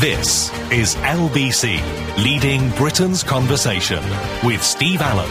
This is LBC, leading Britain's conversation with Steve Allen.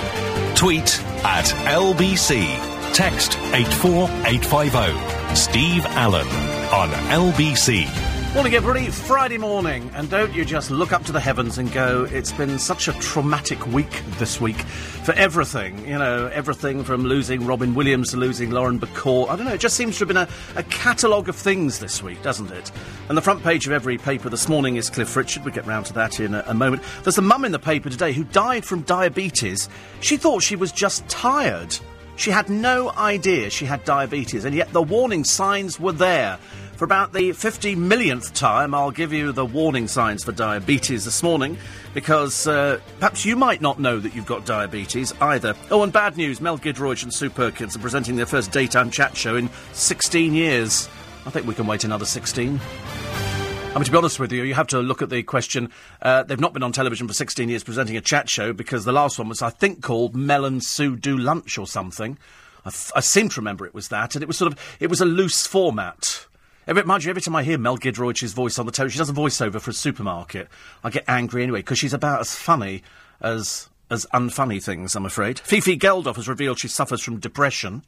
Tweet at LBC. Text 84850. Steve Allen on LBC. Morning, everybody. Friday morning, and don't you just look up to the heavens and go, it's been such a traumatic week this week for everything. You know, everything from losing Robin Williams to losing Lauren Bacall. I don't know, it just seems to have been a, a catalogue of things this week, doesn't it? And the front page of every paper this morning is Cliff Richard. We'll get round to that in a, a moment. There's a mum in the paper today who died from diabetes. She thought she was just tired. She had no idea she had diabetes, and yet the warning signs were there. For about the 50 millionth time, I'll give you the warning signs for diabetes this morning, because uh, perhaps you might not know that you've got diabetes either. Oh, and bad news Mel Giedroyc and Sue Perkins are presenting their first daytime chat show in 16 years. I think we can wait another 16. I mean, to be honest with you, you have to look at the question. Uh, they've not been on television for 16 years presenting a chat show because the last one was, I think, called Mel and Sue Do Lunch or something. I, seem to remember it was that, and it was sort of it was a loose format. Every, mind you, every time I hear Mel Giedroyc's voice on the television, she does a voiceover for a supermarket. I get angry anyway because she's about as funny as as unfunny things. I'm afraid. Fifi Geldof has revealed she suffers from depression,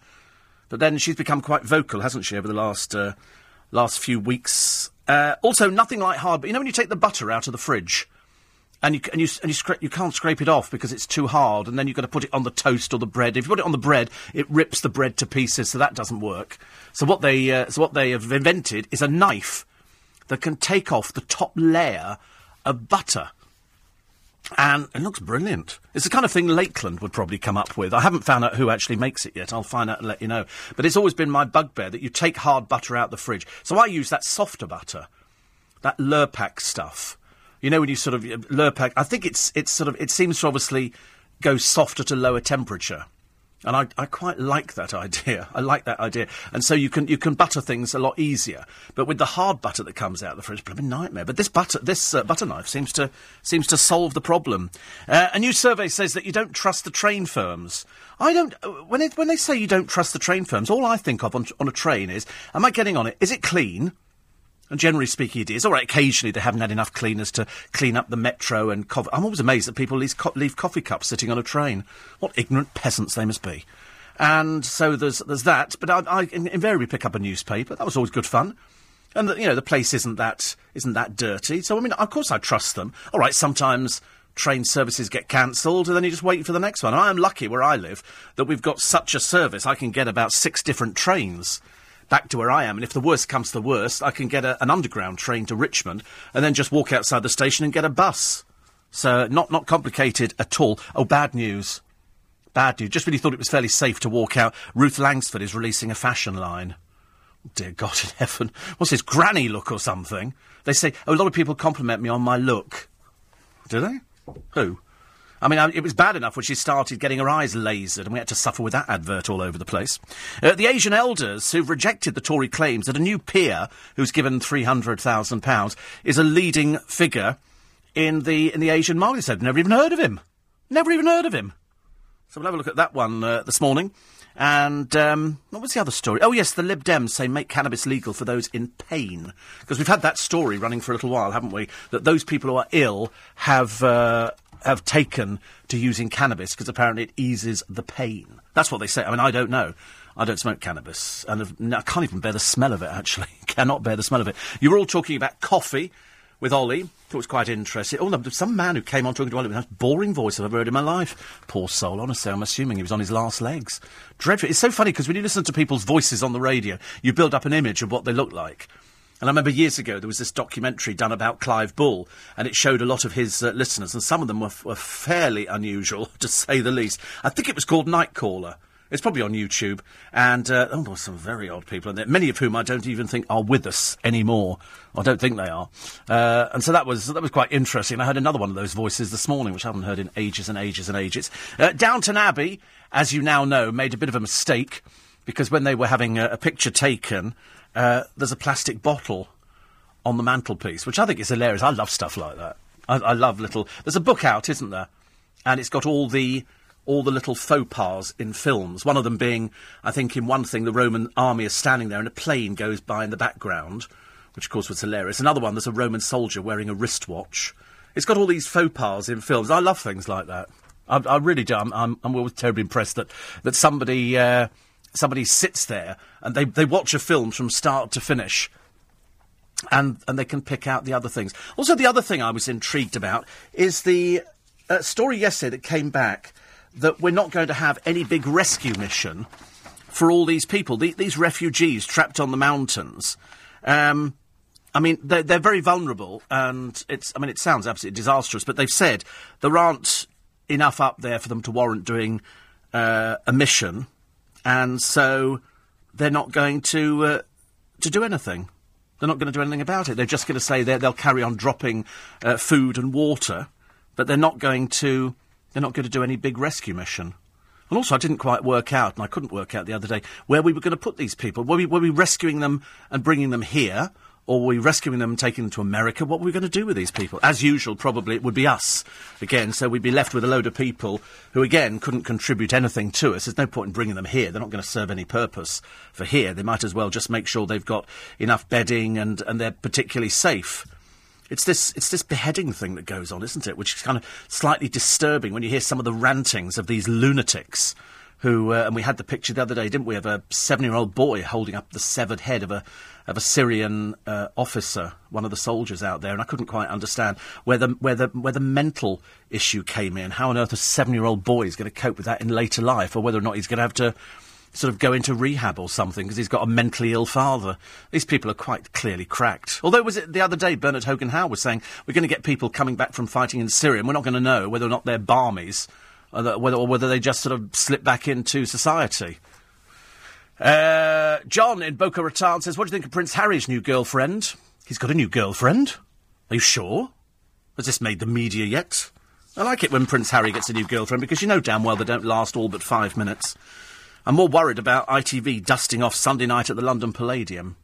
but then she's become quite vocal, hasn't she, over the last uh, last few weeks? Uh, also, nothing like hard. But you know when you take the butter out of the fridge. And you, and you, and you, scra- you can't scrape it off because it's too hard, and then you've got to put it on the toast or the bread. If you put it on the bread, it rips the bread to pieces, so that doesn't work. So what they, uh, so what they have invented is a knife that can take off the top layer of butter. And it looks brilliant. It's the kind of thing Lakeland would probably come up with. I haven't found out who actually makes it yet. I'll find out and let you know. But it's always been my bugbear that you take hard butter out the fridge. So I use that softer butter, that Lurpak stuff. You know when you sort of Lurpak. I think it's it's sort of it seems to obviously go softer to lower temperature. And I, I quite like that idea. I like that idea. And so you can you can butter things a lot easier. But with the hard butter that comes out of the fridge, it's a nightmare. But this butter this uh, butter knife seems to seems to solve the problem. Uh, a new survey says that you don't trust the train firms. I don't. uh, When it, when they say you don't trust the train firms, all I think of on, on a train is, am I getting on it? Is it clean? And generally speaking, it is. All right, occasionally they haven't had enough cleaners to clean up the metro and coffee. I'm always amazed that people leave, co- leave coffee cups sitting on a train. What ignorant peasants they must be. And so there's there's that. But I, I invariably pick up a newspaper. That was always good fun. And the, you know the place isn't that isn't that dirty. So I mean, of course I trust them. All right, sometimes train services get cancelled, and then you just wait for the next one. I am lucky where I live that we've got such a service. I can get about six different trains back to where I am. And if the worst comes to the worst, I can get a, an underground train to Richmond and then just walk outside the station and get a bus. So not not complicated at all. Oh, bad news. Bad news. Just when you thought it was fairly safe to walk out, Ruth Langsford is releasing a fashion line. Dear God in heaven. What's this, granny look or something? They say, oh, a lot of people compliment me on my look. Do they? Who? I mean, I, it was bad enough when she started getting her eyes lasered, and we had to suffer with that advert all over the place. Uh, the Asian elders who've rejected the Tory claims that a new peer who's given three hundred thousand pounds is a leading figure in the in the Asian market. Said never even heard of him. Never even heard of him. So we'll have a look at that one uh, this morning. And um, what was the other story? Oh, yes, the Lib Dems say make cannabis legal for those in pain. Because we've had that story running for a little while, haven't we? That those people who are ill have, uh, have taken to using cannabis because apparently it eases the pain. That's what they say. I mean, I don't know. I don't smoke cannabis. And I can't even bear the smell of it, actually. Cannot bear the smell of it. You were all talking about coffee with Ollie. Thought it was quite interesting. Oh, no, some man who came on talking to Ollie with the most boring voice I've ever heard in my life. Poor soul, honestly, I'm assuming he was on his last legs. Dreadful. It's so funny because when you listen to people's voices on the radio, you build up an image of what they look like. And I remember years ago there was this documentary done about Clive Bull, and it showed a lot of his uh, listeners, and some of them were, were fairly unusual, to say the least. I think it was called Nightcaller. It's probably on YouTube, and uh, oh, there were some very odd people in there, many of whom I don't even think are with us anymore. I don't think they are, uh, and so that was that was quite interesting. I heard another one of those voices this morning, which I haven't heard in ages and ages and ages. Uh, Downton Abbey, as you now know, made a bit of a mistake because when they were having a, a picture taken, uh, there's a plastic bottle on the mantelpiece, which I think is hilarious. I love stuff like that. I, I love little. There's a book out, isn't there? And it's got all the all the little faux pas in films. One of them being, I think, in one thing, the Roman army is standing there and a plane goes by in the background. which of course was hilarious. Another one, there's a Roman soldier wearing a wristwatch. It's got all these faux pas in films. I love things like that. I, I really do. I'm, I'm, I'm always terribly impressed that, that somebody, uh, somebody sits there and they, they watch a film from start to finish and, and they can pick out the other things. Also, the other thing I was intrigued about is the uh, story yesterday that came back that we're not going to have any big rescue mission for all these people, the, these refugees trapped on the mountains. Um, I mean, they're, they're very vulnerable, and it's. I mean, it sounds absolutely disastrous, but they've said there aren't enough up there for them to warrant doing uh, a mission, and so they're not going to uh, to do anything. They're not going to do anything about it. They're just going to say they'll carry on dropping uh, food and water, but they're not going to. They're not going to do any big rescue mission. And also, I didn't quite work out, and I couldn't work out the other day, where we were going to put these people. Were we, were we rescuing them and bringing them here? Or were we rescuing them and taking them to America? What were we going to do with these people? As usual, probably it would be us again. So we'd be left with a load of people who, again, couldn't contribute anything to us. There's no point in bringing them here. They're not going to serve any purpose for here. They might as well just make sure they've got enough bedding and, and they're particularly safe. It's this, it's this beheading thing that goes on, isn't it? Which is kind of slightly disturbing when you hear some of the rantings of these lunatics who, uh, and we had the picture the other day, didn't we, of a seven-year-old boy holding up the severed head of a of a Syrian uh, officer, one of the soldiers out there, and I couldn't quite understand where the where the where the mental issue came in. How on earth a seven-year-old boy is going to cope with that in later life, or whether or not he's going to have to sort of go into rehab or something because he's got a mentally ill father. These people are quite clearly cracked. Although, was it the other day, Bernard Hogan Howe was saying, we're going to get people coming back from fighting in Syria and we're not going to know whether or not they're barmies whether, or whether they just sort of slip back into society. Uh, John in Boca Raton says, What do you think of Prince Harry's new girlfriend? He's got a new girlfriend? Are you sure? Has this made the media yet? I like it when Prince Harry gets a new girlfriend because you know damn well they don't last all but five minutes. I'm more worried about ITV dusting off Sunday night at the London Palladium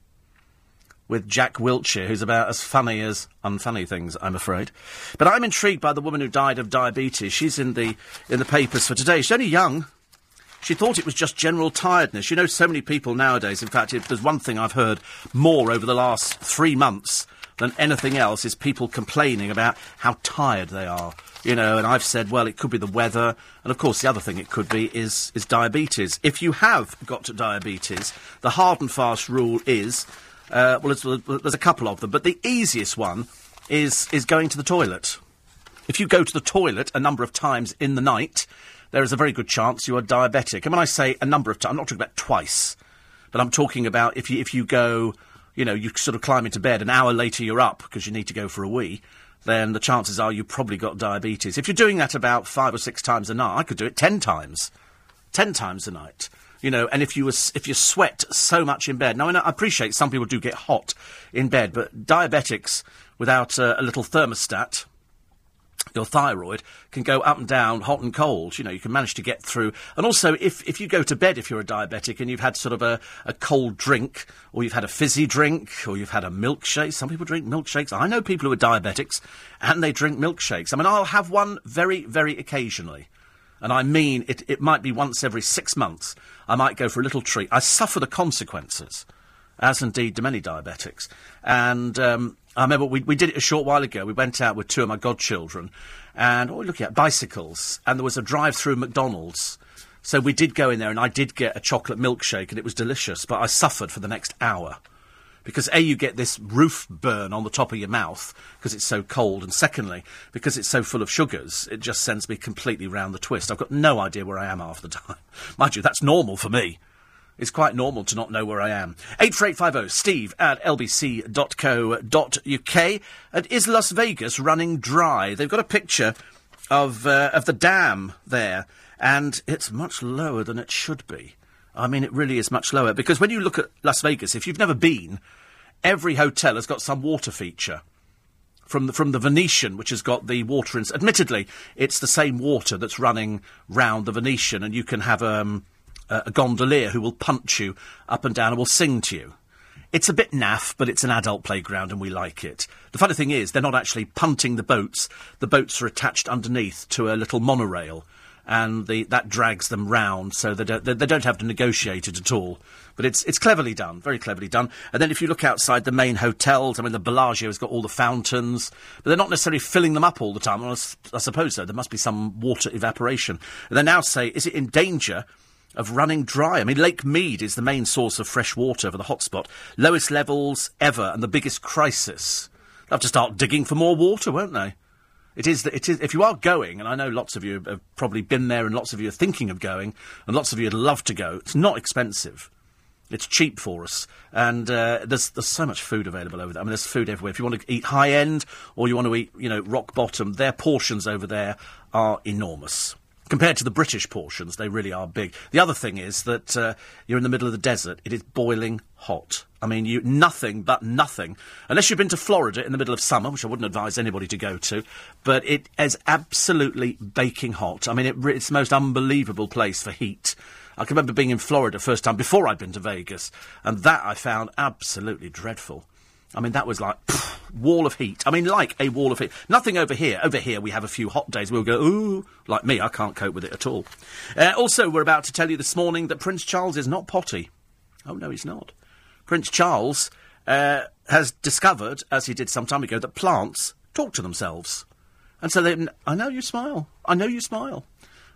with Jack Wiltshire, who's about as funny as unfunny things, I'm afraid. But I'm intrigued by the woman who died of diabetes. She's in the in the papers for today. She's only young. She thought it was just general tiredness. You know, so many people nowadays, in fact, if there's one thing I've heard more over the last three months than anything else, is people complaining about how tired they are you know, and I've said, well, it could be the weather, and of course, the other thing it could be is is diabetes. If you have got diabetes, the hard and fast rule is, uh, well, there's a couple of them, but the easiest one is is going to the toilet. If you go to the toilet a number of times in the night, there is a very good chance you are diabetic. And when I say a number of times, I'm not talking about twice, but I'm talking about if you if you go, you know, you sort of climb into bed, an hour later you're up because you need to go for a wee then the chances are you probably got diabetes. If you're doing that about five or six times a night, I could do it ten times, ten times a night. You know, and if you was, if you sweat so much in bed, now I appreciate some people do get hot in bed, but diabetics without uh, a little thermostat your thyroid can go up and down, hot and cold. You know, you can manage to get through. And also, if, if you go to bed, if you're a diabetic and you've had sort of a, a cold drink, or you've had a fizzy drink, or you've had a milkshake, some people drink milkshakes. I know people who are diabetics and they drink milkshakes. I mean, I'll have one very, very occasionally. And I mean, it, it might be once every six months. I might go for a little treat. I suffer the consequences, as indeed do many diabetics. And um, I remember we, we did it a short while ago. We went out with two of my godchildren, and what were we looking at? Bicycles. And there was a drive through McDonald's. So we did go in there, and I did get a chocolate milkshake, and it was delicious, but I suffered for the next hour. Because A, you get this roof burn on the top of your mouth because it's so cold, and secondly, because it's so full of sugars, it just sends me completely round the twist. I've got no idea where I am half the time. Mind you, that's normal for me. It's quite normal to not know where I am. 84850 steve at lbc.co.uk. And is Las Vegas running dry? They've got a picture of, uh, of the dam there, and it's much lower than it should be. I mean, it really is much lower. Because when you look at Las Vegas, if you've never been, every hotel has got some water feature. From the, from the Venetian, which has got the water in. Admittedly, it's the same water that's running round the Venetian, and you can have um, a gondolier who will punch you up and down and will sing to you. It's a bit naff, but it's an adult playground and we like it. The funny thing is, they're not actually punting the boats. The boats are attached underneath to a little monorail. And the, that drags them round, so they don't, they, they don't have to negotiate it at all. But it's it's cleverly done, very cleverly done. And then if you look outside the main hotels, I mean, the Bellagio has got all the fountains, but they're not necessarily filling them up all the time. Well, I, suppose so. There must be some water evaporation. And they now say, is it in danger? Of running dry. I mean, Lake Mead is the main source of fresh water for the hotspot. Lowest levels ever and the biggest crisis. They'll have to start digging for more water, won't they? It is, it is, if you are going, and I know lots of you have probably been there and lots of you are thinking of going, and lots of you would love to go, it's not expensive. It's cheap for us, and uh, there's there's so much food available over there. I mean, there's food everywhere. If you want to eat high end or you want to eat, you know, rock bottom, their portions over there are enormous compared to the British portions. They really are big. The other thing is that uh, you're in the middle of the desert. It is boiling hot. I mean, you nothing but nothing. Unless you've been to Florida in the middle of summer, which I wouldn't advise anybody to go to, but it is absolutely baking hot. I mean, it, it's the most unbelievable place for heat. I can remember being in Florida first time before I'd been to Vegas, and that I found absolutely dreadful. I mean, that was like pff, wall of heat. I mean, like a wall of heat. Nothing over here. Over here, we have a few hot days. We'll go, ooh, like me. I can't cope with it at all. Uh, also, we're about to tell you this morning that Prince Charles is not potty. Oh no, he's not. Prince Charles uh, has discovered, as he did some time ago, that plants talk to themselves, and so they. I know you smile. I know you smile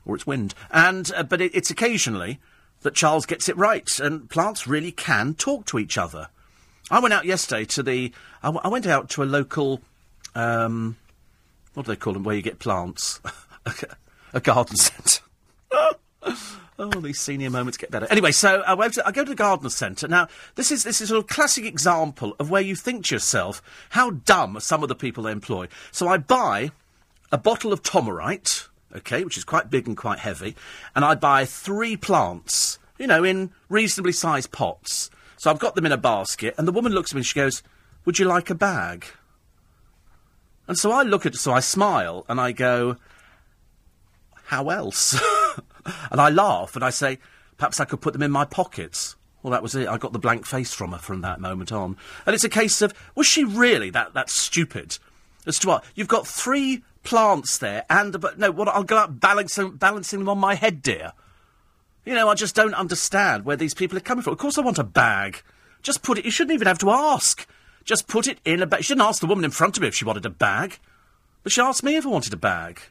or it's wind. And uh, but it, it's occasionally that Charles gets it right, and plants really can talk to each other. I went out yesterday to the. I, w- I went out to a local. Um, what do they call them? Where you get plants, a garden centre. Oh, these senior moments get better. Anyway, so I, went to, I go to the garden centre. Now, this is this is a sort of classic example of where you think to yourself how dumb are some of the people they employ. So I buy a bottle of Tomorite, okay, which is quite big and quite heavy, and I buy three plants, you know, in reasonably sized pots. So I've got them in a basket, and the woman looks at me and she goes, "Would you like a bag?" And so I look at, so I smile and I go, "How else?" and I laugh and I say, "Perhaps I could put them in my pockets." Well, that was it. I got the blank face from her from that moment on. And it's a case of, was she really that, that stupid? As to what? You've got three plants there, and, but no, what, I'll go out balancing, balancing them on my head, dear. You know, I just don't understand where these people are coming from. Of course I want a bag. Just put it, you shouldn't even have to ask. Just put it in a bag. You shouldn't ask the woman in front of me if she wanted a bag. But she asked me if I wanted a bag.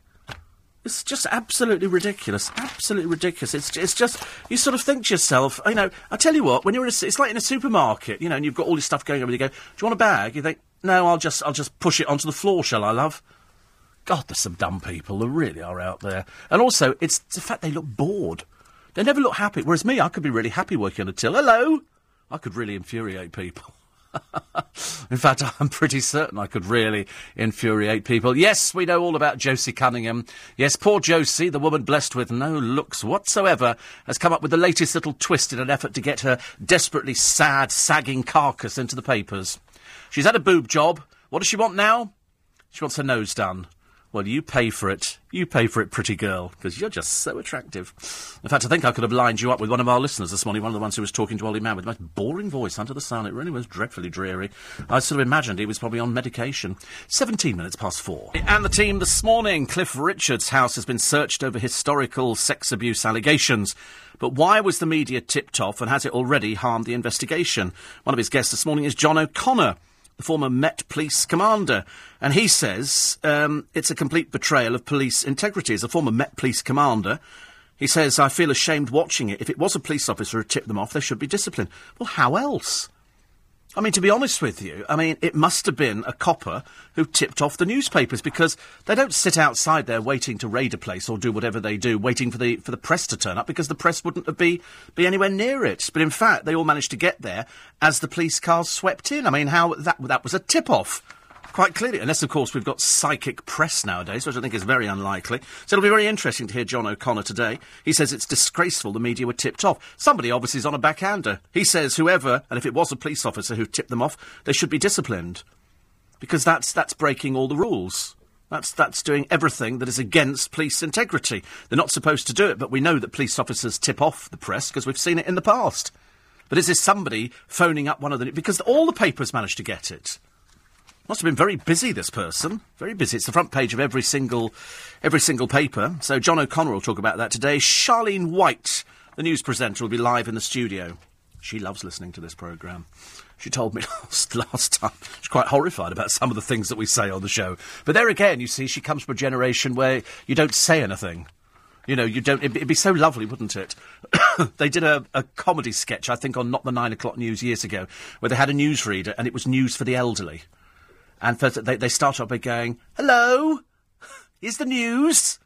It's just absolutely ridiculous. Absolutely ridiculous. It's, it's just, you sort of think to yourself, you know, I tell you what, when you're in a, it's like in a supermarket, you know, and you've got all this stuff going on, and you go, do you want a bag? You think, no, I'll just, I'll just push it onto the floor, shall I, love? God, there's some dumb people. There really are out there. And also, it's the fact they look bored. They never look happy. Whereas me, I could be really happy working on a till. Hello! I could really infuriate people. In fact, I'm pretty certain I could really infuriate people. Yes, we know all about Josie Cunningham. Yes, poor Josie, the woman blessed with no looks whatsoever, has come up with the latest little twist in an effort to get her desperately sad, sagging carcass into the papers. She's had a boob job. What does she want now? She wants her nose done. Well, you pay for it. You pay for it, pretty girl, because you're just so attractive. In fact, I think I could have lined you up with one of our listeners this morning, one of the ones who was talking to Ollie Mann with the most boring voice under the sun. It really was dreadfully dreary. I sort of imagined he was probably on medication. 17 minutes past four. And the team this morning. Cliff Richard's house has been searched over historical sex abuse allegations. But why was the media tipped off, and has it already harmed the investigation? One of his guests this morning is John O'Connor the former Met Police commander. And he says um, it's a complete betrayal of police integrity. As a former Met Police commander, he says, I feel ashamed watching it. If it was a police officer who tipped them off, they should be disciplined. Well, how else? I mean, to be honest with you, I mean, it must have been a copper who tipped off the newspapers because they don't sit outside there waiting to raid a place or do whatever they do, waiting for the for the press to turn up because the press wouldn't be be anywhere near it. But in fact, they all managed to get there as the police cars swept in. I mean, how that that was a tip off. Quite clearly, unless of course we've got psychic press nowadays, which I think is very unlikely. So it'll be very interesting to hear John O'Connor today. He says it's disgraceful the media were tipped off. Somebody obviously is on a backhander. He says whoever, and if it was a police officer who tipped them off, they should be disciplined. Because that's, that's breaking all the rules. That's, that's doing everything that is against police integrity. They're not supposed to do it, but we know that police officers tip off the press because we've seen it in the past. But is this somebody phoning up one of the... Because all the papers managed to get it. Must have been very busy, this person. Very busy. It's the front page of every single, every single paper. So John O'Connor will talk about that today. Charlene White, the news presenter, will be live in the studio. She loves listening to this programme. She told me last, last time. She's quite horrified about some of the things that we say on the show. But there again, you see, she comes from a generation where you don't say anything. You know, you don't. It'd, be so lovely, wouldn't it? they did a, a comedy sketch, I think, on Not the Nine O'Clock News years ago, where they had a newsreader and it was news for the elderly. And first they, they start off by going, Hello? Is the news?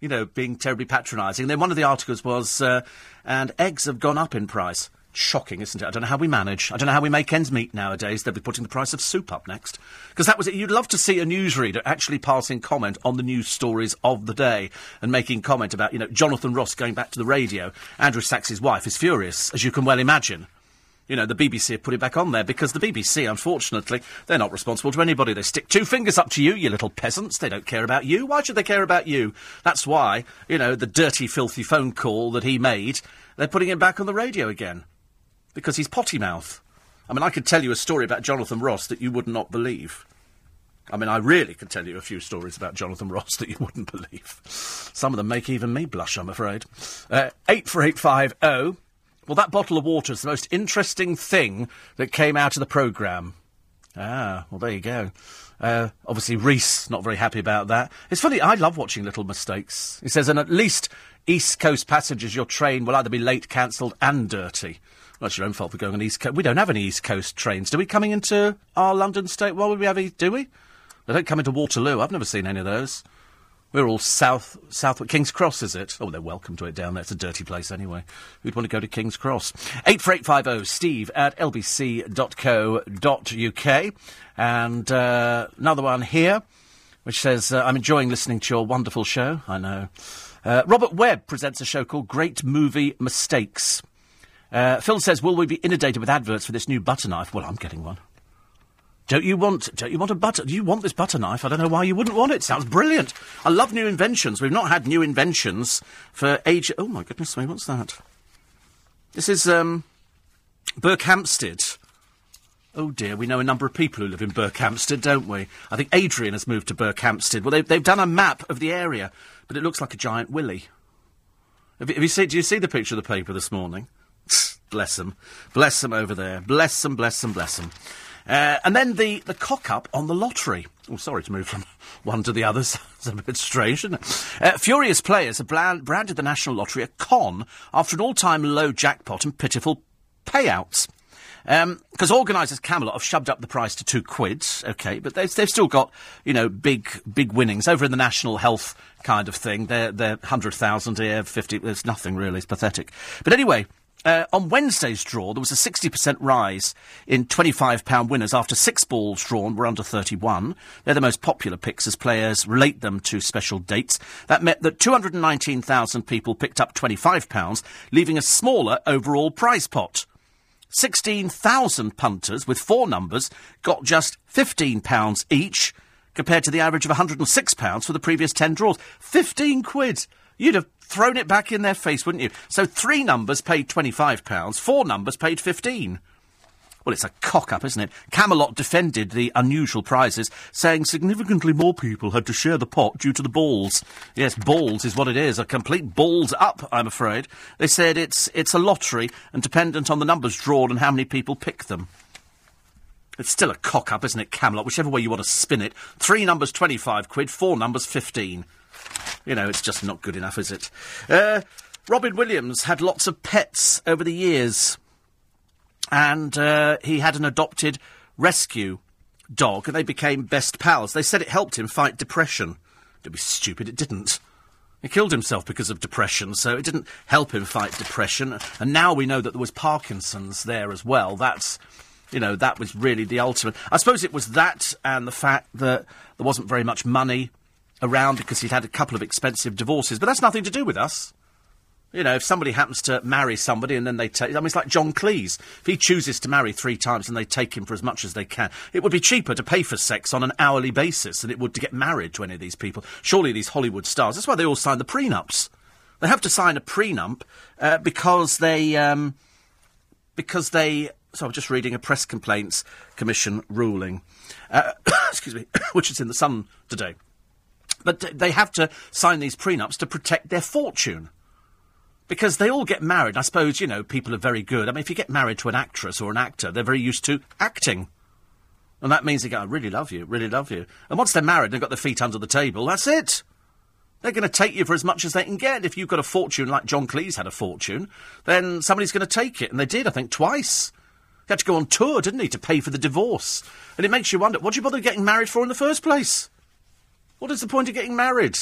You know, being terribly patronising. Then one of the articles was, uh, and eggs have gone up in price. Shocking, isn't it? I don't know how we manage. I don't know how we make ends meet nowadays. They'll be putting the price of soup up next. Because that was it. You'd love to see a newsreader actually passing comment on the news stories of the day and making comment about, you know, Jonathan Ross going back to the radio. Andrew Sachs's wife is furious, as you can well imagine. You know, the BBC have put it back on there because the BBC, unfortunately, they're not responsible to anybody. They stick two fingers up to you, you little peasants. They don't care about you. Why should they care about you? That's why, you know, the dirty, filthy phone call that he made, they're putting him back on the radio again because he's potty mouth. I mean, I could tell you a story about Jonathan Ross that you would not believe. I mean, I really could tell you a few stories about Jonathan Ross that you wouldn't believe. Some of them make even me blush, I'm afraid. Uh, 84850. Well, that bottle of water is the most interesting thing that came out of the programme. Ah, well, there you go. Uh, obviously, Reese not very happy about that. It's funny, I love watching little mistakes. He says, and at least East Coast passengers, your train will either be late, cancelled, and dirty. Well, it's your own fault for going on East Coast. We don't have any East Coast trains. Do we coming into our London state? Well, would we have? Any, do we? They don't come into Waterloo. I've never seen any of those. We're all south, south. King's Cross, is it? Oh, they're welcome to it down there. It's a dirty place anyway. Who'd want to go to King's Cross? Eight four eight five zero. Steve at lbc.co.uk, and uh, another one here, which says, uh, "I'm enjoying listening to your wonderful show." I know. Uh, Robert Webb presents a show called Great Movie Mistakes. Uh, Phil says, "Will we be inundated with adverts for this new butter knife?" Well, I'm getting one. Don't you want? Don't you want a butter? Do you want this butter knife? I don't know why you wouldn't want it. Sounds brilliant. I love new inventions. We've not had new inventions for age. Oh my goodness me! What's that? This is um, Berkhamsted. Oh dear, we know a number of people who live in Berkhamsted, don't we? I think Adrian has moved to Berkhamsted. Well, they've, they've done a map of the area, but it looks like a giant willy. Have have you seen? Do you see the picture of the paper this morning? bless them, bless them over there. Bless them, bless them, bless them. Uh, and then the, the cock up on the lottery. Oh, sorry to move from one to the other. it's a bit strange, isn't it? Uh, furious players have brand- branded the National Lottery a con after an all time low jackpot and pitiful payouts. Because um, organisers Camelot have shoved up the price to two quids, okay, but they've, they've still got, you know, big big winnings over in the national health kind of thing. They're they're hundred thousand here, fifty. It's nothing really. It's pathetic. But anyway, uh, on Wednesday's draw, there was a 60% rise in £25 winners after six balls drawn were under 31. They're the most popular picks as players relate them to special dates. That meant that 219,000 people picked up £25, leaving a smaller overall prize pot. 16,000 punters with four numbers got just £15 each, compared to the average of £106 for the previous 10 draws. 15 quid! You'd have thrown it back in their face, wouldn't you? So three numbers paid £25, four numbers paid 15 well, it's a cock up, isn't it? Camelot defended the unusual prizes, saying significantly more people had to share the pot due to the balls. Yes, balls is what it is. A complete balls up, I'm afraid. They said it's, it's a lottery and dependent on the numbers drawn and how many people pick them. It's still a cock up, isn't it, Camelot? Whichever way you want to spin it. Three numbers 25 quid, four numbers 15. You know, it's just not good enough, is it? Uh, Robin Williams had lots of pets over the years. And uh, he had an adopted rescue dog, and they became best pals. They said it helped him fight depression. Don't be stupid, it didn't. He killed himself because of depression, so it didn't help him fight depression. And now we know that there was Parkinson's there as well. That's, you know, that was really the ultimate. I suppose it was that and the fact that there wasn't very much money around because he'd had a couple of expensive divorces, but that's nothing to do with us. You know, if somebody happens to marry somebody and then they take, I mean, it's like John Cleese. If he chooses to marry three times and they take him for as much as they can, it would be cheaper to pay for sex on an hourly basis than it would to get married to any of these people. Surely these Hollywood stars, that's why they all sign the prenups. They have to sign a prenup uh, because they, um, because they so I'm just reading a Press Complaints Commission ruling, uh, excuse me, which is in the Sun today. But they have to sign these prenups to protect their fortune. Because they all get married. I suppose, you know, people are very good. I mean, if you get married to an actress or an actor, they're very used to acting. And that means they go, I really love you, really love you. And once they're married and they've got their feet under the table, that's it. They're going to take you for as much as they can get. If you've got a fortune like John Cleese had a fortune, then somebody's going to take it. And they did, I think, twice. He had to go on tour, didn't he, to pay for the divorce. And it makes you wonder, what do you bother getting married for in the first place? What is the point of getting married?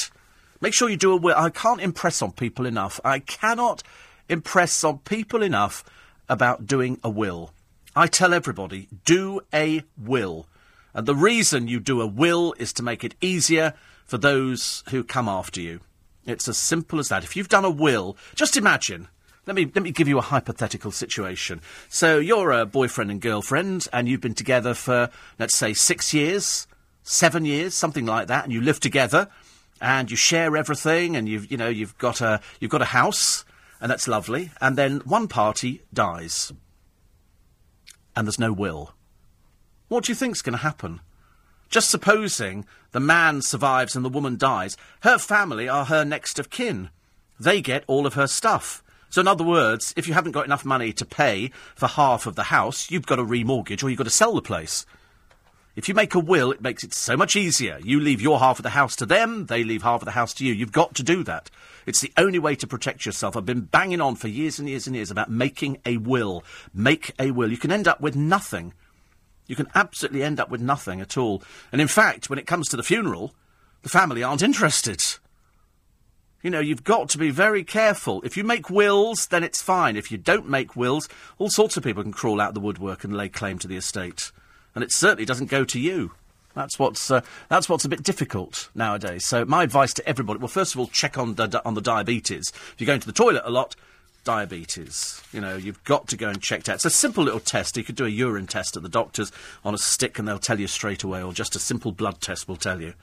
Make sure you do a will. I can't impress on people enough. I cannot impress on people enough about doing a will. I tell everybody, do a will. And the reason you do a will is to make it easier for those who come after you. It's as simple as that. If you've done a will, just imagine. Let me, let me give you a hypothetical situation. So you're a boyfriend and girlfriend, and you've been together for, let's say, six years, seven years, something like that, and you live together, and you share everything, and you've, you know, you've got a, you've got a house, and that's lovely, and then one party dies, and there's no will. What do you think's going to happen? Just supposing the man survives and the woman dies, her family are her next of kin. They get all of her stuff. So, in other words, if you haven't got enough money to pay for half of the house, you've got to remortgage or you've got to sell the place. If you make a will, it makes it so much easier. You leave your half of the house to them, they leave half of the house to you. You've got to do that. It's the only way to protect yourself. I've been banging on for years and years and years about making a will. Make a will. You can end up with nothing. You can absolutely end up with nothing at all. And in fact, when it comes to the funeral, the family aren't interested. You know, you've got to be very careful. If you make wills, then it's fine. If you don't make wills, all sorts of people can crawl out the woodwork and lay claim to the estate. And it certainly doesn't go to you. That's what's uh, that's what's a bit difficult nowadays. So my advice to everybody: well, first of all, check on the on the diabetes. If you're going to the toilet a lot, diabetes. You know, you've got to go and check that. It's a simple little test. You could do a urine test at the doctor's on a stick, and they'll tell you straight away, or just a simple blood test will tell you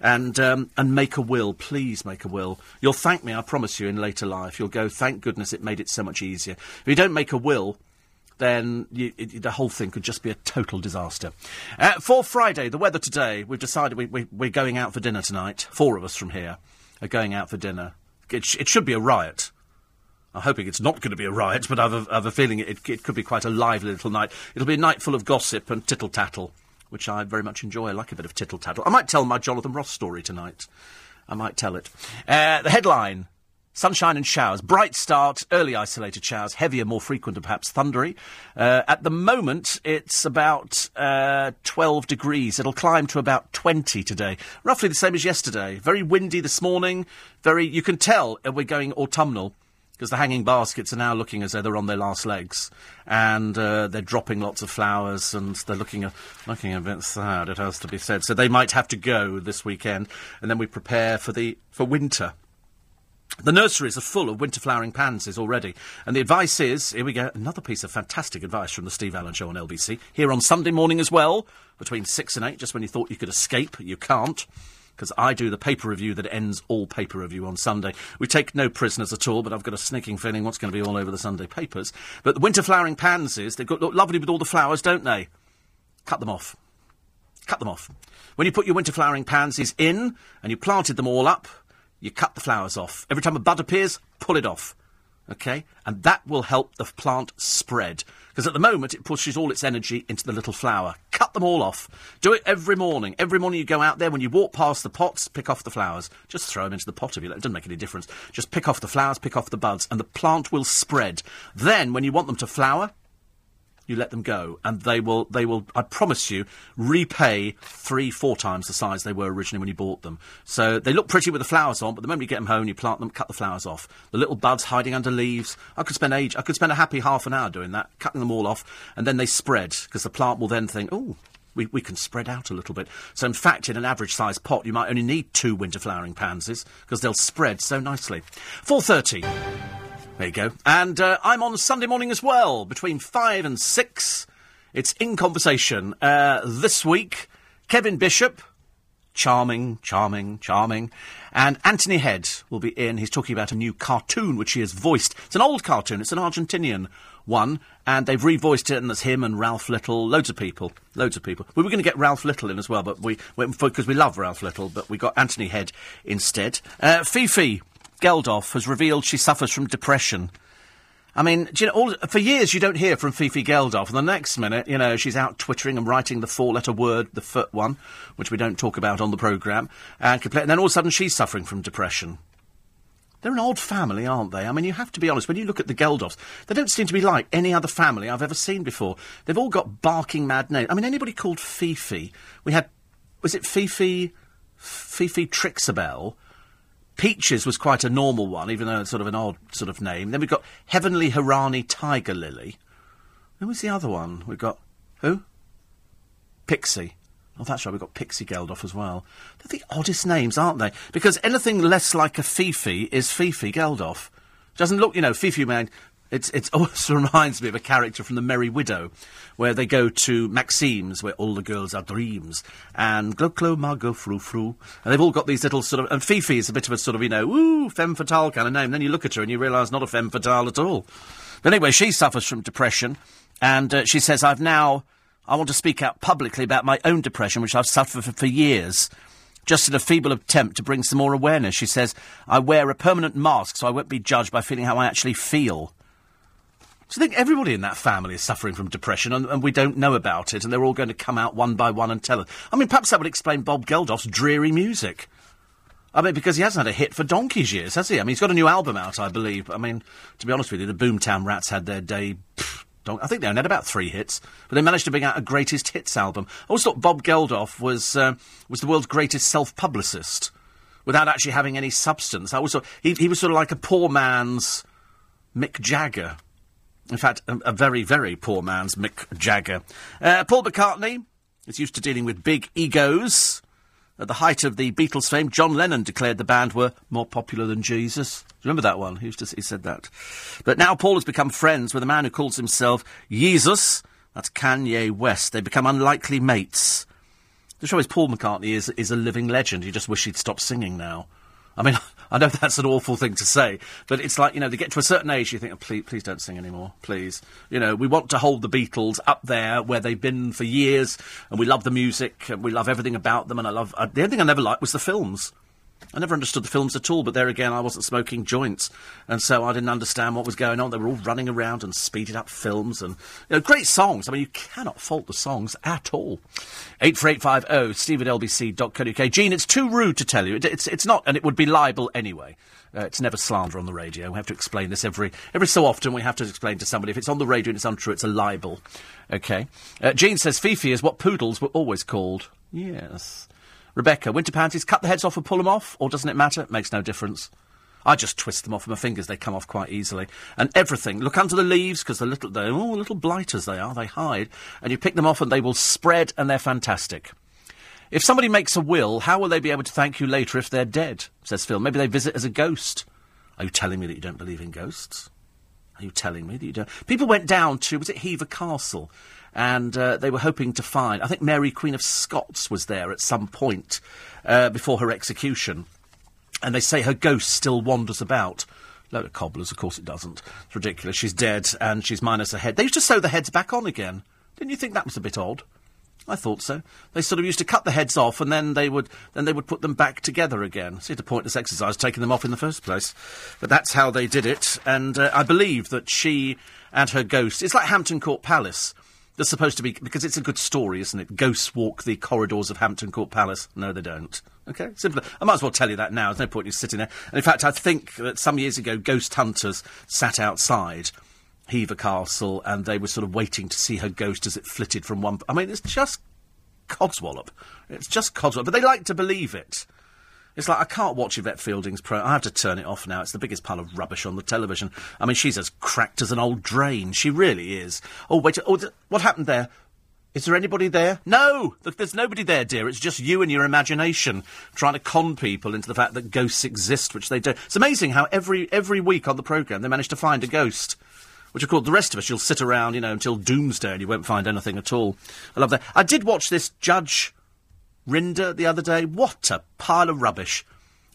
and um, and make a will. Please make a will. You'll thank me, I promise you, in later life. You'll go, thank goodness it made it so much easier. If you don't make a will, then you, it, the whole thing could just be a total disaster. Uh, for Friday, the weather today, we've decided we, we, we're going out for dinner tonight. Four of us from here are going out for dinner. It, sh- it should be a riot. I'm hoping it's not going to be a riot, but I've a, I've a feeling it, it, could be quite a lively little night. It'll be a night full of gossip and tittle tattle which I very much enjoy. I like a bit of tittle tattle. I might tell my Jonathan Ross story tonight. I might tell it. Uh, the headline. Sunshine and showers. Bright start, early isolated showers, heavier, more frequent, and perhaps thundery. Uh, at the moment, it's about uh, 12 degrees. It'll climb to about 20 today. Roughly the same as yesterday. Very windy this morning. Very, you can tell we're going autumnal because the hanging baskets are now looking as though they're on their last legs, and uh, they're dropping lots of flowers, and they're looking a, looking a bit sad. It has to be said. So they might have to go this weekend, and then we prepare for the for winter. The nurseries are full of winter flowering pansies already, and the advice is here we go another piece of fantastic advice from the Steve Allen Show on LBC here on Sunday morning as well between six and eight. Just when you thought you could escape, you can't because I do the paper review that ends all paper review on Sunday. We take no prisoners at all, but I've got a sneaking feeling what's going to be all over the Sunday papers. But the winter flowering pansies, they look lovely with all the flowers, don't they? Cut them off. Cut them off. When you put your winter flowering pansies in and you planted them all up, you cut the flowers off. Every time a bud appears, pull it off. Okay? And that will help the plant spread. Because at the moment, it pushes all its energy into the little flower. Cut them all off. Do it every morning. Every morning you go out there, when you walk past the pots, pick off the flowers. Just throw them into the pot if you like. It doesn't make any difference. Just pick off the flowers, pick off the buds, and the plant will spread. Then, when you want them to flower, you let them go, and they will, they will, I promise you, repay three, four times the size they were originally when you bought them. So they look pretty with the flowers on, but the moment you get them home, you plant them, cut the flowers off. The little buds hiding under leaves. I could spend age, I could spend a happy half an hour doing that, cutting them all off, and then they spread, because the plant will then think, oh, we, we can spread out a little bit. So, in fact, in an average sized pot, you might only need two winter flowering pansies because they'll spread so nicely. 4.30. There you go. And uh, I'm on Sunday morning as well, between 5 and 6. It's in conversation. Uh, this week, Kevin Bishop, charming, charming, charming. And Anthony Head will be in. He's talking about a new cartoon which he has voiced. It's an old cartoon. It's an Argentinian one, and they've revoiced it, and there's him and Ralph Little, loads of people, loads of people. We were going to get Ralph Little in as well, but we because we love Ralph Little, but we got Anthony Head instead. Uh, Fifi Geldof has revealed she suffers from depression. I mean, you know, all, for years you don't hear from Fifi Geldof, and the next minute, you know, she's out twittering and writing the four-letter word, the foot one, which we don't talk about on the programme, and, compl- and then all of a sudden she's suffering from depression. They're an odd family, aren't they? I mean, you have to be honest. When you look at the Geldofs, they don't seem to be like any other family I've ever seen before. They've all got barking mad names. I mean, anybody called Fifi? We had, was it Fifi, Fifi Trixibelle? Peaches was quite a normal one, even though it's sort of an odd sort of name. Then we've got Heavenly Hiraani Tiger Lily. Who was the other one? We've got who? Pixie. Oh, that's right, we've got Pixie Geldof as well. They're the oddest names, aren't they? Because anything less like a Fifi is Fifi Geldof. Doesn't look, you know, Fifi man. It's, it also reminds me of a character from The Merry Widow, where they go to Maxime's, where all the girls are dreams, and Glo Glo Margot Frou Frou, and they've all got these little sort of, and Fifi is a bit of a sort of, you know, ooh, femme fatale kind of name. Then you look at her and you realise not a femme fatale at all. But anyway, she suffers from depression, and uh, she says, I've now, I want to speak out publicly about my own depression, which I've suffered for, for years. Just in a feeble attempt to bring some more awareness, she says, I wear a permanent mask so I won't be judged by feeling how I actually feel. So I think everybody in that family is suffering from depression, and, and, we don't know about it, and they're all going to come out one by one and tell us. I mean, perhaps that would explain Bob Geldof's dreary music. I mean, because he hasn't had a hit for donkey's years, has he? I mean, he's got a new album out, I believe. I mean, to be honest with you, the Boomtown Rats had their day. Pff, I think they only had about three hits, but they managed to bring out a greatest hits album. I always thought Bob Geldof was uh, was the world's greatest self-publicist, without actually having any substance. I always thought he, he was sort of like a poor man's Mick Jagger. In fact, a, a very, very poor man's Mick Jagger. Uh, Paul McCartney is used to dealing with big egos. At the height of the Beatles' fame, John Lennon declared the band were more popular than Jesus. Remember that one? He, to, he said that. But now Paul has become friends with a man who calls himself Jesus. That's Kanye West. They become unlikely mates. The show is Paul McCartney is, is a living legend. You just wish he'd stop singing now. I mean, I know that's an awful thing to say, but it's like, you know, they get to a certain age, you think, oh, please, please don't sing anymore, please. You know, we want to hold the Beatles up there where they've been for years, and we love the music, and we love everything about them, and I love... Uh, the only thing I never liked was the films. I never understood the films at all, but there again, I wasn't smoking joints, and so I didn't understand what was going on. They were all running around and speeded up films, and you know, great songs. I mean, you cannot fault the songs at all. Eight four eight five zero Steve at lbc.co.uk. Gene, it's too rude to tell you. It, it's it's not, and it would be libel anyway. Uh, it's never slander on the radio. We have to explain this every every so often. We have to explain to somebody if it's on the radio and it's untrue, it's a libel. Okay. Uh, Gene says Fifi is what poodles were always called. Yes. Rebecca, winter panties, cut the heads off and pull them off, or doesn't it matter? Makes no difference. I just twist them off with my fingers; they come off quite easily. And everything. Look under the leaves because little they're all little blighters they are. They hide, and you pick them off, and they will spread, and they're fantastic. If somebody makes a will, how will they be able to thank you later if they're dead? Says Phil. Maybe they visit as a ghost. Are you telling me that you don't believe in ghosts? Are you telling me that you don't? People went down to was it Hever Castle and uh, they were hoping to find. I think Mary Queen of Scots was there at some point uh, before her execution, and they say her ghost still wanders about. Load of cobblers, of course it doesn't. It's ridiculous. She's dead and she's minus a head. They used to sew the heads back on again. Didn't you think that was a bit odd? I thought so. They sort of used to cut the heads off, and then they would then they would put them back together again. See, a pointless exercise taking them off in the first place. But that's how they did it, and uh, I believe that she and her ghost. It's like Hampton Court Palace. They're supposed to be because it's a good story, isn't it? Ghosts walk the corridors of Hampton Court Palace. No, they don't. Okay, simple. I might as well tell you that now. There's no point in you sitting there. And in fact, I think that some years ago, ghost hunters sat outside Hever Castle and they were sort of waiting to see her ghost as it flitted from one. I mean, it's just codswallop. It's just codswallop. But they like to believe it. It's like I can't watch Yvette Fielding's pro. I have to turn it off now. It's the biggest pile of rubbish on the television. I mean, she's as cracked as an old drain. She really is. Oh wait, oh, th- what happened there? Is there anybody there? No! Look, there's nobody there, dear. It's just you and your imagination trying to con people into the fact that ghosts exist, which they don't. It's amazing how every every week on the programme they manage to find a ghost. Which, of course, the rest of us, you'll sit around, you know, until doomsday and you won't find anything at all. I love that. I did watch this Judge Rinder the other day. What a pile of rubbish.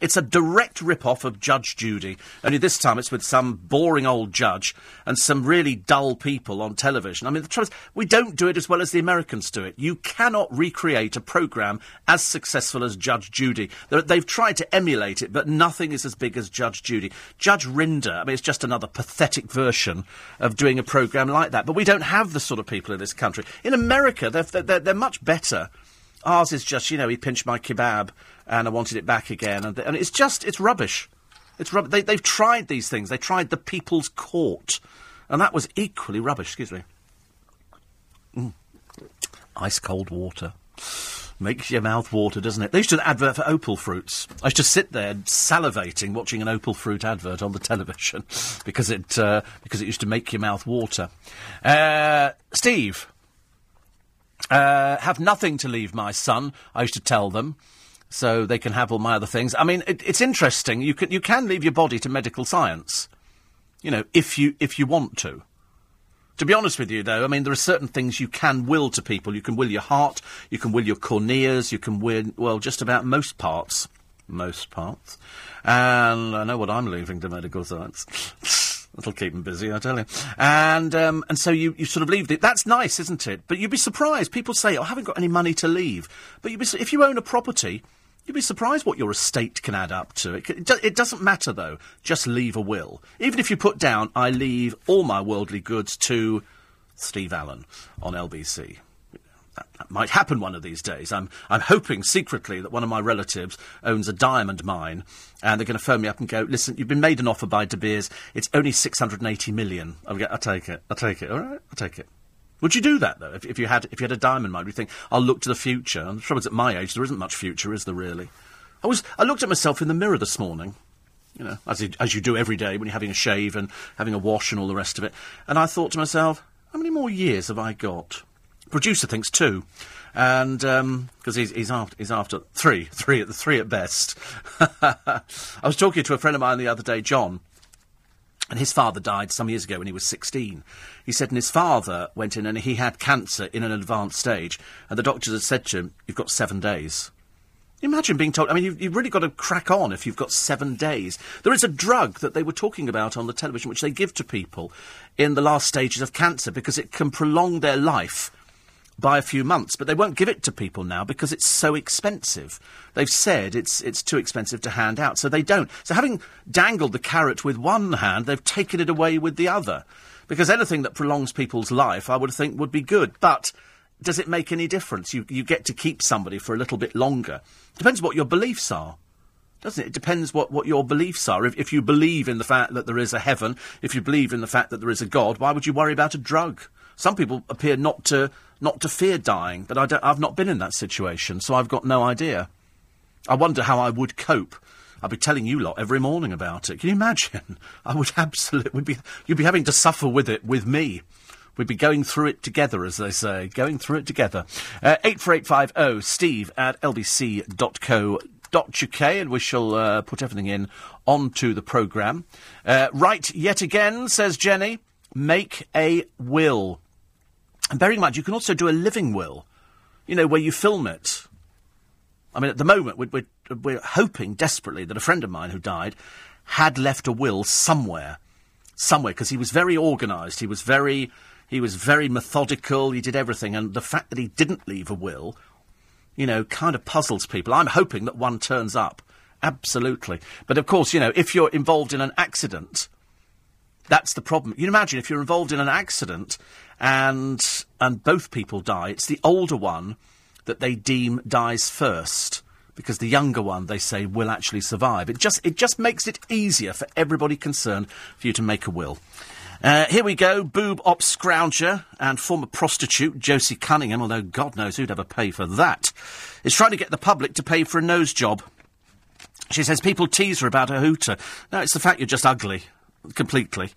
It's a direct rip-off of Judge Judy, only this time it's with some boring old judge and some really dull people on television. I mean, the trouble is, we don't do it as well as the Americans do it. You cannot recreate a programme as successful as Judge Judy. They're, they've tried to emulate it, but nothing is as big as Judge Judy. Judge Rinder, I mean, it's just another pathetic version of doing a programme like that. But we don't have the sort of people in this country. In America, they're, they're, they're much better. Ours is just, you know, he pinched my kebab and I wanted it back again. And, and it's just, it's rubbish. It's rub- they, they've tried these things. They tried the People's Court. And that was equally rubbish, excuse me. Mm. Ice cold water. Makes your mouth water, doesn't it? They used to an advert for opal fruits. I used to sit there salivating watching an opal fruit advert on the television because it uh, because it used to make your mouth water. Uh, Steve, uh, have nothing to leave my son. I used to tell them so they can have all my other things. I mean, it, it's interesting. You can you can leave your body to medical science, you know, if you if you want to. To be honest with you, though, I mean, there are certain things you can will to people. You can will your heart, you can will your corneas, you can will, well, just about most parts. Most parts. And I know what I'm leaving to medical science. That'll keep them busy, I tell you. And um, and so you, you sort of leave it. That's nice, isn't it? But you'd be surprised. People say, oh, I haven't got any money to leave. But you'd be, if you own a property, You'd be surprised what your estate can add up to. It, it, it, doesn't matter, though. Just leave a will. Even if you put down, I leave all my worldly goods to Steve Allen on LBC. That, might happen one of these days. I'm, I'm hoping secretly that one of my relatives owns a diamond mine and they're going to phone me up and go, listen, you've been made an offer by De Beers. It's only 680 million. I'll, get, I'll take it. I'll take it. All right? I'll take it. Would you do that though? If, if, you had if you had a diamond mine, would you think I'll look to the future? And the trouble is, at my age, there isn't much future, is there really? I was I looked at myself in the mirror this morning, you know, as you, as you do every day when you're having a shave and having a wash and all the rest of it, and I thought to myself, how many more years have I got? Producer thinks two, and because um, he's, he's after he's after three, three at the three at best. I was talking to a friend of mine the other day, John and his father died some years ago when he was 16. He said, and his father went in and he had cancer in an advanced stage. And the doctors had said to him, You've got seven days. Imagine being told, I mean, you've, you've, really got to crack on if you've got seven days. There is a drug that they were talking about on the television which they give to people in the last stages of cancer because it can prolong their life by a few months, but they won't give it to people now because it's so expensive. They've said it's it's too expensive to hand out, so they don't. So having dangled the carrot with one hand, they've taken it away with the other. Because anything that prolongs people's life, I would think, would be good. But does it make any difference? You you get to keep somebody for a little bit longer. Depends what your beliefs are doesn't it? It depends what, what your beliefs are. If, if you believe in the fact that there is a heaven, if you believe in the fact that there is a God, why would you worry about a drug? Some people appear not to not to fear dying, but I have not been in that situation, so I've got no idea. I wonder how I would cope. I'd be telling you lot every morning about it. Can you imagine? I would absolutely be you'd be having to suffer with it with me. We'd be going through it together, as they say, going through it together. Uh, eight four eight five zero Steve at lbc.co.uk, and we shall uh, put everything in onto the programme. Uh, right, yet again, says Jenny, make a will. And bearing in mind, you can also do a living will, you know, where you film it. I mean, at the moment, we're, we're, we're hoping desperately that a friend of mine who died had left a will somewhere, somewhere, because he was very organised. He was very, he was very methodical. He did everything, and the fact that he didn't leave a will, you know, kind of puzzles people. I'm hoping that one turns up. Absolutely. But of course, you know, if you're involved in an accident, that's the problem. You imagine if you're involved in an accident and and both people die, it's the older one that they deem dies first because the younger one they say will actually survive. It just it just makes it easier for everybody concerned for you to make a will. Uh, here we go. Boob op scrounger and former prostitute Josie Cunningham, although God knows who'd ever pay for that, is trying to get the public to pay for a nose job. She says people tease her about her hooter. No, it's the fact you're just ugly completely.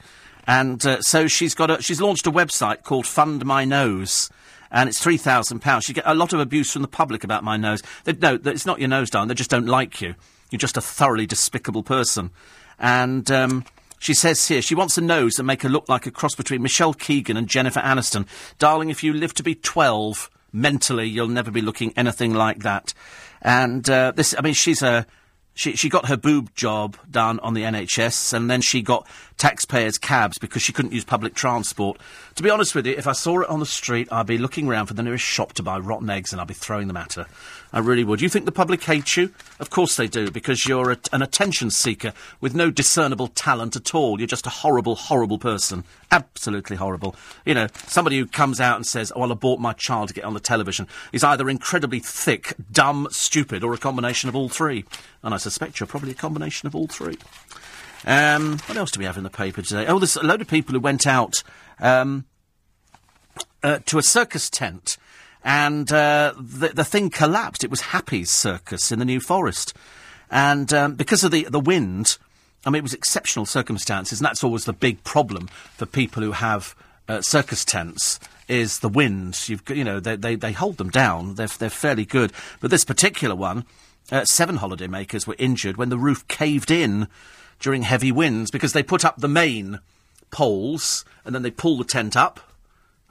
And uh, so she's got a, she's launched a website called Fund My Nose. And it's three thousand pounds. You get a lot of abuse from the public about my nose. They, no, it's not your nose, darling. They just don't like you. You're just a thoroughly despicable person. And um, she says here she wants a nose that make her look like a cross between Michelle Keegan and Jennifer Aniston. Darling, if you live to be twelve, mentally, you'll never be looking anything like that. And uh, this, I mean, she's a she, she got her boob job done on the NHS, and then she got taxpayers' cabs because she couldn't use public transport. To be honest with you, if I saw it on the street, I'd be looking around for the nearest shop to buy rotten eggs, and I'd be throwing them at her. I really would. You think the public hates you? Of course they do, because you're a, an attention seeker with no discernible talent at all. You're just a horrible, horrible person. Absolutely horrible. You know, somebody who comes out and says, oh, well, I bought my child to get on the television is either incredibly thick, dumb, stupid, or a combination of all three. And I suspect you're probably a combination of all three. Um, what else do we have in the paper today? Oh, there's a load of people who went out um, uh, to a circus tent and uh, the, the thing collapsed. It was Happy's Circus in the New Forest. And um, because of the, the wind, I mean, it was exceptional circumstances, and that's always the big problem for people who have uh, circus tents is the wind. You've you know they, they, they hold them down. They're they're fairly good, but this particular one, uh, seven holidaymakers were injured when the roof caved in during heavy winds because they put up the main poles and then they pull the tent up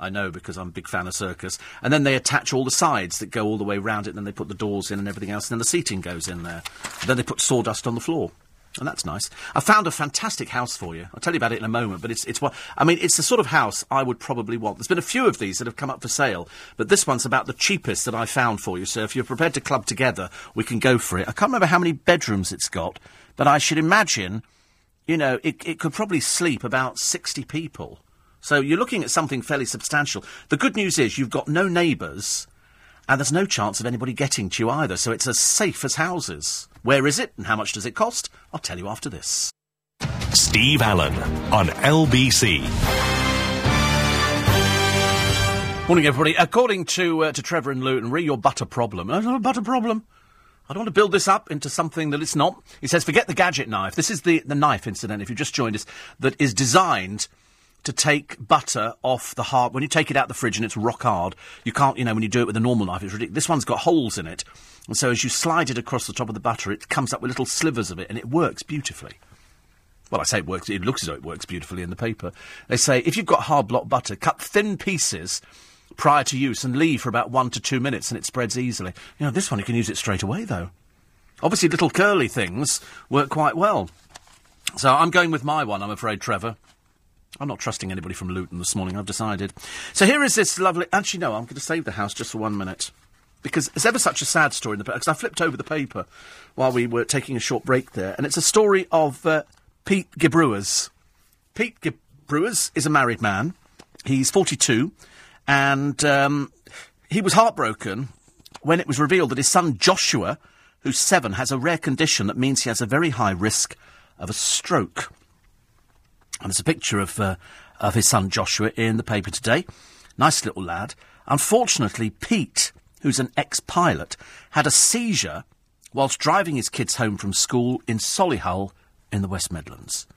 I know because I'm a big fan of circus. And then they attach all the sides that go all the way round it, and then they put the doors in and everything else, and then the seating goes in there. And then they put sawdust on the floor. And that's nice. I found a fantastic house for you. I'll tell you about it in a moment, but it's, it's what, I mean, it's the sort of house I would probably want. There's been a few of these that have come up for sale, but this one's about the cheapest that I found for you. So if you're prepared to club together, we can go for it. I can't remember how many bedrooms it's got, but I should imagine, you know, it, it could probably sleep about 60 people. So you're looking at something fairly substantial. The good news is you've got no neighbours, and there's no chance of anybody getting to you either, so it's as safe as houses. Where is it, and how much does it cost? I'll tell you after this. Steve Allen on LBC. Morning, everybody. According to uh, to Trevor and Luton, re your butter problem. I don't a butter problem. I don't want to build this up into something that it's not. He says, forget the gadget knife. This is the, the knife, incident, if you just joined us, that is designed to take butter off the hard. When you take it out the fridge and it's rock hard, you can't, you know, when you do it with a normal knife, it's ridiculous. This one's got holes in it. And so as you slide it across the top of the butter, it comes up with little slivers of it and it works beautifully. Well, I say it works, it looks as though it works beautifully in the paper. They say if you've got hard block butter, cut thin pieces prior to use and leave for about one to two minutes and it spreads easily. You know, this one you can use it straight away though. Obviously, little curly things work quite well. So I'm going with my one, I'm afraid, Trevor. I'm not trusting anybody from Luton this morning, I've decided. So here is this lovely. Actually, no, I'm going to save the house just for one minute. Because it's ever such a sad story in the paper. Because I flipped over the paper while we were taking a short break there, and it's a story of uh, Pete Gebrewers. Pete Gebrewers is a married man. He's 42, and um, he was heartbroken when it was revealed that his son Joshua, who's seven, has a rare condition that means he has a very high risk of a stroke. And there's a picture of, uh, of his son Joshua in the paper today. Nice little lad. Unfortunately, Pete, who's an ex pilot, had a seizure whilst driving his kids home from school in Solihull in the West Midlands.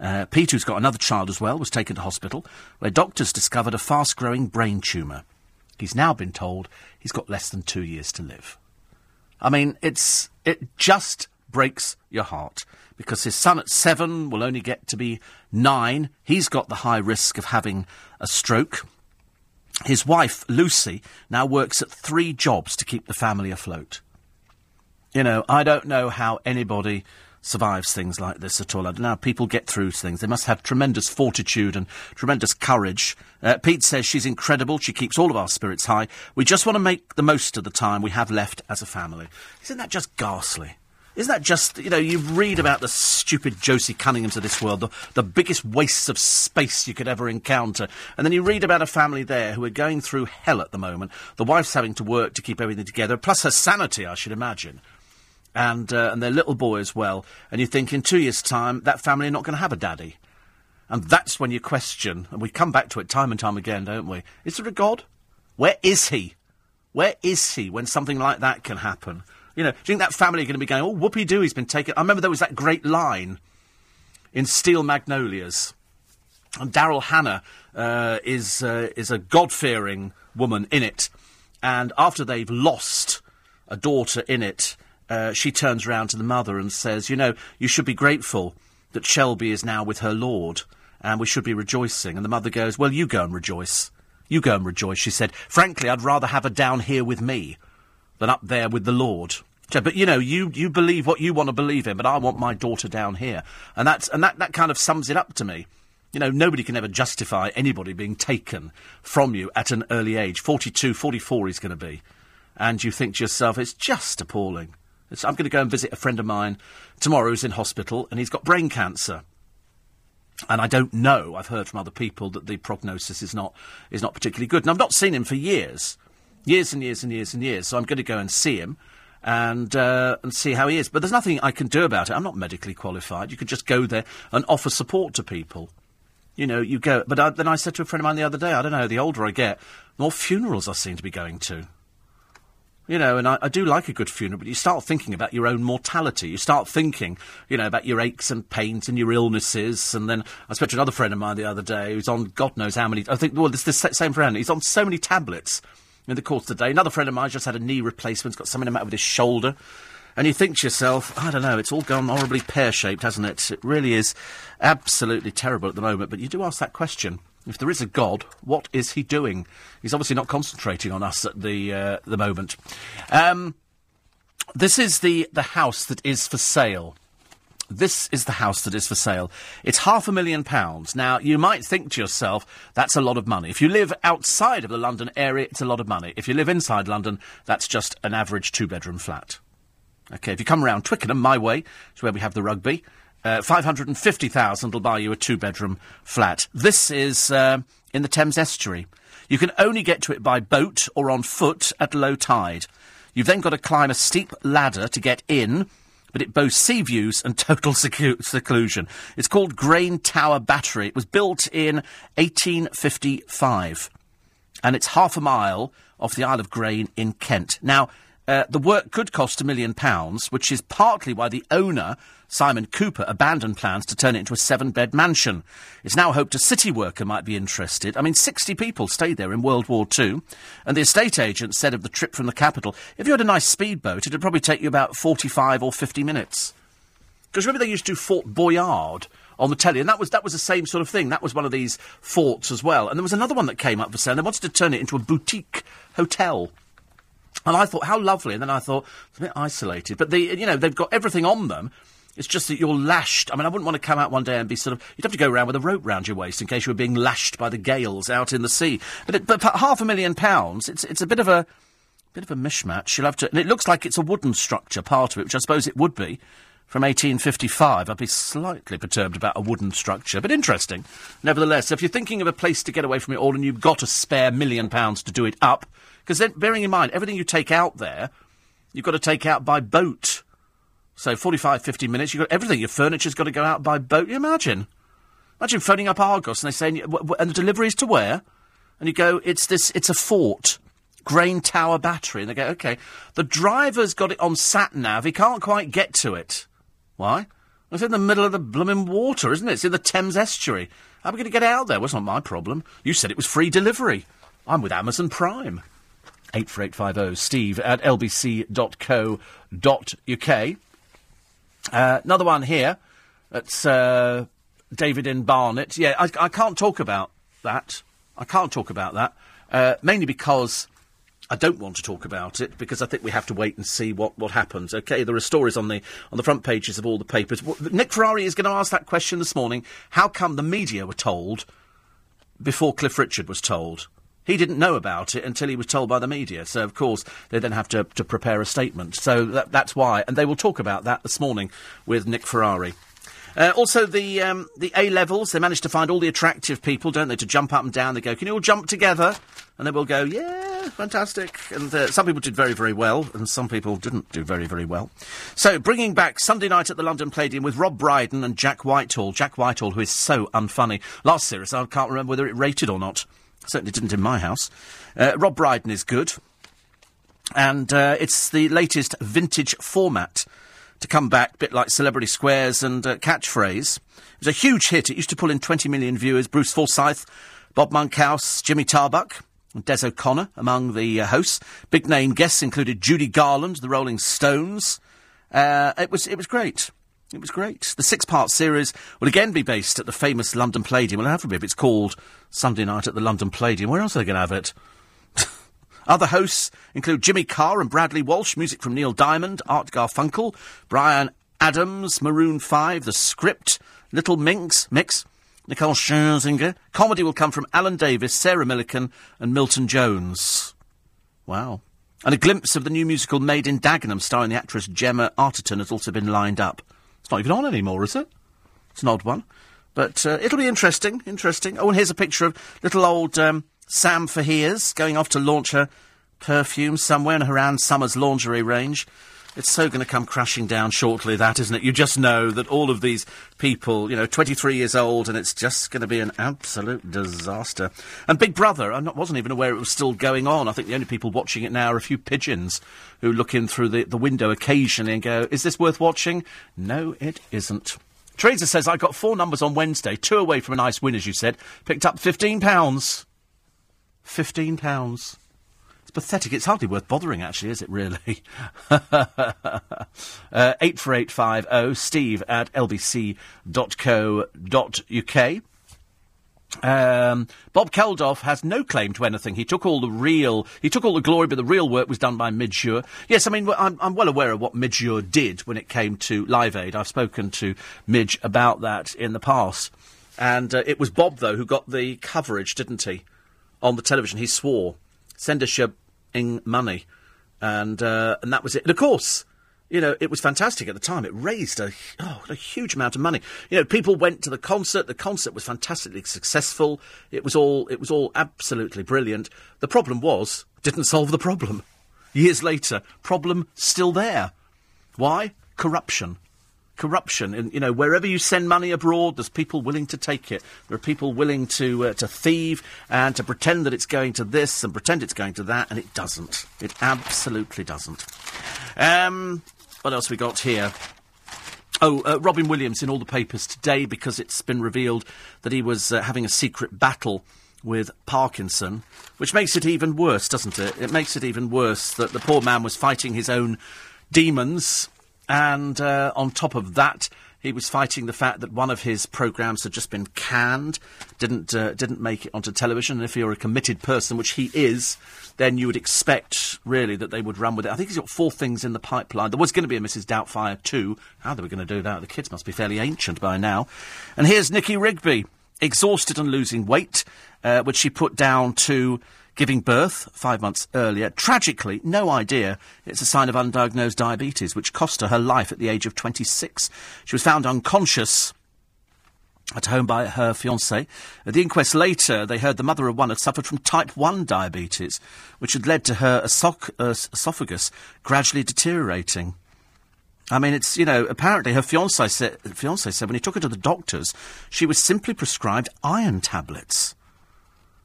Uh, Pete, who's got another child as well, was taken to hospital where doctors discovered a fast growing brain tumour. He's now been told he's got less than two years to live. I mean, it's it just breaks your heart because his son at seven will only get to be nine. He's got the high risk of having a stroke. His wife, Lucy, now works at three jobs to keep the family afloat. You know, I don't know how anybody survives things like this at all. I don't know how people get through things. They must have tremendous fortitude and tremendous courage. Uh, Pete says she's incredible. She keeps all of our spirits high. We just want to make the most of the time we have left as a family. Isn't that just ghastly? Isn't that just, you know, you read about the stupid Josie Cunninghams of this world, the, the biggest wastes of space you could ever encounter. And then you read about a family there who are going through hell at the moment. The wife's having to work to keep everything together, plus her sanity, I should imagine. And, uh, and their little boy as well. And you think in two years' time, that family are not going to have a daddy. And that's when you question, and we come back to it time and time again, don't we? Is there a God? Where is he? Where is he when something like that can happen? You know, do you think that family are going to be going, oh, whoopee doo, he's been taken? I remember there was that great line in Steel Magnolias. And Daryl Hannah uh, is, uh, is a God fearing woman in it. And after they've lost a daughter in it, uh, she turns round to the mother and says, You know, you should be grateful that Shelby is now with her Lord, and we should be rejoicing. And the mother goes, Well, you go and rejoice. You go and rejoice, she said. Frankly, I'd rather have her down here with me than up there with the Lord. But you know, you, you believe what you want to believe in, but I want my daughter down here, and that's and that, that kind of sums it up to me. You know, nobody can ever justify anybody being taken from you at an early age. 42, 44 he's going to be. And you think to yourself, it's just appalling. It's, I'm going to go and visit a friend of mine tomorrow who's in hospital and he's got brain cancer. And I don't know. I've heard from other people that the prognosis is not is not particularly good. And I've not seen him for years, years and years and years and years. So I'm going to go and see him and uh, and see how he is. But there's nothing I can do about it. I'm not medically qualified. You could just go there and offer support to people. You know, you go. But I, then I said to a friend of mine the other day, I don't know. The older I get, more funerals I seem to be going to. You know, and I, I, do like a good funeral, but you start thinking about your own mortality. You start thinking, you know, about your aches and pains and your illnesses. And then I spoke to another friend of mine the other day who's on God knows how many. I think, well, it's the same friend. He's on so many tablets in the course of the day. Another friend of mine just had a knee replacement, has got something the matter with his shoulder. And you think to yourself, I don't know, it's all gone horribly pear shaped, hasn't it? It really is absolutely terrible at the moment. But you do ask that question if there is a God, what is he doing? He's obviously not concentrating on us at the uh, the moment. Um, this is the, the house that is for sale. This is the house that is for sale. It's half a million pounds. Now, you might think to yourself, that's a lot of money. If you live outside of the London area, it's a lot of money. If you live inside London, that's just an average two bedroom flat. Okay, if you come around Twickenham, my way, is where we have the rugby, uh, 550,000 will buy you a two bedroom flat. This is uh, in the Thames estuary. You can only get to it by boat or on foot at low tide. You've then got to climb a steep ladder to get in, but it boasts sea views and total secu- seclusion. It's called Grain Tower Battery. It was built in 1855, and it's half a mile off the Isle of Grain in Kent. Now, uh, the work could cost a million pounds, which is partly why the owner, Simon Cooper, abandoned plans to turn it into a seven bed mansion. It's now hoped a city worker might be interested. I mean, 60 people stayed there in World War II, and the estate agent said of the trip from the capital if you had a nice speedboat, it'd probably take you about 45 or 50 minutes. Because remember, they used to do Fort Boyard on the telly, and that was that was the same sort of thing. That was one of these forts as well. And there was another one that came up for sale. They wanted to turn it into a boutique hotel. And I thought, how lovely. And then I thought, it's a bit isolated. But, the, you know, they've got everything on them. It's just that you're lashed. I mean, I wouldn't want to come out one day and be sort of. You'd have to go around with a rope round your waist in case you were being lashed by the gales out in the sea. But, it, but half a million pounds, it's, it's a bit of a. Bit of a mishmash. You'll have to, and it looks like it's a wooden structure, part of it, which I suppose it would be from 1855. I'd be slightly perturbed about a wooden structure, but interesting. Nevertheless, if you're thinking of a place to get away from it all and you've got a spare million pounds to do it up, because then, bearing in mind, everything you take out there, you've got to take out by boat. So 45, 50 minutes, you've got everything. Your furniture's got to go out by boat. You imagine? Imagine phoning up Argos and they say, and the delivery is to where? And you go, it's this, it's a fort. Grain Tower Battery. And they go, okay. The driver's got it on sat nav. He can't quite get to it. Why? It's in the middle of the blooming water, isn't it? It's in the Thames estuary. How are we going to get out there? Well, it's not my problem. You said it was free delivery. I'm with Amazon Prime. 84850 steve at lbc.co.uk. Uh, another one here. That's uh, David in Barnet. Yeah, I, I, can't talk about that. I can't talk about that. Uh, mainly because I don't want to talk about it because I think we have to wait and see what, what happens. Okay, there are stories on the on the front pages of all the papers. Nick Ferrari is going to ask that question this morning. How come the media were told before Cliff Richard was told? He didn't know about it until he was told by the media. So, of course, they then have to, to prepare a statement. So that, that's why. And they will talk about that this morning with Nick Ferrari. Uh, also, the um, the A levels, they manage to find all the attractive people, don't they, to jump up and down. They go, Can you all jump together? And then we'll go, Yeah, fantastic. And uh, some people did very, very well, and some people didn't do very, very well. So, bringing back Sunday night at the London Palladium with Rob Brydon and Jack Whitehall. Jack Whitehall, who is so unfunny. Last series, I can't remember whether it rated or not. Certainly didn't in my house. Uh, Rob Brydon is good. And uh, it's the latest vintage format to come back, bit like Celebrity Squares and uh, Catchphrase. It was a huge hit. It used to pull in 20 million viewers. Bruce Forsyth, Bob Monkhouse, Jimmy Tarbuck, and Des O'Connor among the uh, hosts. Big name guests included Judy Garland, the Rolling Stones. Uh, it was it was great. It was great. The six part series will again be based at the famous London Palladium. Well, have to be if it's called Sunday Night at the London Palladium. Where else are they going to have it? Other hosts include Jimmy Carr and Bradley Walsh, music from Neil Diamond, Art Garfunkel, Bryan Adams, Maroon 5, The Script, Little Minx, Mix, Nicole Scherzinger. Comedy will come from Alan Davies, Sarah Millican, and Milton Jones. Wow. And a glimpse of the new musical Made in Dagenham, starring the actress Gemma Arterton, has also been lined up. It's not even on anymore, is it? It's an odd one. But uh, it'll be interesting, interesting. Oh, and here's a picture of little old um, Sam Faiers going off to launch her perfume somewhere in her Ann Summers lingerie range. It's so going to come crashing down shortly, that, isn't it? You just know that all of these people, you know, 23 years old, and it's just going to be an absolute disaster. And Big Brother, I wasn't even aware it was still going on. I think the only people watching it now are a few pigeons who look in through the, the window occasionally and go, is this worth watching? No, it isn't. Teresa says, I got four numbers on Wednesday, two away from a nice win, as you said. Picked up £15. Fifteen pounds. It's pathetic. It's hardly worth bothering, actually, is it, really? uh, 84850 steve at lbc.co.uk. Um, Bob Geldof has no claim to anything. He took all the real, he took all the glory, but the real work was done by Midge Ure. Yes, I mean, I'm, I'm well aware of what Midge Ure did when it came to Live Aid. I've spoken to Midge about that in the past. And uh, it was Bob, though, who got the coverage, didn't he? on the television. He swore, "Send us your ing money," and uh, and that was it. And of course, you know, it was fantastic at the time. It raised a oh, a huge amount of money. You know, people went to the concert. The concert was fantastically successful. It was all it was all absolutely brilliant. The problem was didn't solve the problem. Years later, problem still there. Why? Corruption corruption. And, you know, wherever you send money abroad, there's people willing to take it. There are people willing to, uh, to thieve and to pretend that it's going to this and pretend it's going to that, and it doesn't. It absolutely doesn't. Um, what else we got here? Oh, uh, Robin Williams in all the papers today because it's been revealed that he was uh, having a secret battle with Parkinson, which makes it even worse, doesn't it? It makes it even worse that the poor man was fighting his own demons and uh, on top of that, he was fighting the fact that one of his programmes had just been canned, didn't uh, didn't make it onto television. And if you're a committed person, which he is, then you would expect really that they would run with it. I think he's got four things in the pipeline. There was going to be a Mrs. Doubtfire too. How they were going to do that? The kids must be fairly ancient by now. And here's Nicky Rigby, exhausted and losing weight, uh, which she put down to giving birth five months earlier. Tragically, no idea it's a sign of undiagnosed diabetes, which cost her her life at the age of 26. She was found unconscious at home by her fiance. At the inquest later, they heard the mother of one had suffered from type 1 diabetes, which had led to her esoph- uh, esophagus gradually deteriorating. I mean, it's, you know, apparently her fiance said, fiance said when he took her to the doctors, she was simply prescribed iron tablets.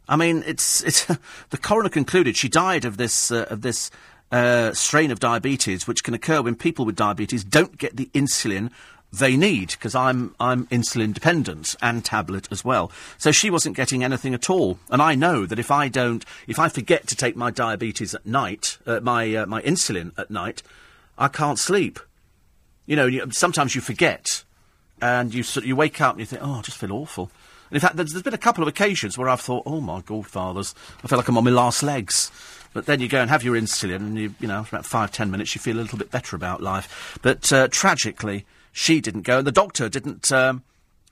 I mean, it's it's the coroner concluded she died of this uh, of this uh, strain of diabetes, which can occur when people with diabetes don't get the insulin they need because I'm I'm insulin dependent and tablet as well. So she wasn't getting anything at all, and I know that if I don't, if I forget to take my diabetes at night, uh, my uh, my insulin at night, I can't sleep. You know, you, sometimes you forget, and you you wake up and you think, oh, I just feel awful. And in fact, there's, there's been a couple of occasions where I've thought, oh my godfathers, I feel like I'm on my last legs. But then you go and have your insulin, and you, you know, after about five, ten minutes, you feel a little bit better about life. But uh, tragically, she didn't go, and the doctor didn't um,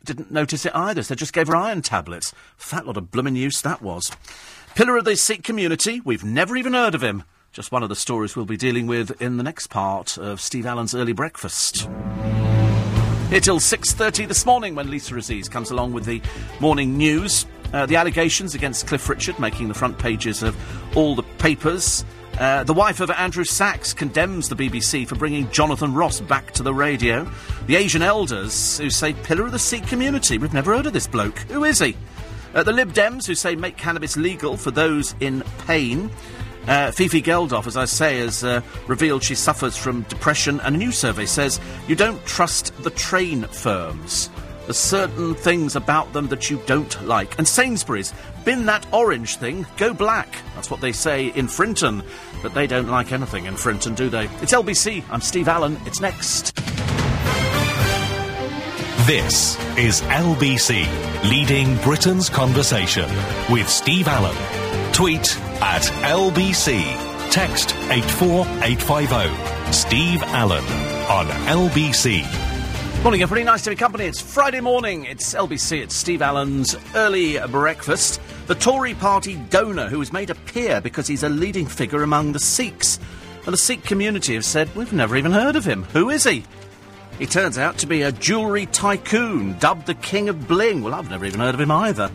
didn't notice it either. So they just gave her iron tablets. Fat lot of blooming use that was. Pillar of the Sikh community. We've never even heard of him. Just one of the stories we'll be dealing with in the next part of Steve Allen's early breakfast. Here till 6.30 this morning when Lisa Aziz comes along with the morning news. Uh, the allegations against Cliff Richard making the front pages of all the papers. Uh, the wife of Andrew Sachs condemns the BBC for bringing Jonathan Ross back to the radio. The Asian elders who say pillar of the Sikh community. We've never heard of this bloke. Who is he? Uh, the Lib Dems who say make cannabis legal for those in pain. Uh, Fifi Geldof, as I say, has uh, revealed she suffers from depression, and a new survey says you don't trust the train firms. There's certain things about them that you don't like. And Sainsbury's, bin that orange thing, go black. That's what they say in Frinton. But they don't like anything in Frinton, do they? It's LBC. I'm Steve Allen. It's next. This is LBC, leading Britain's conversation with Steve Allen. Tweet at LBC. Text 84850. Steve Allen on LBC. Morning, everybody. Nice to be company. It's Friday morning. It's LBC. It's Steve Allen's early breakfast. The Tory party donor who was made a peer because he's a leading figure among the Sikhs. And the Sikh community have said, we've never even heard of him. Who is he? He turns out to be a jewellery tycoon, dubbed the King of Bling. Well, I've never even heard of him either.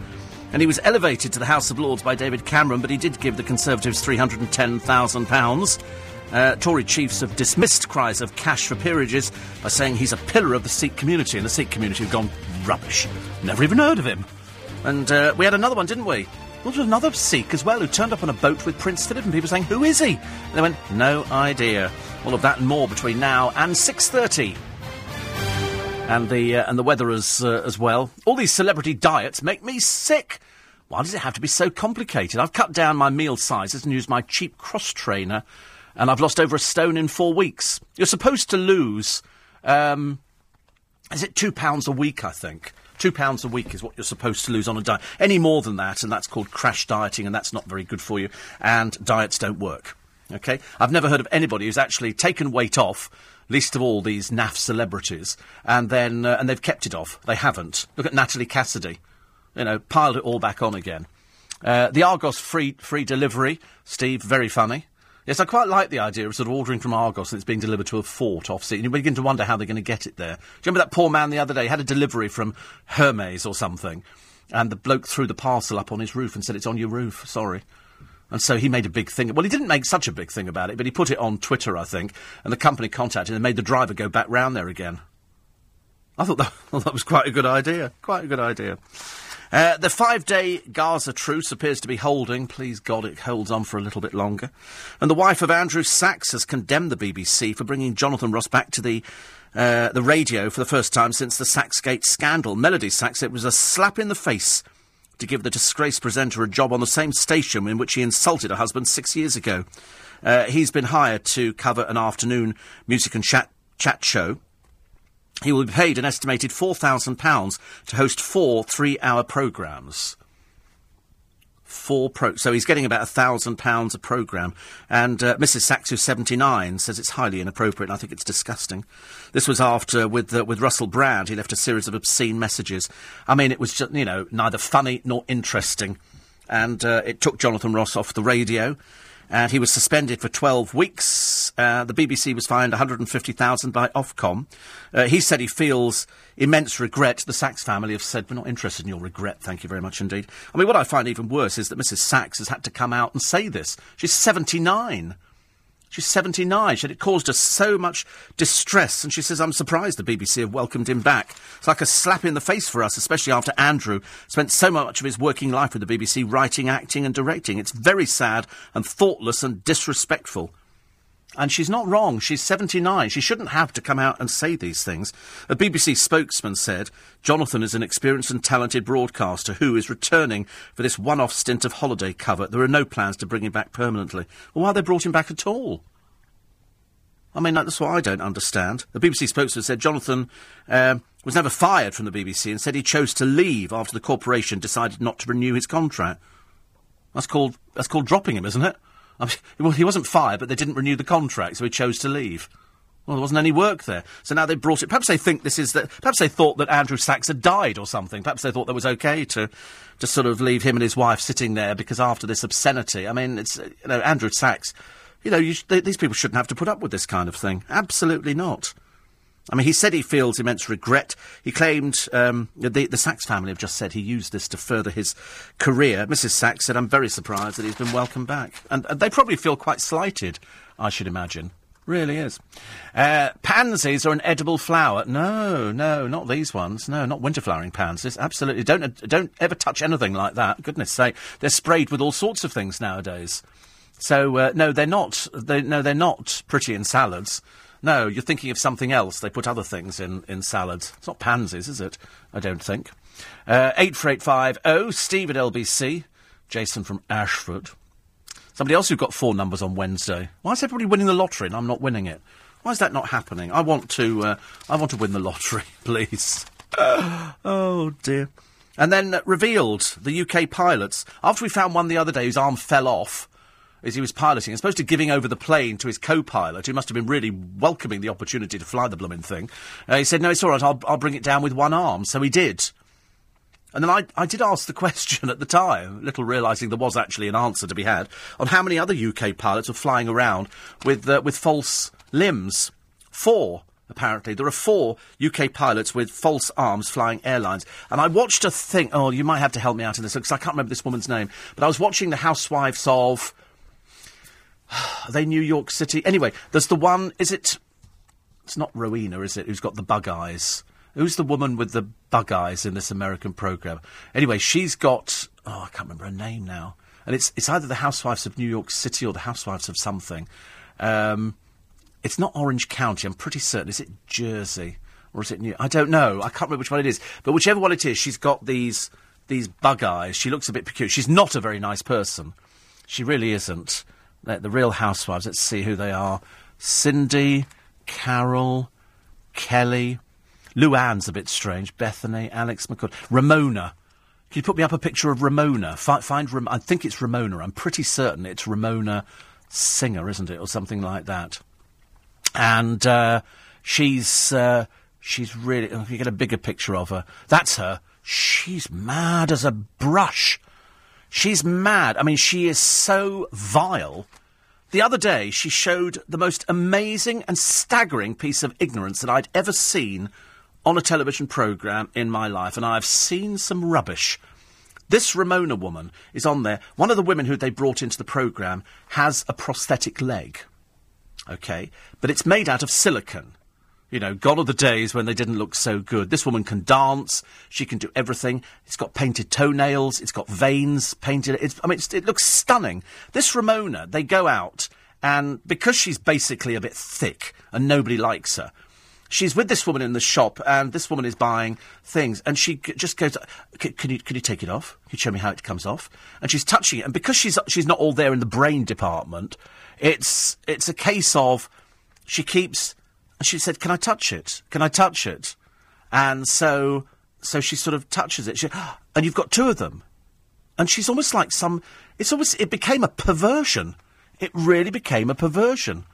And he was elevated to the House of Lords by David Cameron, but he did give the Conservatives £310,000. Uh, Tory chiefs have dismissed cries of cash for peerages by saying he's a pillar of the Sikh community, and the Sikh community have gone rubbish. Never even heard of him. And uh, we had another one, didn't we? There was another Sikh as well who turned up on a boat with Prince Philip, and people saying, "Who is he?" And they went, "No idea." All of that and more between now and six thirty and the uh, and the weather as uh, as well. All these celebrity diets make me sick. Why does it have to be so complicated? I've cut down my meal sizes and used my cheap cross trainer, and I've lost over a stone in four weeks. You're supposed to lose, um, is it two pounds a week? I think two pounds a week is what you're supposed to lose on a diet. Any more than that, and that's called crash dieting, and that's not very good for you. And diets don't work. Okay, I've never heard of anybody who's actually taken weight off least of all these naff celebrities, and then uh, and they've kept it off. They haven't. Look at Natalie Cassidy, you know, piled it all back on again. Uh, the Argos free free delivery, Steve, very funny. Yes, I quite like the idea of sort of ordering from Argos and it's being delivered to a fort off sea. And you begin to wonder how they're going to get it there. Do you remember that poor man the other day had a delivery from Hermes or something, and the bloke threw the parcel up on his roof and said, "It's on your roof." Sorry. And so he made a big thing. Well, he didn't make such a big thing about it, but he put it on Twitter, I think, and the company contacted him and made the driver go back round there again. I thought that, well, that was quite a good idea. Quite a good idea. Uh, the five day Gaza truce appears to be holding. Please God, it holds on for a little bit longer. And the wife of Andrew Sachs has condemned the BBC for bringing Jonathan Ross back to the, uh, the radio for the first time since the Sachsgate scandal. Melody Sachs, it was a slap in the face to give the disgraced presenter a job on the same station in which he insulted her husband six years ago. Uh, he's been hired to cover an afternoon music and chat, chat show. He will be paid an estimated £4,000 to host four three hour programmes four pro. So he's getting about a thousand pounds a programme. And uh, Mrs. Sachs, who's seventy nine, says it's highly inappropriate. and I think it's disgusting. This was after with uh, with Russell Brand. He left a series of obscene messages. I mean, it was just you know neither funny nor interesting, and uh, it took Jonathan Ross off the radio and he was suspended for 12 weeks. Uh, the BBC was fined 150,000 by Ofcom. Uh, he said he feels immense regret. The Sachs family have said, we're not interested in your regret, thank you very much indeed. I mean, what I find even worse is that Mrs Sachs has had to come out and say this. She's 79. She's 79. She said it caused her so much distress. And she says, I'm surprised the BBC have welcomed him back. It's like a slap in the face for us, especially after Andrew spent so much of his working life with the BBC writing, acting, and directing. It's very sad and thoughtless and disrespectful. And she's not wrong. She's 79. She shouldn't have to come out and say these things. A BBC spokesman said Jonathan is an experienced and talented broadcaster who is returning for this one off stint of holiday cover. There are no plans to bring him back permanently. Well, why have they brought him back at all? I mean, that's what I don't understand. The BBC spokesman said Jonathan um, was never fired from the BBC and said he chose to leave after the corporation decided not to renew his contract. That's called, that's called dropping him, isn't it? Well, he wasn't fired, but they didn't renew the contract, so he chose to leave. Well, there wasn't any work there. So now they brought it. Perhaps they think this is that. Perhaps they thought that Andrew Sachs had died or something. Perhaps they thought that was okay to, to sort of leave him and his wife sitting there because after this obscenity. I mean, it's you know Andrew Sachs. You know, you sh- they, these people shouldn't have to put up with this kind of thing. Absolutely not. I mean, he said he feels immense regret. He claimed um, the, the Sachs family have just said he used this to further his career. Mrs. Sachs said, "I'm very surprised that he's been welcomed back," and, and they probably feel quite slighted. I should imagine. Really is. Uh, pansies are an edible flower. No, no, not these ones. No, not winter flowering pansies. Absolutely. Don't, don't ever touch anything like that. Goodness sake. They're sprayed with all sorts of things nowadays. So, uh, no, they're not. They, no, they're not pretty in salads. No, you're thinking of something else. They put other things in, in salads. It's not pansies, is it? I don't think. Uh, 84850, Steve at LBC, Jason from Ashford. Somebody else who got four numbers on Wednesday. Why is everybody winning the lottery and I'm not winning it? Why is that not happening? I want to, uh, I want to win the lottery, please. oh dear. And then uh, revealed the UK pilots after we found one the other day whose arm fell off as he was piloting, as opposed to giving over the plane to his co-pilot, who must have been really welcoming the opportunity to fly the blooming thing. Uh, he said, "No, it's all right. I'll, I'll bring it down with one arm." So he did. And then I, I did ask the question at the time, little realising there was actually an answer to be had, on how many other UK pilots were flying around with, uh, with false limbs. Four, apparently. There are four UK pilots with false arms flying airlines. And I watched a thing, oh, you might have to help me out in this, because I can't remember this woman's name, but I was watching The Housewives of. Are they New York City? Anyway, there's the one, is it. It's not Rowena, is it, who's got the bug eyes? Who's the woman with the bug eyes in this American program? Anyway, she's got oh, I can't remember her name now, and it's it's either the Housewives of New York City or the Housewives of something. Um, it's not Orange County. I'm pretty certain. Is it Jersey or is it New? I don't know. I can't remember which one it is. But whichever one it is, she's got these these bug eyes. She looks a bit peculiar. She's not a very nice person. She really isn't. The Real Housewives. Let's see who they are. Cindy, Carol, Kelly. Luann's a bit strange. Bethenny, Alex McCall, Ramona. Can you put me up a picture of Ramona? Find, find Ram- I think it's Ramona. I'm pretty certain it's Ramona Singer, isn't it, or something like that. And uh, she's uh, she's really. If you get a bigger picture of her, that's her. She's mad as a brush. She's mad. I mean, she is so vile. The other day, she showed the most amazing and staggering piece of ignorance that I'd ever seen on a television programme in my life, and I've seen some rubbish. This Ramona woman is on there. One of the women who they brought into the programme has a prosthetic leg. Okay? But it's made out of silicon. You know, gone are the days when they didn't look so good. This woman can dance. She can do everything. It's got painted toenails. It's got veins painted. It's, I mean, it looks stunning. This Ramona, they go out, and because she's basically a bit thick and nobody likes her, she's with this woman in the shop, and this woman is buying things, and she just goes, can, "Can you can you take it off? Can you show me how it comes off?" And she's touching it, and because she's she's not all there in the brain department, it's it's a case of she keeps. And she said, "Can I touch it? Can I touch it?" And so so she sort of touches it, she, and you've got two of them, and she's almost like some. It's almost it became a perversion. It really became a perversion.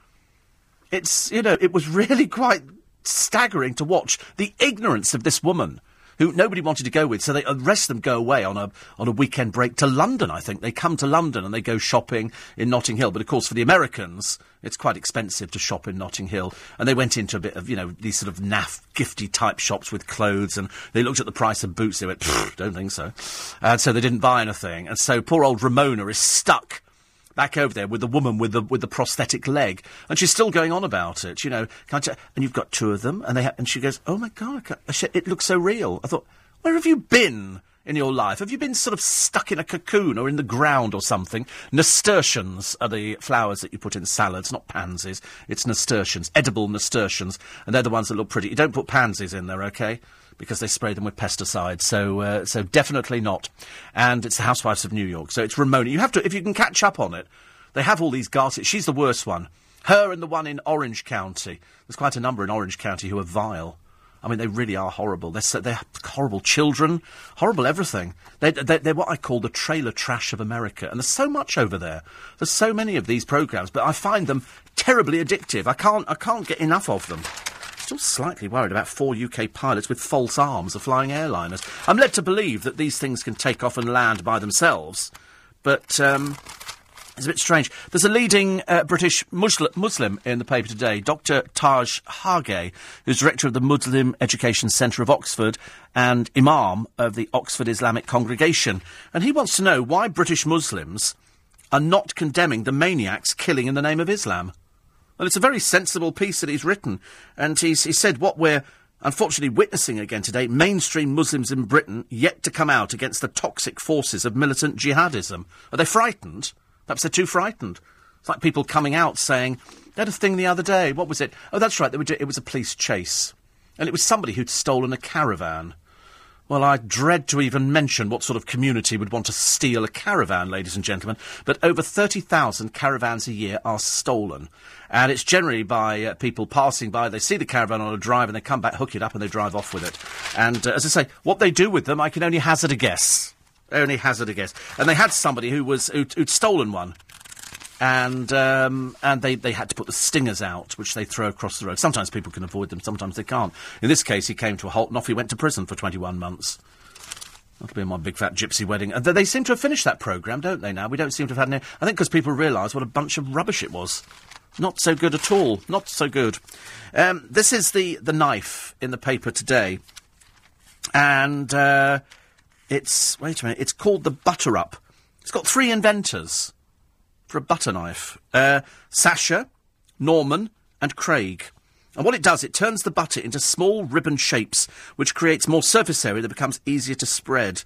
It's you know it was really quite staggering to watch the ignorance of this woman who nobody wanted to go with. So they, the rest of them go away on a on a weekend break to London. I think they come to London and they go shopping in Notting Hill. But of course, for the Americans, it's quite expensive to shop in Notting Hill. And they went into a bit of you know these sort of naff, gifty type shops with clothes, and they looked at the price of boots. They went, don't think so. And so they didn't buy anything. And so poor old Ramona is stuck back over there with the woman with the with the prosthetic leg, and she's still going on about it. You know, can't you, and you've got two of them, and they ha- and she goes, "Oh my god, it looks so real." I thought, where have you been? In your life, have you been sort of stuck in a cocoon or in the ground or something? Nasturtiums are the flowers that you put in salads, not pansies. It's nasturtiums, edible nasturtiums, and they're the ones that look pretty. You don't put pansies in there, okay? Because they spray them with pesticides. So, uh, so definitely not. And it's the Housewives of New York. So it's Ramona. You have to, if you can catch up on it. They have all these ghastly. She's the worst one. Her and the one in Orange County. There's quite a number in Orange County who are vile. I mean, they really are horrible. They're, so, they're horrible children, horrible everything. They're, they're, they're, what I call the trailer trash of America. And there's so much over there. There's so many of these programs, but I find them terribly addictive. I can't, I can't get enough of them. I'm still slightly worried about four UK pilots with false arms of flying airliners. I'm led to believe that these things can take off and land by themselves, but um, it's a bit strange. There's a leading uh, British Muslim, Muslim, in the paper today, Dr. Taj Hargey, who's director of the Muslim Education Centre of Oxford and Imam of the Oxford Islamic Congregation. And he wants to know why British Muslims are not condemning the maniacs killing in the name of Islam. Well, it's a very sensible piece that he's written. And he's, he said what we're unfortunately witnessing again today mainstream Muslims in Britain yet to come out against the toxic forces of militant jihadism. Are they frightened? Perhaps they're too frightened. It's like people coming out saying, they had a thing the other day. What was it? Oh, that's right. It was a police chase. And it was somebody who'd stolen a caravan. Well, I dread to even mention what sort of community would want to steal a caravan, ladies and gentlemen, but over 30,000 caravans a year are stolen. And it's generally by uh, people passing by. They see the caravan on a drive and they come back, hook it up, and they drive off with it. And uh, as I say, what they do with them, I can only hazard a guess. Only hazard a guess. And they had somebody who was who'd, who'd stolen one and um, and they, they had to put the stingers out, which they throw across the road. Sometimes people can avoid them, sometimes they can't. In this case, he came to a halt and off he went to prison for 21 months. That'll be my big fat gypsy wedding. And they seem to have finished that programme, don't they, now? We don't seem to have had any... I think because people realise what a bunch of rubbish it was. Not so good at all. Not so good. Um, this is the, the knife in the paper today. And uh, it's... Wait a minute. It's called the Butter Up. It's got three inventors for a butter knife. Uh, Sasha, Norman, and Craig. And what it does, it turns the butter into small ribbon shapes, which creates more surface area that becomes easier to spread.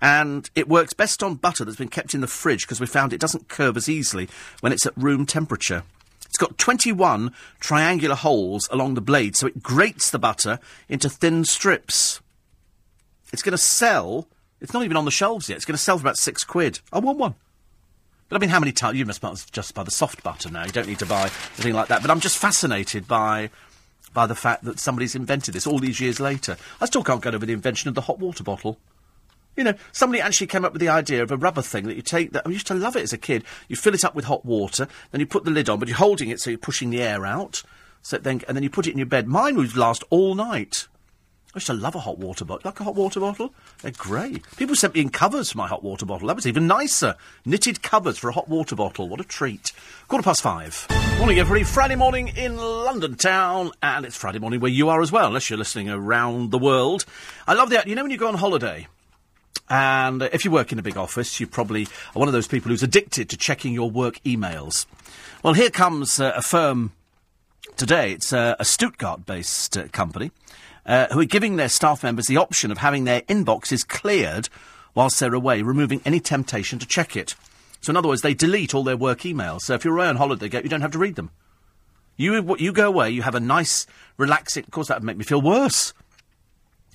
And it works best on butter that's been kept in the fridge because we found it doesn't curve as easily when it's at room temperature. It's got 21 triangular holes along the blade, so it grates the butter into thin strips. It's going to sell. It's not even on the shelves yet. It's going to sell for about six quid. I want one. But I mean, how many times you must just buy the soft butter now? You don't need to buy anything like that. But I'm just fascinated by by the fact that somebody's invented this all these years later. I still can't get over the invention of the hot water bottle. You know, somebody actually came up with the idea of a rubber thing that you take. That I used to love it as a kid. You fill it up with hot water, then you put the lid on, but you're holding it so you're pushing the air out. So then, and then you put it in your bed. Mine would last all night. I used to love a hot water bottle. Like a hot water bottle? They're great. People sent me in covers for my hot water bottle. That was even nicer. Knitted covers for a hot water bottle. What a treat. Quarter past five. Morning, everybody. Friday morning in London town. And it's Friday morning where you are as well, unless you're listening around the world. I love that. You know when you go on holiday? And if you work in a big office, you probably are one of those people who's addicted to checking your work emails. Well, here comes uh, a firm today. It's uh, a Stuttgart based uh, company uh, who are giving their staff members the option of having their inboxes cleared whilst they're away, removing any temptation to check it. So, in other words, they delete all their work emails. So, if you're away on holiday, you don't have to read them. You, you go away, you have a nice, relaxing. Of course, that would make me feel worse.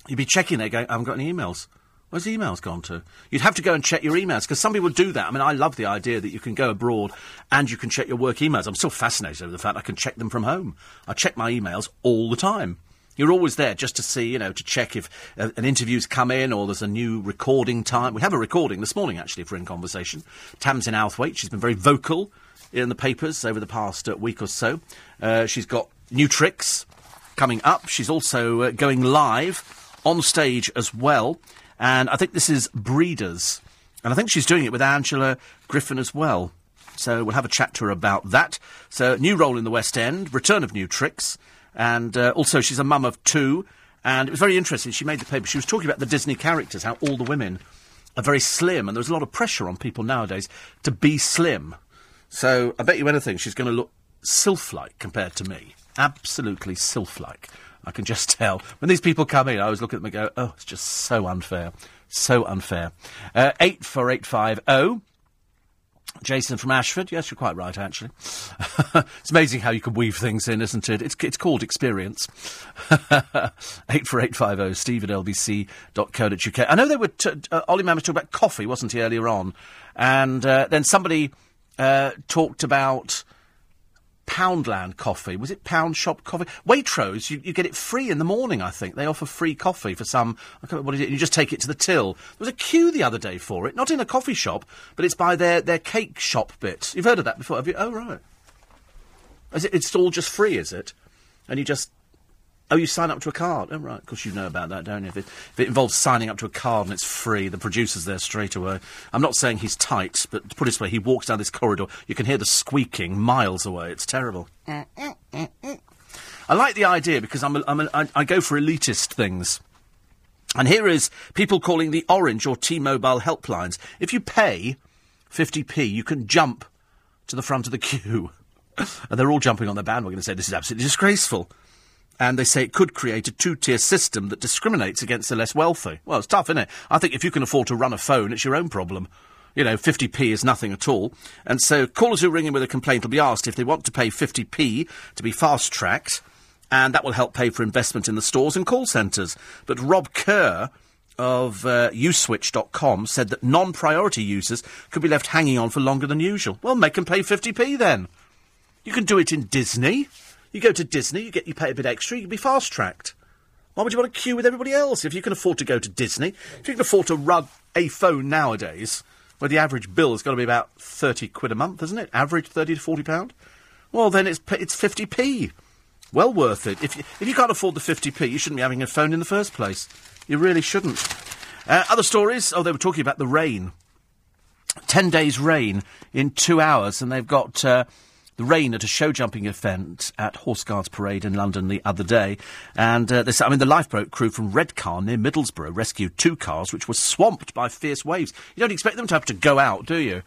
You'd be checking there, going, I haven't got any emails. Where's the emails gone to? You'd have to go and check your emails because some people do that. I mean, I love the idea that you can go abroad and you can check your work emails. I'm still fascinated over the fact I can check them from home. I check my emails all the time. You're always there just to see, you know, to check if uh, an interview's come in or there's a new recording time. We have a recording this morning, actually, we're in conversation. Tamsin Outhwaite, she's been very vocal in the papers over the past uh, week or so. Uh, she's got new tricks coming up. She's also uh, going live on stage as well. And I think this is Breeders. And I think she's doing it with Angela Griffin as well. So we'll have a chat to her about that. So, new role in the West End, return of new tricks. And uh, also, she's a mum of two. And it was very interesting. She made the paper. She was talking about the Disney characters, how all the women are very slim. And there's a lot of pressure on people nowadays to be slim. So I bet you anything she's going to look sylph like compared to me. Absolutely sylph like. I can just tell. When these people come in, I always look at them and go, oh, it's just so unfair. So unfair. Uh, 84850. Jason from Ashford. Yes, you're quite right, actually. it's amazing how you can weave things in, isn't it? It's, it's called experience. 84850 steve at lbc.co.uk. I know they were, t- uh, Ollie talking about coffee, wasn't he, earlier on? And uh, then somebody uh, talked about Poundland coffee. Was it Pound Shop coffee? Waitrose, you, you, get it free in the morning, I think. They offer free coffee for some. I can't remember what is it? You just take it to the till. There was a queue the other day for it, not in a coffee shop, but it's by their, their cake shop bit. You've heard of that before, have you? Oh, right. Is it, it's all just free, is it? And you just Oh, you sign up to a card. Oh, right. Of course, you know about that, don't you? If it, if it, involves signing up to a card and it's free, the producer's there straight away. I'm not saying he's tight, but to put it this way, he walks down this corridor. You can hear the squeaking miles away. It's terrible. I like the idea because I'm a, I'm a, I, I go for elitist things. And here is people calling the Orange or T-Mobile helplines. If you pay 50p, you can jump to the front of the queue. and they're all jumping on the bandwagon and say this is absolutely disgraceful and they say it could create a two-tier system that discriminates against the less wealthy. Well, it's tough, isn't it? I think if you can afford to run a phone, it's your own problem. You know, 50p is nothing at all. And so callers who ring in with a complaint will be asked if they want to pay 50p to be fast-tracked, and that will help pay for investment in the stores and call centres. But Rob Kerr of uh, uSwitch.com said that non-priority users could be left hanging on for longer than usual. Well, make them pay 50p then. You can do it in Disney. You go to Disney, you get you pay a bit extra, you can be fast tracked. Why would you want to queue with everybody else? If you can afford to go to Disney, if you can afford to run a phone nowadays, where the average bill has got to be about 30 quid a month, isn't it? Average 30 to 40 pound? Well, then it's, it's 50p. Well worth it. If you, if you can't afford the 50p, you shouldn't be having a phone in the first place. You really shouldn't. Uh, other stories? Oh, they were talking about the rain. Ten days rain in two hours, and they've got uh, the rain at a show jumping event at Horse Guards Parade in London the other day. And uh, this, I mean, the lifeboat crew from Redcar near Middlesbrough rescued two cars which were swamped by fierce waves. You don't expect them to have to go out, do you?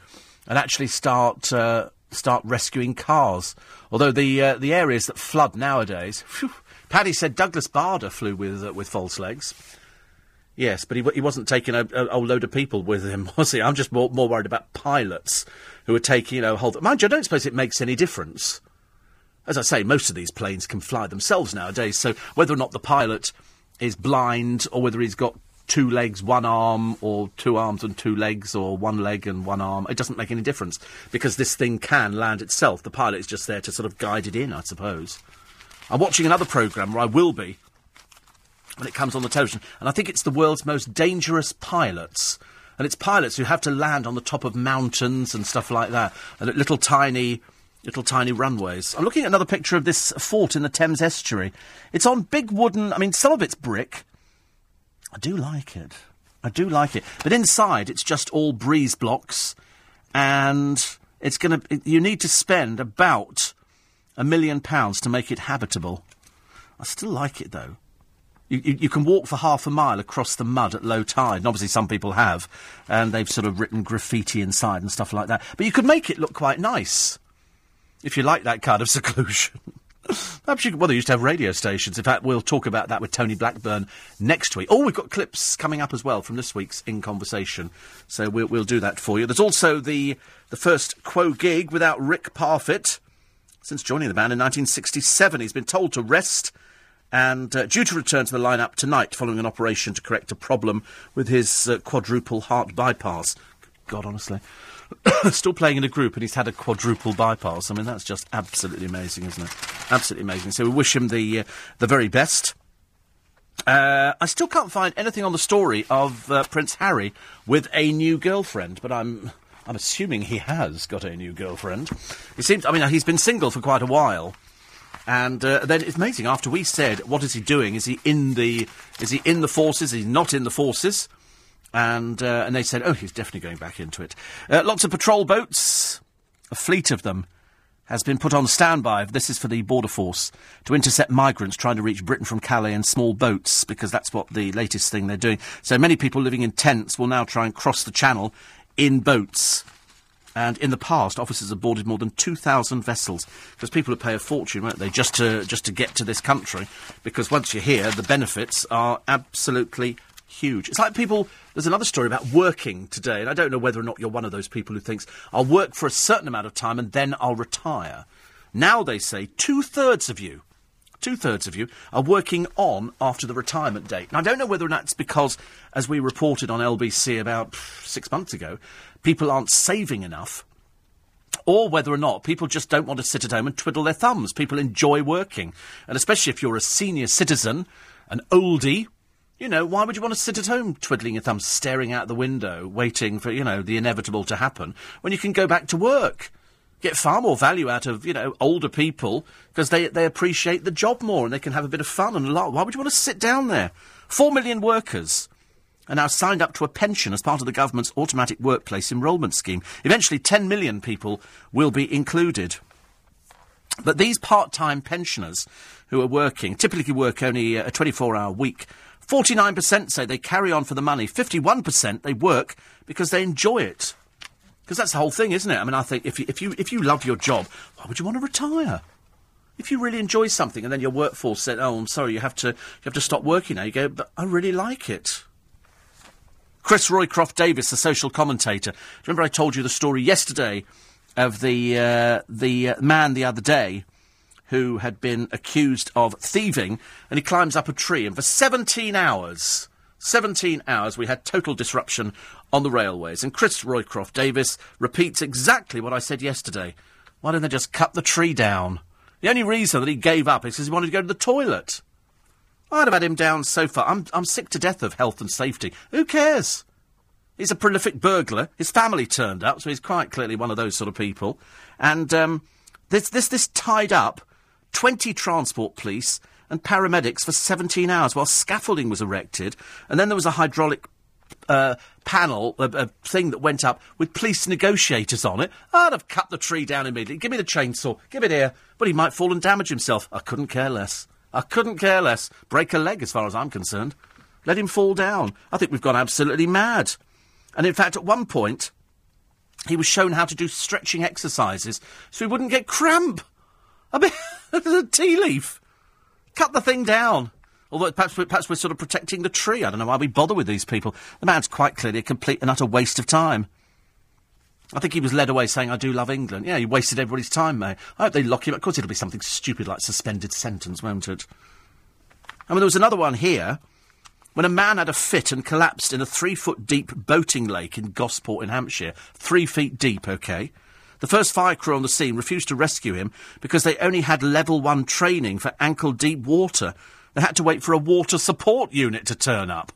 And actually start uh, start rescuing cars. Although the uh, the areas that flood nowadays, whew, Paddy said Douglas Bader flew with uh, with false legs. Yes, but he, he wasn't taking a, a, load of people with him, was he? I'm just more, more worried about pilots who are taking, you know, hold. Mind you, I don't suppose it makes any difference. As I say, most of these planes can fly themselves nowadays, so whether or not the pilot is blind or whether he's got two legs, one arm, or two arms and two legs, or one leg and one arm, it doesn't make any difference because this thing can land itself. The pilot is just there to sort of guide it in, I suppose. I'm watching another programme where I will be when it comes on the television. And I think it's the world's most dangerous pilots. And it's pilots who have to land on the top of mountains and stuff like that, and little tiny, little tiny runways. I'm looking at another picture of this fort in the Thames estuary. It's on big wooden. I mean, some of it's brick. I do like it. I do like it. But inside, it's just all breeze blocks, and it's going to. You need to spend about a million pounds to make it habitable. I still like it though. You, you, you, can walk for half a mile across the mud at low tide, and obviously some people have, and they've sort of written graffiti inside and stuff like that. But you could make it look quite nice if you like that kind of seclusion. Perhaps you could, well, they used to have radio stations. In fact, we'll talk about that with Tony Blackburn next week. Oh, we've got clips coming up as well from this week's In Conversation, so we'll, we'll do that for you. There's also the the first Quo gig without Rick Parfitt since joining the band in 1967. He's been told to rest and uh, due to return to the lineup tonight following an operation to correct a problem with his uh, quadruple heart bypass. God, honestly. Still playing in a group and he's had a quadruple bypass. I mean, that's just absolutely amazing, isn't it? Absolutely amazing. So we wish him the, uh, the very best. Uh, I still can't find anything on the story of uh, Prince Harry with a new girlfriend, but I'm. I'm assuming he has got a new girlfriend. He seems. I mean, he's been single for quite a while. And uh, then it's amazing. After we said, "What is he doing? Is he in the? Is he in the forces? Is he not in the forces?" And uh, and they said, "Oh, he's definitely going back into it." Uh, lots of patrol boats, a fleet of them, has been put on standby. This is for the border force to intercept migrants trying to reach Britain from Calais in small boats, because that's what the latest thing they're doing. So many people living in tents will now try and cross the Channel in boats. And in the past, officers have boarded more than 2,000 vessels because people would pay a fortune, won't they, just to, just to get to this country. Because once you're here, the benefits are absolutely huge. It's like people. There's another story about working today, and I don't know whether or not you're one of those people who thinks, I'll work for a certain amount of time and then I'll retire. Now they say two thirds of you two thirds of you are working on after the retirement date. And I don't know whether or not it's because, as we reported on LBC about six months ago, people aren't saving enough, or whether or not people just don't want to sit at home and twiddle their thumbs. People enjoy working. And especially if you're a senior citizen, an oldie, you know, why would you want to sit at home twiddling your thumbs, staring out the window, waiting for, you know, the inevitable to happen, when you can go back to work? Get far more value out of, you know, older people because they, they appreciate the job more and they can have a bit of fun and a lot. Why would you want to sit down there? Four million workers are now signed up to a pension as part of the government's automatic workplace enrolment scheme. Eventually, 10 million people will be included. But these part time pensioners who are working typically work only a 24 hour week. 49% say they carry on for the money. 51% they work because they enjoy it. Because that's the whole thing, isn't it? I mean, I think if you, if, you, if you love your job, why would you want to retire? If you really enjoy something and then your workforce said, oh, I'm sorry, you have to, you have to stop working now, you go, but I really like it. Chris Roycroft Davis, the social commentator. Remember I told you the story yesterday of the uh, the uh, man the other day who had been accused of thieving, and he climbs up a tree, and for 17 hours, 17 hours we had total disruption on the railways. And Chris Roycroft Davis repeats exactly what I said yesterday. Why don't they just cut the tree down? The only reason that he gave up is because he wanted to go to the toilet. I'd have had him down so far. I'm, I'm sick to death of health and safety. Who cares? He's a prolific burglar. His family turned up, so he's quite clearly one of those sort of people. And um, this, this, this tied up 20 transport police and paramedics for 17 hours while scaffolding was erected. And then there was a hydraulic uh, panel, a, a, thing that went up with police negotiators on it. I'd have cut the tree down immediately. Give me the chainsaw. Give it here. But he might fall and damage himself. I couldn't care less. I couldn't care less. Break a leg as far as I'm concerned. Let him fall down. I think we've gone absolutely mad. And in fact, at one point, he was shown how to do stretching exercises so he wouldn't get cramp. I mean, a tea leaf. Cut the thing down. Although perhaps we're, perhaps we're sort of protecting the tree. I don't know why we bother with these people. The man's quite clearly a complete and utter waste of time. I think he was led away saying, I do love England. Yeah, he wasted everybody's time, mate. I hope they lock him up. Of course, it'll be something stupid like suspended sentence, won't it? I mean, there was another one here when a man had a fit and collapsed in a three foot deep boating lake in Gosport in Hampshire. Three feet deep, OK? The first fire crew on the scene refused to rescue him because they only had level one training for ankle deep water. They had to wait for a water support unit to turn up.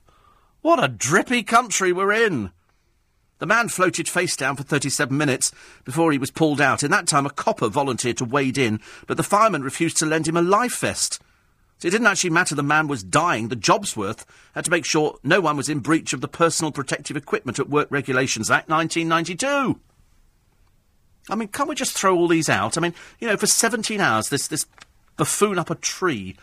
What a drippy country we're in! The man floated face down for 37 minutes before he was pulled out. In that time, a copper volunteered to wade in, but the fireman refused to lend him a life vest. So it didn't actually matter the man was dying. The Jobsworth had to make sure no one was in breach of the Personal Protective Equipment at Work Regulations Act 1992. I mean, can't we just throw all these out? I mean, you know, for 17 hours, this, this buffoon up a tree,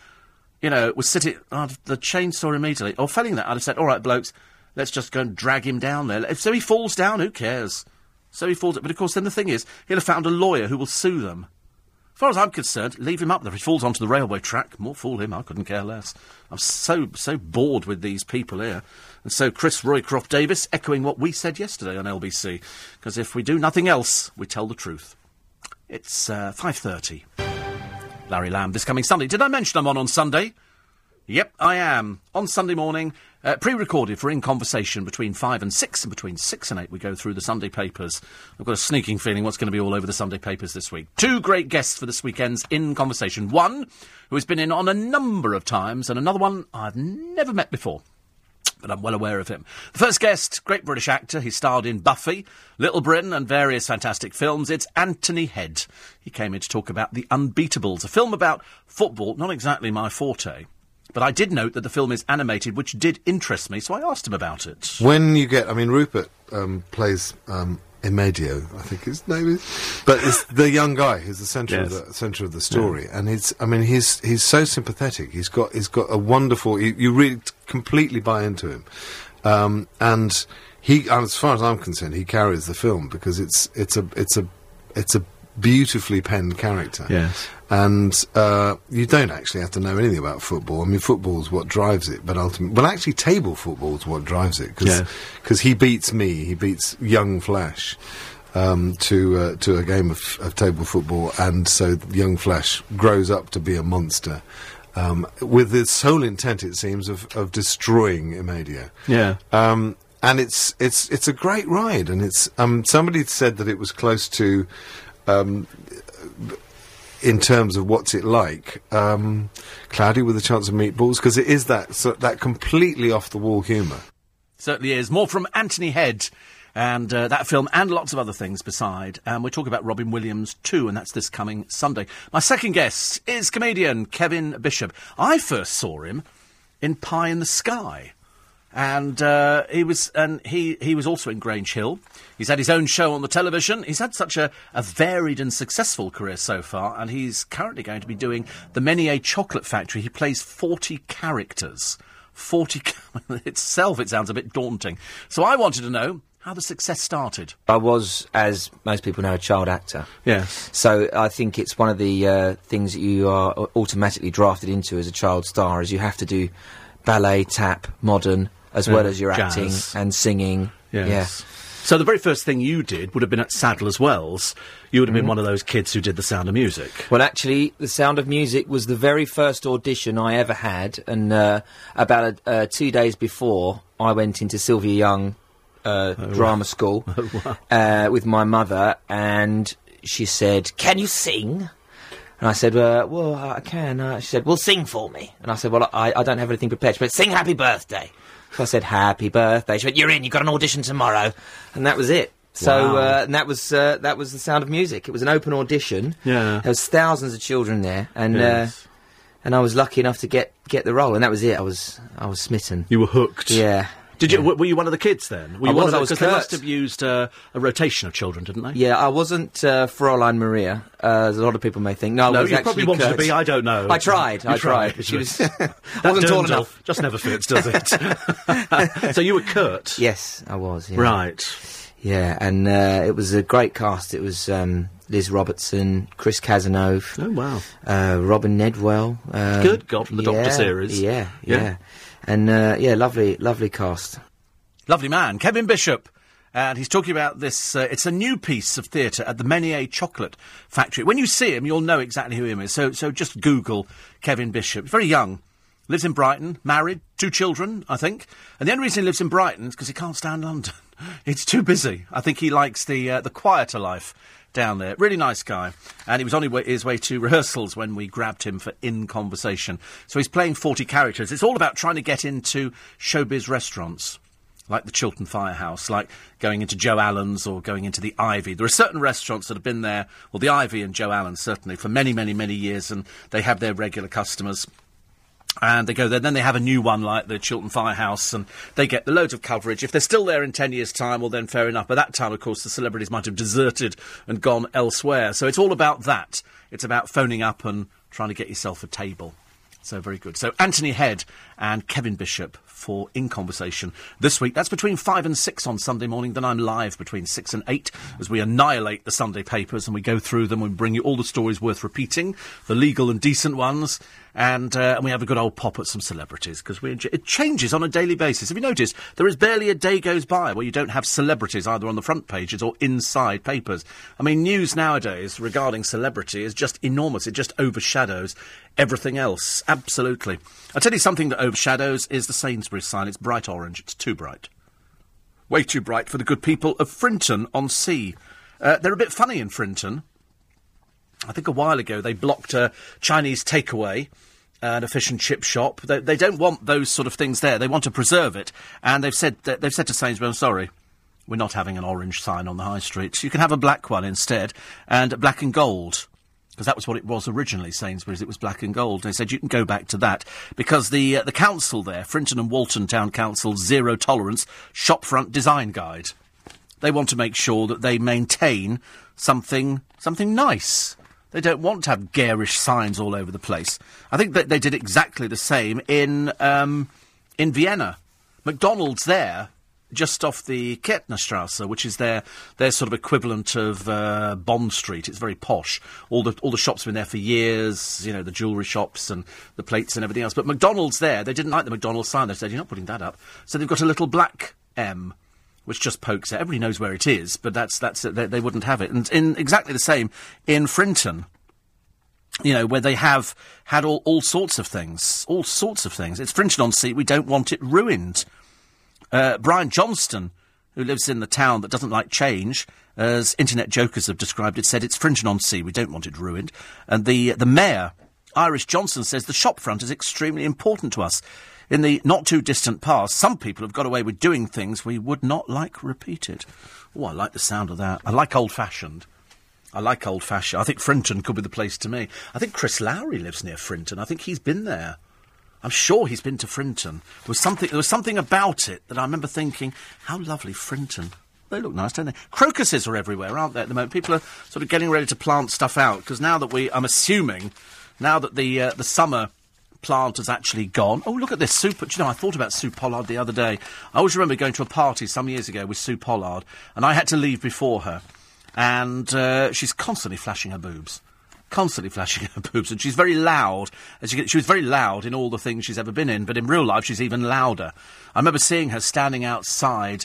you know, was sitting on the chainsaw immediately. Or failing that, I'd have said, all right, blokes, let's just go and drag him down there. So he falls down, who cares? So he falls. But of course, then the thing is, he'll have found a lawyer who will sue them. As far as I'm concerned, leave him up there. If he falls onto the railway track, more fool him. I couldn't care less. I'm so so bored with these people here. And so Chris Roycroft Davis echoing what we said yesterday on LBC, because if we do nothing else, we tell the truth. It's uh, five thirty. Larry Lamb this coming Sunday. Did I mention I'm on on Sunday? Yep, I am. On Sunday morning, uh, pre recorded for In Conversation between 5 and 6, and between 6 and 8 we go through the Sunday papers. I've got a sneaking feeling what's going to be all over the Sunday papers this week. Two great guests for this weekend's In Conversation. One who has been in on a number of times, and another one I've never met before but I'm well aware of him. The first guest, great British actor. He starred in Buffy, Little Britain, and various fantastic films. It's Anthony Head. He came in to talk about The Unbeatables, a film about football, not exactly my forte. But I did note that the film is animated, which did interest me, so I asked him about it. When you get, I mean, Rupert um, plays um, Amadeo, I think his name is, but it's the young guy who's the centre Yes. of the centre of the story, and he's, I mean, he's he's so sympathetic. He's got he's got a wonderful. You, you really completely buy into him, um, and he, as far as I'm concerned, he carries the film because it's it's a it's a it's a beautifully penned character. Yes. And uh, you don't actually have to know anything about football. I mean, football's what drives it, but ultimately, well, actually, table football's what drives it because Yes. he beats me, he beats young Flash um, to uh, to a game of, of table football, and so young Flash grows up to be a monster. Um, with the sole intent, it seems, of, of destroying Amadeo. Yeah. Um, and it's it's it's a great ride, and it's um, somebody said that it was close to, um, in terms of what's it like, um, Cloudy with a Chance of Meatballs, because it is that so, that completely off the wall humour. Certainly is. More from Anthony Head and uh, that film and lots of other things beside. And we're talking about Robin Williams too, and that's this coming Sunday. My second guest is comedian Kevin Bishop. I first saw him in Pie in the Sky. And uh, he was, and he, he was also in Grange Hill. He's had his own show on the television. He's had such a, a varied and successful career so far, and he's currently going to be doing the Menier Chocolate Factory. He plays forty characters. 40 itself, it sounds a bit daunting. So I wanted to know how the success started. I was, as most people know, a child actor. Yes. So I think it's one of the uh, things that you are automatically drafted into as a child star, is you have to do ballet, tap, modern, as well as your acting and singing. Yes. So the very first thing you did would have been at Sadler's Wells. You would have been Mm-hmm. one of those kids who did The Sound of Music. Well, actually, The Sound of Music was the very first audition I ever had, and uh, about uh, two days before, I went into Sylvia Young uh, drama school uh, with my mother, and she said, "Can you sing?" And I said, uh, "Well, I can." Uh, she said, "Well, sing for me." And I said, "Well, I, I don't have anything prepared." She went, "Sing Happy Birthday." So I said, "Happy Birthday." She went, "You're in. You've got an audition tomorrow," and that was it. So Wow. uh, and that was uh, that was the Sound of Music. It was an open audition. Yeah. There was thousands of children there, and Yes. uh, and I was lucky enough to get get the role, and that was it. I was I was smitten. You were hooked. Yeah. Did you? w- Were you one of the kids then? Were I you one was, of I was Because they must have used uh, a rotation of children, didn't they? Yeah, I wasn't uh, Fräulein Maria, uh, as a lot of people may think. No, I No, was you actually probably wanted to be. I don't know. I tried. You I tried. She was That wasn't tall dirndl enough. Just never fits, does it? so you were Kurt. Yes, I was. Yeah. Right. Yeah, and uh, it was a great cast. It was um, Liz Robertson, Chris Cazenove, Oh wow. uh, Robin Nedwell. Um, Good God, from the Doctor series. Yeah, Yeah. yeah, and uh, yeah, lovely, lovely cast. Lovely man, Kevin Bishop. And he's talking about this. Uh, it's a new piece of theatre at the Menier Chocolate Factory. When you see him, you'll know exactly who he is. So, so just Google Kevin Bishop. Very young, lives in Brighton, married, two children, I think. And the only reason he lives in Brighton is because he can't stand London. It's too busy. I think he likes the uh, the quieter life down there. Really nice guy. And he was on his way, to rehearsals when we grabbed him for In Conversation. So he's playing 40 characters. It's all about trying to get into showbiz restaurants like the Chiltern Firehouse, like going into Joe Allen's or going into the Ivy. There are certain restaurants that have been there, well, the Ivy and Joe Allen certainly, for many, many, many years, and they have their regular customers. And they go there. Then they have a new one like the Chiltern Firehouse, and they get the loads of coverage. If they're still there in 10 years' time, well, then fair enough. By that time, of course, the celebrities might have deserted and gone elsewhere. So it's all about that. It's about phoning up and trying to get yourself a table. So very good. So Anthony Head and Kevin Bishop for In Conversation this week. That's between five and six on Sunday morning. Then I'm live between six and eight as we annihilate the Sunday papers and we go through them and bring you all the stories worth repeating, the legal and decent ones, and uh, and we have a good old pop at some celebrities because we enjoy- it changes on a daily basis. Have you noticed there is barely a day goes by where you don't have celebrities either on the front pages or inside papers. I mean, news nowadays regarding celebrity is just enormous. It just overshadows everything else. Absolutely. I'll tell you something that overshadows is the Sainsbury's sign. It's bright orange. It's too bright. Way too bright for the good people of Frinton on Sea. Uh, they're a bit funny in Frinton. I think a while ago they blocked a Chinese takeaway and a fish and chip shop. They, they don't want those sort of things there. They want to preserve it, and they've said they've said to Sainsbury's, "I'm sorry, we're not having an orange sign on the high street. You can have a black one instead, and black and gold." Because that was what it was originally, Sainsbury's. It was black and gold. They said you can go back to that because the uh, the council there, Frinton and Walton Town Council, zero tolerance shopfront design guide. They want to make sure that they maintain something something nice. They don't want to have garish signs all over the place. I think that they did exactly the same in um, in Vienna. McDonald's there, just off the Kärntnerstrasse, which is their their sort of equivalent of uh, Bond Street. It's very posh. All the all the shops have been there for years. You know, the jewellery shops and the plates and everything else. But McDonald's there, they didn't like the McDonald's sign. They said, "You're not putting that up." So they've got a little black M which just pokes out. Everybody knows where it is, but that's that's. They, they wouldn't have it. And in exactly the same in Frinton, you know, where they have had all, all sorts of things, all sorts of things. It's Frinton on Sea. We don't want it ruined. Uh, Brian Johnston, who lives in the town that doesn't like change, as internet jokers have described it, said it's Frinton on Sea. We don't want it ruined. And the the mayor, Irish Johnson, says the shopfront is extremely important to us. In the not too distant past, some people have got away with doing things we would not like repeated. Oh, I like the sound of that. I like old fashioned. I like old fashioned. I think Frinton could be the place to me. I think Chris Lowry lives near Frinton. I think he's been there. I'm sure he's been to Frinton. There was something. There was something about it that I remember thinking, "How lovely Frinton." They look nice, don't they? Crocuses are everywhere, aren't they? At the moment, people are sort of getting ready to plant stuff out because now that we, I'm assuming, now that the uh, the summer plant has actually gone. Oh, look at this Sue. You know? I thought about Sue Pollard the other day. I always remember going to a party some years ago with Sue Pollard, and I had to leave before her, and uh, she's constantly flashing her boobs constantly flashing her boobs, and she's very loud. As you get, she was very loud in all the things she's ever been in, but in real life she's even louder. I remember seeing her standing outside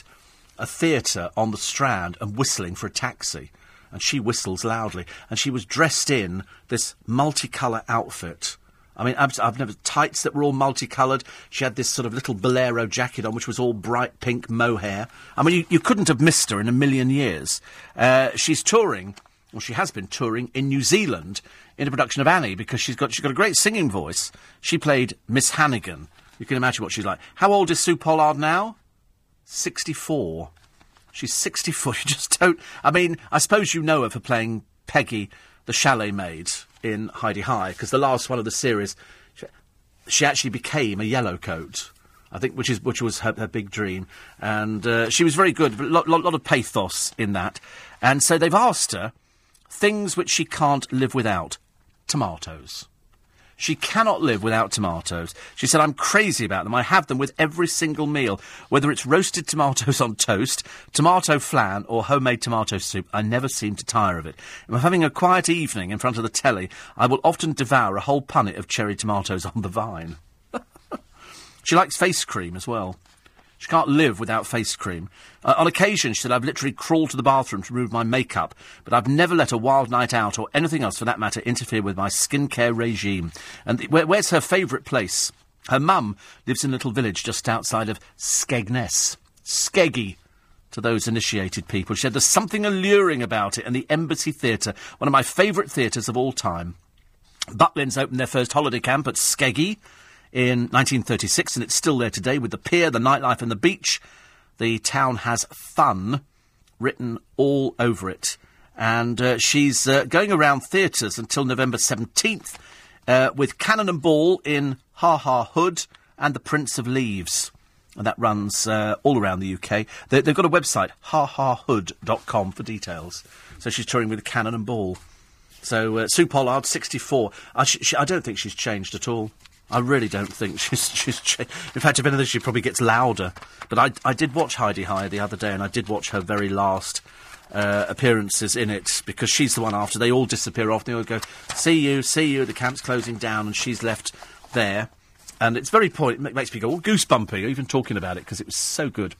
a theatre on the Strand and whistling for a taxi. And she whistles loudly. And she was dressed in this multicolour outfit. I mean, I've, I've never tights that were all multicoloured. She had this sort of little bolero jacket on, which was all bright pink mohair. I mean, you, you couldn't have missed her in a million years. Uh, she's touring, well, she has been touring in New Zealand in a production of Annie because she's got she's got a great singing voice. She played Miss Hannigan. You can imagine what she's like. How old is Sue Pollard now? Sixty-four. She's 64. You just don't. I mean, I suppose you know her for playing Peggy, the chalet maid, in Hi-de-Hi, because the last one of the series, she, she actually became a yellow coat. I think, which is which was her, her big dream, and uh, she was very good. A lot, lot, lot of pathos in that, and so they've asked her things which she can't live without: tomatoes. She cannot live without tomatoes. She said, I'm crazy about them. I have them with every single meal. Whether it's roasted tomatoes on toast, tomato flan, or homemade tomato soup, I never seem to tire of it. If I'm having a quiet evening in front of the telly, I will often devour a whole punnet of cherry tomatoes on the vine. she likes face cream as well. She can't live without face cream. Uh, on occasion, she said, I've literally crawled to the bathroom to remove my makeup, but I've never let a wild night out, or anything else for that matter, interfere with my skincare regime. And th- where, where's her favourite place? Her mum lives in a little village just outside of Skegness. Skeggy to those initiated people. She said, There's something alluring about it, and the Embassy Theatre, one of my favourite theatres of all time. Butlins opened their first holiday camp at Skeggy in 1936, and it's still there today with the pier, the nightlife, and the beach. The town has fun written all over it. And uh, she's uh, going around theatres until November 17th uh, with Cannon and Ball in Ha Ha Hood and The Prince of Leaves. And that runs uh, all around the UK. They, have got a website, hahahood.com, for details. So she's touring with Cannon and Ball. So uh, Sue Pollard, 64. I, sh- I don't think she's changed at all. I really don't think she's she's. In fact, if anything, she probably gets louder. But I I did watch Hi-de-Hi the other day, and I did watch her very last. Uh, appearances in it because she's the one after they all disappear off. They all go, "See you, see you." The camp's closing down, and she's left there. And it's very point. It makes me go all goosebumpy, even talking about it, because it was so good.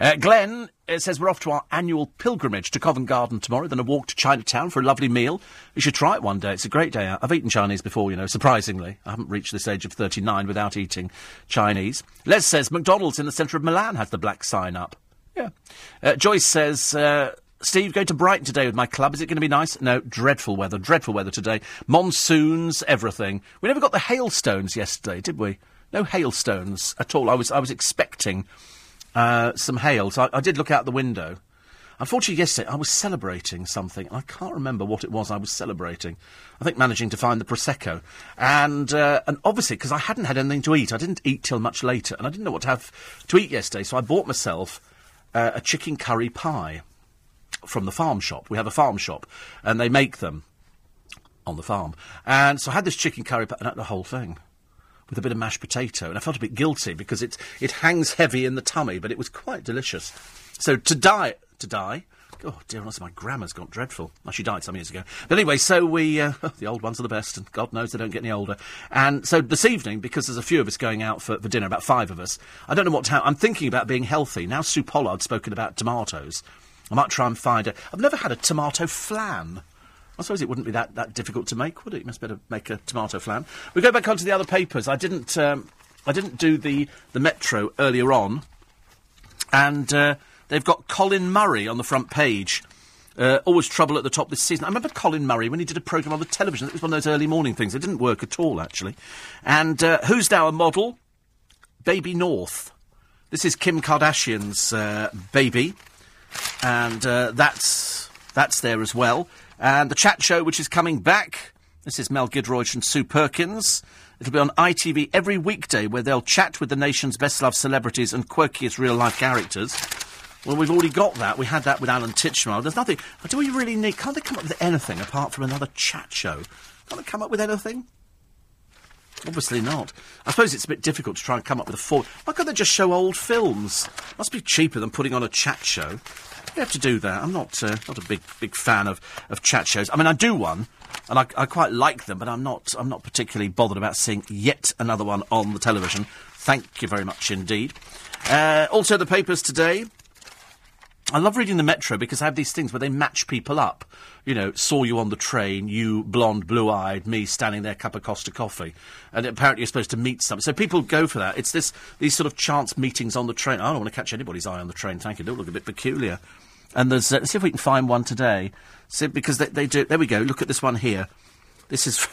Uh, Glenn it says we're off to our annual pilgrimage to Covent Garden tomorrow, then a walk to Chinatown for a lovely meal. You should try it one day. It's a great day out. I've eaten Chinese before, you know, surprisingly. I haven't reached this age of 39 without eating Chinese. Les says McDonald's in the centre of Milan has the black sign up. Yeah. Uh, Joyce says... Uh, Steve, going to Brighton today with my club. Is it going to be nice? No, dreadful weather. Dreadful weather today. Monsoons, everything. We never got the hailstones yesterday, did we? No hailstones at all. I was I was expecting uh, some hail, so I, I, did look out the window. Unfortunately, yesterday I was celebrating something. I can't remember what it was I was celebrating. I think managing to find the prosecco, and uh, and obviously because I hadn't had anything to eat, I didn't eat till much later, and I didn't know what to have to eat yesterday. So I bought myself uh, a chicken curry pie from the farm shop. We have a farm shop, and they make them on the farm. And so I had this chicken curry and the whole thing with a bit of mashed potato. And I felt a bit guilty because it, it hangs heavy in the tummy, but it was quite delicious. So to die, to die. Oh dear, honestly, my grammar's gone dreadful. Well, she died some years ago. But anyway, so we, uh, the old ones are the best, and God knows they don't get any older. And so this evening, because there's a few of us going out for, for dinner, about five of us, I don't know what to I'm thinking about being healthy. Now Sue Pollard's spoken about tomatoes. I might try and find a. I've never had a tomato flan. I suppose it wouldn't be that, that difficult to make, would it? You must better make a tomato flan. We go back onto the other papers. I didn't um, I didn't do the the Metro earlier on, and uh, they've got Colin Murray on the front page. Uh, always trouble at the top this season. I remember Colin Murray when he did a programme on the television. It was one of those early morning things. It didn't work at all, actually. And uh, who's now a model? Baby North. This is Kim Kardashian's uh, baby, and uh, that's that's there as well. And the chat show, which is coming back. This is Mel Giedroyc and Sue Perkins. It'll be on ITV every weekday where they'll chat with the nation's best loved celebrities and quirkiest real life characters. Well, we've already got that. We had that with Alan Titchmarsh. There's nothing. Do we really need. Can't they come up with anything apart from another chat show? Can't they come up with anything? Obviously not. I suppose it's a bit difficult to try and come up with a form. Why can't they just show old films? Must be cheaper than putting on a chat show. You have to do that. I'm not uh, not a big big fan of, of chat shows. I mean, I do one, and I, I quite like them, but I'm not I'm not particularly bothered about seeing yet another one on the television. Thank you very much indeed. Uh, also, the papers today. I love reading the Metro because I have these things where they match people up. You know, saw you on the train, you blonde, blue-eyed, me standing there, cup of Costa coffee, and apparently you're supposed to meet some. So people go for that. It's this these sort of chance meetings on the train. I don't want to catch anybody's eye on the train. Thank you. Don't look a bit peculiar. And there's uh, let's see if we can find one today. See, because they, they do. There we go. Look at this one here. This is.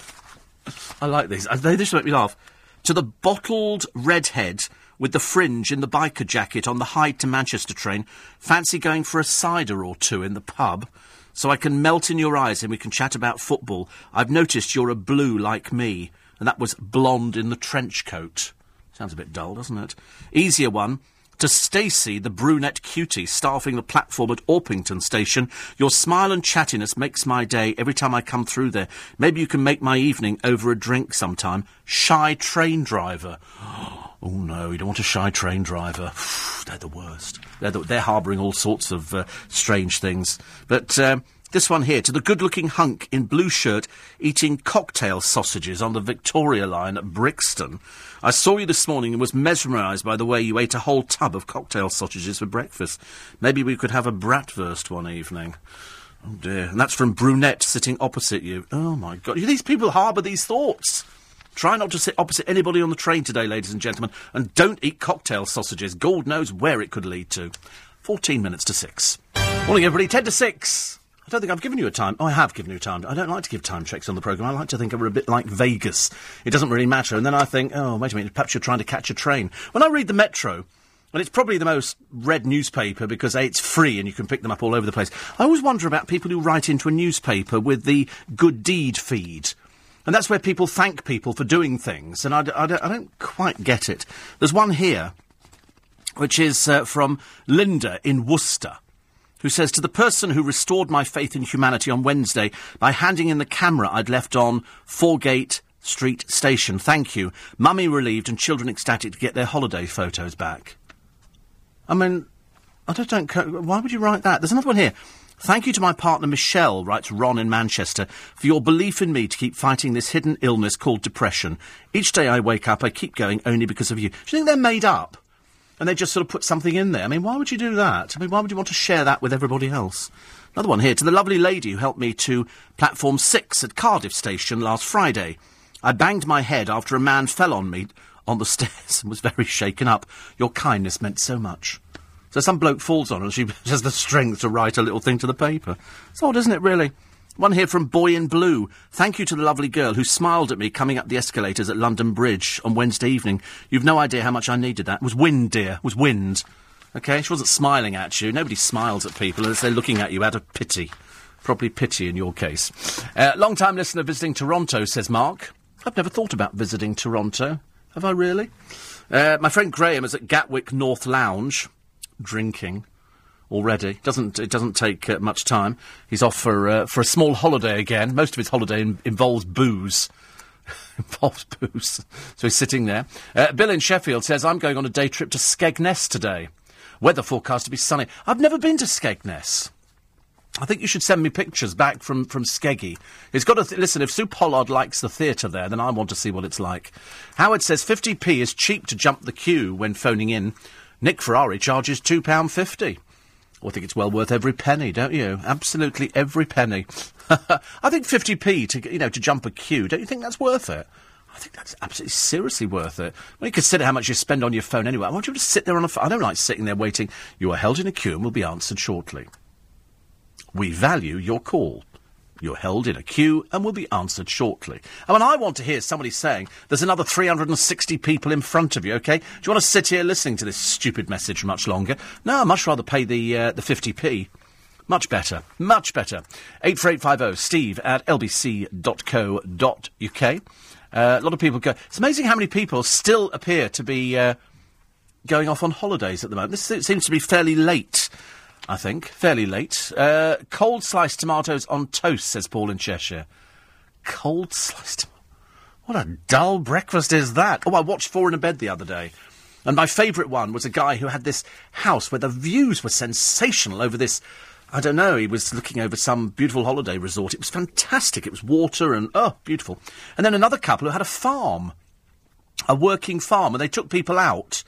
I like these. They just make me laugh. To the bottled redhead with the fringe in the biker jacket on the Hyde to Manchester train. Fancy going for a cider or two in the pub? So I can melt in your eyes and we can chat about football. I've noticed you're a blue like me. And that was blonde in the trench coat. Sounds a bit dull, doesn't it? Easier one. To Stacy, the brunette cutie, staffing the platform at Orpington Station, your smile and chattiness makes my day every time I come through there. Maybe you can make my evening over a drink sometime. Shy train driver. Oh, Oh no, you don't want a shy train driver. they're the worst. They're, the, they're harbouring all sorts of uh, strange things. But um, this one here, to the good-looking hunk in blue shirt eating cocktail sausages on the Victoria line at Brixton. I saw you this morning and was mesmerised by the way you ate a whole tub of cocktail sausages for breakfast. Maybe we could have a bratwurst one evening. Oh dear. And that's from Brunette sitting opposite you. Oh my god. These people harbour these thoughts. Try not to sit opposite anybody on the train today, ladies and gentlemen, and don't eat cocktail sausages. God knows where it could lead to. 14 minutes to 6. Morning, everybody. 10 to 6. I don't think I've given you a time. Oh, I have given you a time. I don't like to give time checks on the programme. I like to think we're a bit like Vegas. It doesn't really matter. And then I think, oh, wait a minute, perhaps you're trying to catch a train. When I read the Metro, and it's probably the most read newspaper because A, it's free and you can pick them up all over the place. I always wonder about people who write into a newspaper with the good deed feed. And that's where people thank people for doing things. And I, don't, I don't quite get it. There's one here, which is uh, from Linda in Worcester, who says, To the person who restored my faith in humanity on Wednesday by handing in the camera I'd left on Foregate Street Station, thank you. Mummy relieved and children ecstatic to get their holiday photos back. I mean, I just don't. Why would you write that? There's another one here. Thank you to my partner Michelle, writes Ron in Manchester, for your belief in me to keep fighting this hidden illness called depression. Each day I wake up, I keep going only because of you. Do you think they're made up? And they just sort of put something in there? I mean, why would you do that? I mean, why would you want to share that with everybody else? Another one here to the lovely lady who helped me to platform six at Cardiff Station last Friday. I banged my head after a man fell on me on the stairs and was very shaken up. Your kindness meant so much. So some bloke falls on her and she has the strength to write a little thing to the paper. It's odd, isn't it, really? One here from Boy in Blue. Thank you to the lovely girl who smiled at me coming up the escalators at London Bridge on Wednesday evening. You've no idea how much I needed that. It was wind, dear. It was wind. Okay? She wasn't smiling at you. Nobody smiles at people unless they're looking at you out of pity. Probably pity in your case. Uh, Long time listener visiting Toronto, says Mark. I've never thought about visiting Toronto. Have I really? Uh, my friend Graham is at Gatwick North Lounge, drinking already. Doesn't it doesn't take uh, much time. He's off for uh, for a small holiday again. Most of his holiday in- involves booze. involves booze. So he's sitting there. Uh, Bill in Sheffield says, "I'm going on a day trip to Skegness today. Weather forecast to be sunny. I've never been to Skegness." I think you should send me pictures back from, from Skeggy. It's got to th- listen. If Sue Pollard likes the theatre there, then I want to see what it's like. Howard says 50p is cheap to jump the queue when phoning in. Nick Ferrari charges two pound fifty. I think it's well worth every penny, don't you? Absolutely every penny. I think 50p to you know to jump a queue. Don't you think that's worth it? I think that's absolutely seriously worth it. When you consider how much you spend on your phone anyway, I want you to sit there on a phone. I don't like sitting there waiting. You are held in a queue and will be answered shortly. We value your call. You're held in a queue and will be answered shortly. And when I want to hear somebody saying there's another 360 people in front of you, okay? Do you want to sit here listening to this stupid message much longer? No, I'd much rather pay the, uh, the 50p. Much better. Much better. 84850 steve at lbc.co.uk. Uh, a lot of people go. It's amazing how many people still appear to be uh, going off on holidays at the moment. This seems to be fairly late, I think. Fairly late. Uh, cold sliced tomatoes on toast, says Paul in Cheshire. Cold sliced What a dull breakfast is that? Oh, I watched Four in a Bed the other day. And my favourite one was a guy who had this house where the views were sensational over this. I don't know, he was looking over some beautiful holiday resort. It was fantastic. It was water and, oh, beautiful. And then another couple who had a farm a working farm, and they took people out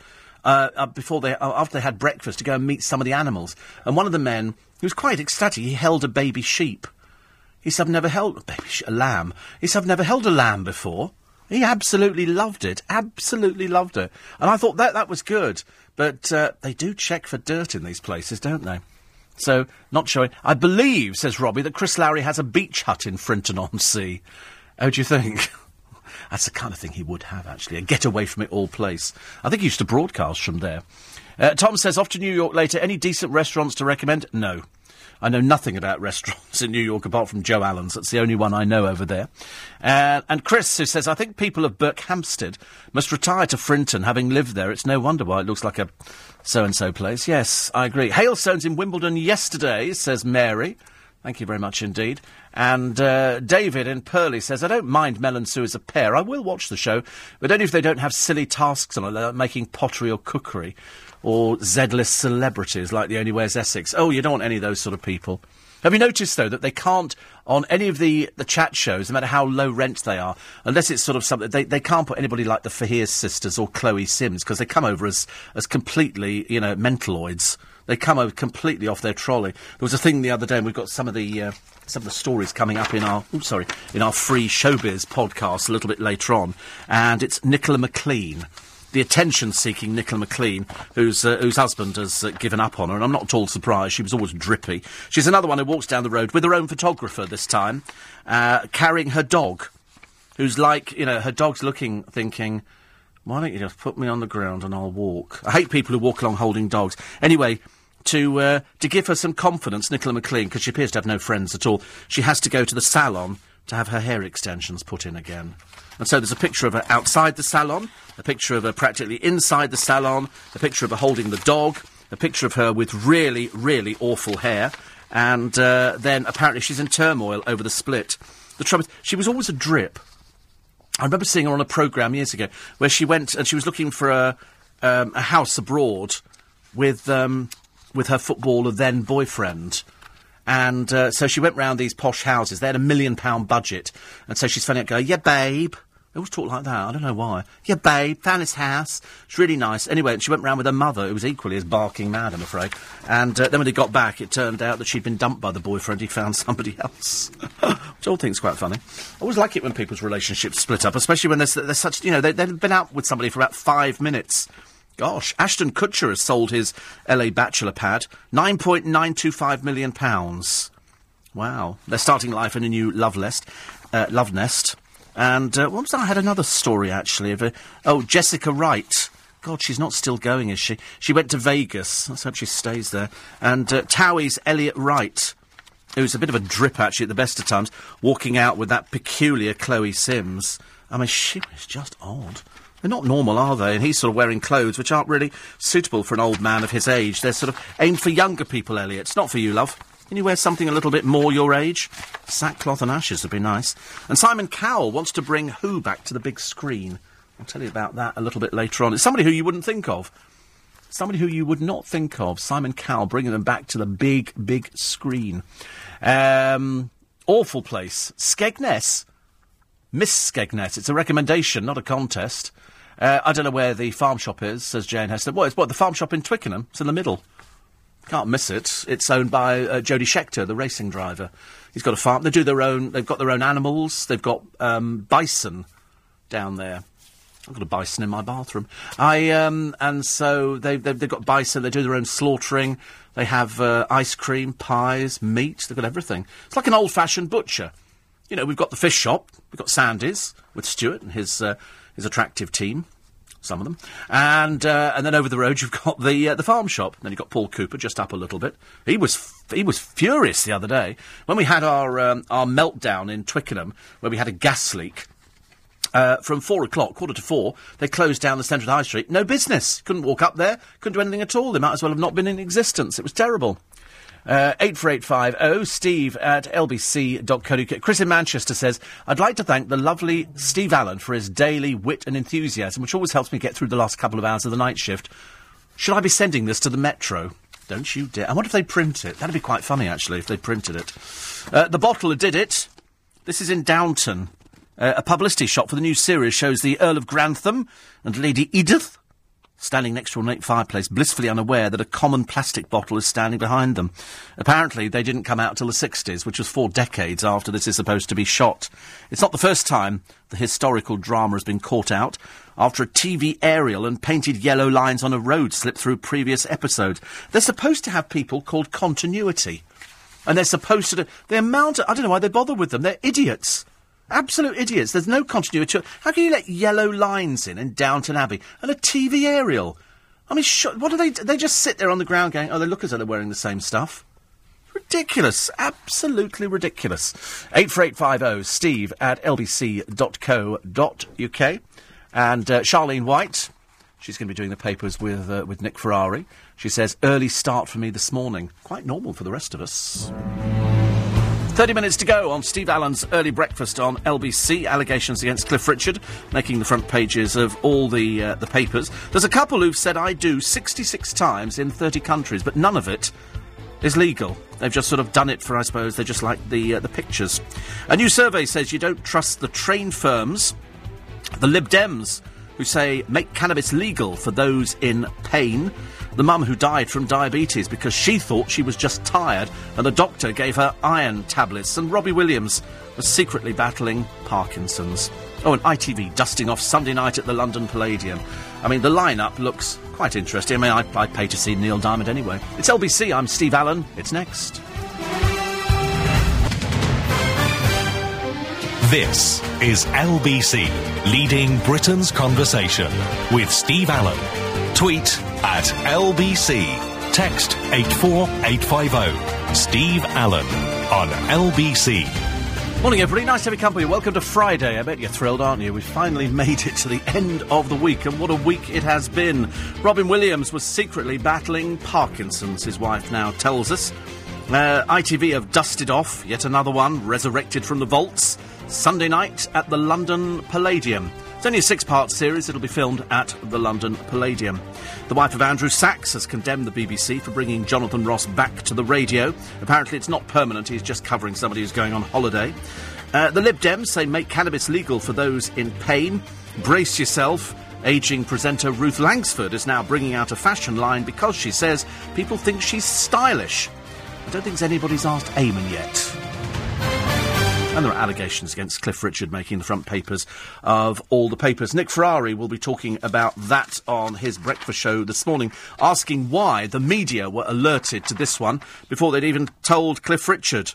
uh, uh, before they uh, after they had breakfast to go and meet some of the animals. And one of the men, he was quite ecstatic, he held a baby sheep. He said, "I've never held a baby sh- a lamb." He said, "I've never held a lamb before." He absolutely loved it. Absolutely loved it. And I thought that that was good. But uh, they do check for dirt in these places, don't they? So, not showing. I believe, says Robbie, that Chris Lowry has a beach hut in Frinton on Sea. How do you think? That's the kind of thing he would have, actually. A get away from it all place. I think he used to broadcast from there. Uh, Tom says, off to New York later. Any decent restaurants to recommend? No. I know nothing about restaurants in New York apart from Joe Allen's. That's the only one I know over there. Uh, and Chris, who says, I think people of Berkhamsted must retire to Frinton, having lived there. It's no wonder why it looks like a so-and-so place. Yes, I agree. Hailstones in Wimbledon yesterday, says Mary. Thank you very much indeed. And uh, David in Purley says, I don't mind Mel and Sue as a pair. I will watch the show, but only if they don't have silly tasks on it, like making pottery or cookery, or Z-list celebrities like the Only Way Is Essex. Oh, you don't want any of those sort of people. Have you noticed, though, that they can't, on any of the, the chat shows, no matter how low rent they are, unless it's sort of something, they, they can't put anybody like the Faiers sisters or Chloe Sims, because they come over as, as completely, you know, mentaloids. They come over completely off their trolley. There was a thing the other day, and we've got some of the uh, some of the stories coming up in our oh, sorry in our free showbiz podcast a little bit later on, and it's Nicola McLean. The attention-seeking Nicola McLean, whose uh, whose husband has uh, given up on her, and I'm not at all surprised. She was always drippy. She's another one who walks down the road with her own photographer this time, uh, carrying her dog, who's like you know her dog's looking, thinking, why don't you just put me on the ground and I'll walk? I hate people who walk along holding dogs. Anyway, to uh, to give her some confidence, Nicola McLean, because she appears to have no friends at all, she has to go to the salon to have her hair extensions put in again. And so there's a picture of her outside the salon, a picture of her practically inside the salon, a picture of her holding the dog, a picture of her with really, really awful hair, and uh, then apparently she's in turmoil over the split. The trouble is, she was always a drip. I remember seeing her on a programme years ago where she went and she was looking for a, um, a house abroad with um, with her footballer then boyfriend. And uh, so she went round these posh houses. They had a million pound budget. And so she's funny out going, Yeah, babe. They always talk like that. I don't know why. Yeah, babe, found this house. It's really nice. Anyway, and she went round with her mother, who was equally as barking mad, I'm afraid. And uh, then when they got back, it turned out that she'd been dumped by the boyfriend. He found somebody else. Which I all think's quite funny. I always like it when people's relationships split up, especially when there's, there's such, you know, they, they've been out with somebody for about five minutes. Gosh, Ashton Kutcher has sold his LA Bachelor pad. £9.925 million. pounds. Wow. They're starting life in a new love nest. Uh, love nest. And uh, what was that? I had another story, actually. Of a, oh, Jessica Wright. God, she's not still going, is she? She went to Vegas. Let's hope she stays there. And uh, Towie's Elliot Wright, who's a bit of a drip, actually, at the best of times, walking out with that peculiar Chloe Sims. I mean, she was just odd. They're not normal, are they? And he's sort of wearing clothes which aren't really suitable for an old man of his age. They're sort of aimed for younger people, Elliot. It's not for you, love. Can you wear something a little bit more your age? Sackcloth and ashes would be nice. And Simon Cowell wants to bring Who back to the big screen. I'll tell you about that a little bit later on. It's somebody who you wouldn't think of. Somebody who you would not think of. Simon Cowell bringing them back to the big, big screen. Um, awful place. Skegness. Miss Skegness. It's a recommendation, not a contest. Uh, I don't know where the farm shop is, says Jane Hester. What, it's what, the farm shop in Twickenham? It's in the middle. Can't miss it. It's owned by uh, Jody Scheckter, the racing driver. He's got a farm. They do their own. They've got their own animals. They've got um, bison down there. I've got a bison in my bathroom. I um, and so they've, they've they've got bison. They do their own slaughtering. They have uh, ice cream, pies, meat. They've got everything. It's like an old-fashioned butcher. You know, we've got the fish shop. We've got Sandy's with Stuart and his uh, his attractive team some of them. And uh, and then over the road you've got the uh, the farm shop. Then you've got Paul Cooper just up a little bit. He was f- he was furious the other day when we had our um, our meltdown in Twickenham where we had a gas leak. Uh, from four o'clock, quarter to four, they closed down the centre of the high street. No business. Couldn't walk up there. Couldn't do anything at all. They might as well have not been in existence. It was terrible. Uh, 84850 steve at lbc.co.uk. Chris in Manchester says, I'd like to thank the lovely Steve Allen for his daily wit and enthusiasm, which always helps me get through the last couple of hours of the night shift. Should I be sending this to the Metro? Don't you dare. I wonder if they print it. That'd be quite funny, actually, if they printed it. Uh, the bottler did it. This is in Downton. Uh, a publicity shot for the new series shows the Earl of Grantham and Lady Edith standing next to an ornate fireplace, blissfully unaware that a common plastic bottle is standing behind them. Apparently, they didn't come out till the 60s, which was four decades after this is supposed to be shot. It's not the first time the historical drama has been caught out after a TV aerial and painted yellow lines on a road slipped through previous episodes. They're supposed to have people called continuity. And they're supposed to. The amount. Of, I don't know why they bother with them. They're idiots. Absolute idiots. There's no continuity. How can you let yellow lines in in Downton Abbey and a TV aerial? I mean, sh- what do they? They just sit there on the ground going, "Oh, they look as though they're wearing the same stuff." Ridiculous. Absolutely ridiculous. Eight four eight five zero. Steve at lbc.co.uk and uh, Charlene White. She's going to be doing the papers with uh, with Nick Ferrari. She says early start for me this morning. Quite normal for the rest of us. 30 minutes to go on Steve Allen's early breakfast on LBC. Allegations against Cliff Richard making the front pages of all the uh, the papers. There's a couple who've said I do 66 times in 30 countries, but none of it is legal. They've just sort of done it for, I suppose, they just like the uh, the pictures. A new survey says you don't trust the train firms, the Lib Dems, who say make cannabis legal for those in pain the mum who died from diabetes because she thought she was just tired and the doctor gave her iron tablets, and Robbie Williams was secretly battling Parkinson's. Oh, and ITV dusting off Sunday night at the London Palladium. I mean, the lineup looks quite interesting. I mean, I, I'd pay to see Neil Diamond anyway. It's LBC, I'm Steve Allen. It's next. This is LBC, leading Britain's conversation with Steve Allen. Tweet at LBC. Text 84850. Steve Allen on LBC. Morning, everybody. Nice to have you company. Welcome to Friday. I bet you're thrilled, aren't you? We've finally made it to the end of the week, and what a week it has been. Robin Williams was secretly battling Parkinson's, his wife now tells us. Uh, ITV have dusted off yet another one, resurrected from the vaults. Sunday night at the London Palladium. It's only a six part series, it'll be filmed at the London Palladium. The wife of Andrew Sachs has condemned the BBC for bringing Jonathan Ross back to the radio. Apparently, it's not permanent, he's just covering somebody who's going on holiday. Uh, the Lib Dems say make cannabis legal for those in pain. Brace yourself. Aging presenter Ruth Langsford is now bringing out a fashion line because she says people think she's stylish. I don't think anybody's asked Eamonn yet. And there are allegations against Cliff Richard making the front papers of all the papers. Nick Ferrari will be talking about that on his breakfast show this morning, asking why the media were alerted to this one before they'd even told Cliff Richard.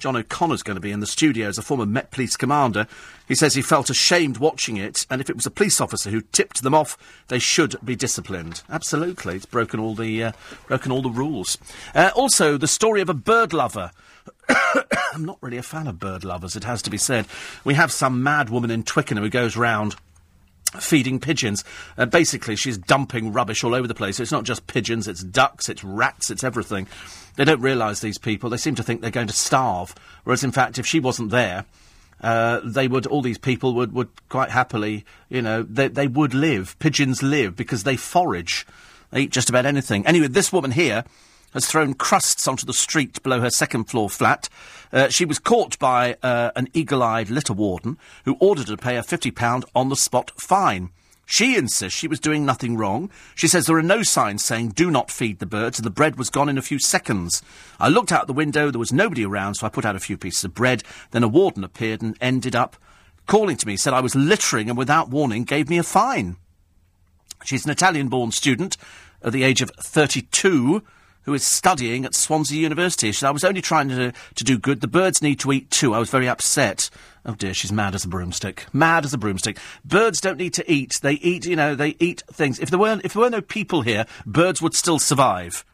John O'Connor's going to be in the studio as a former Met Police commander. He says he felt ashamed watching it, and if it was a police officer who tipped them off, they should be disciplined. Absolutely, it's broken all the uh, broken all the rules. Uh, also, the story of a bird lover I'm not really a fan of bird lovers, it has to be said. We have some mad woman in Twickenham who goes round feeding pigeons. Uh, basically, she's dumping rubbish all over the place. It's not just pigeons, it's ducks, it's rats, it's everything. They don't realise these people. They seem to think they're going to starve. Whereas, in fact, if she wasn't there, uh, they would, all these people would, would quite happily, you know, they, they would live. Pigeons live because they forage. They eat just about anything. Anyway, this woman here has thrown crusts onto the street below her second floor flat. Uh, she was caught by uh, an eagle eyed litter warden who ordered her to pay a £50 on the spot fine. She insists she was doing nothing wrong. She says there are no signs saying do not feed the birds, and the bread was gone in a few seconds. I looked out the window, there was nobody around, so I put out a few pieces of bread. Then a warden appeared and ended up calling to me, said I was littering, and without warning gave me a fine. She's an Italian born student at the age of 32 who is studying at Swansea University. She said, I was only trying to, to do good. The birds need to eat too. I was very upset. Oh dear, she's mad as a broomstick. Mad as a broomstick. Birds don't need to eat. They eat, you know, they eat things. If there weren't, if there were no people here, birds would still survive.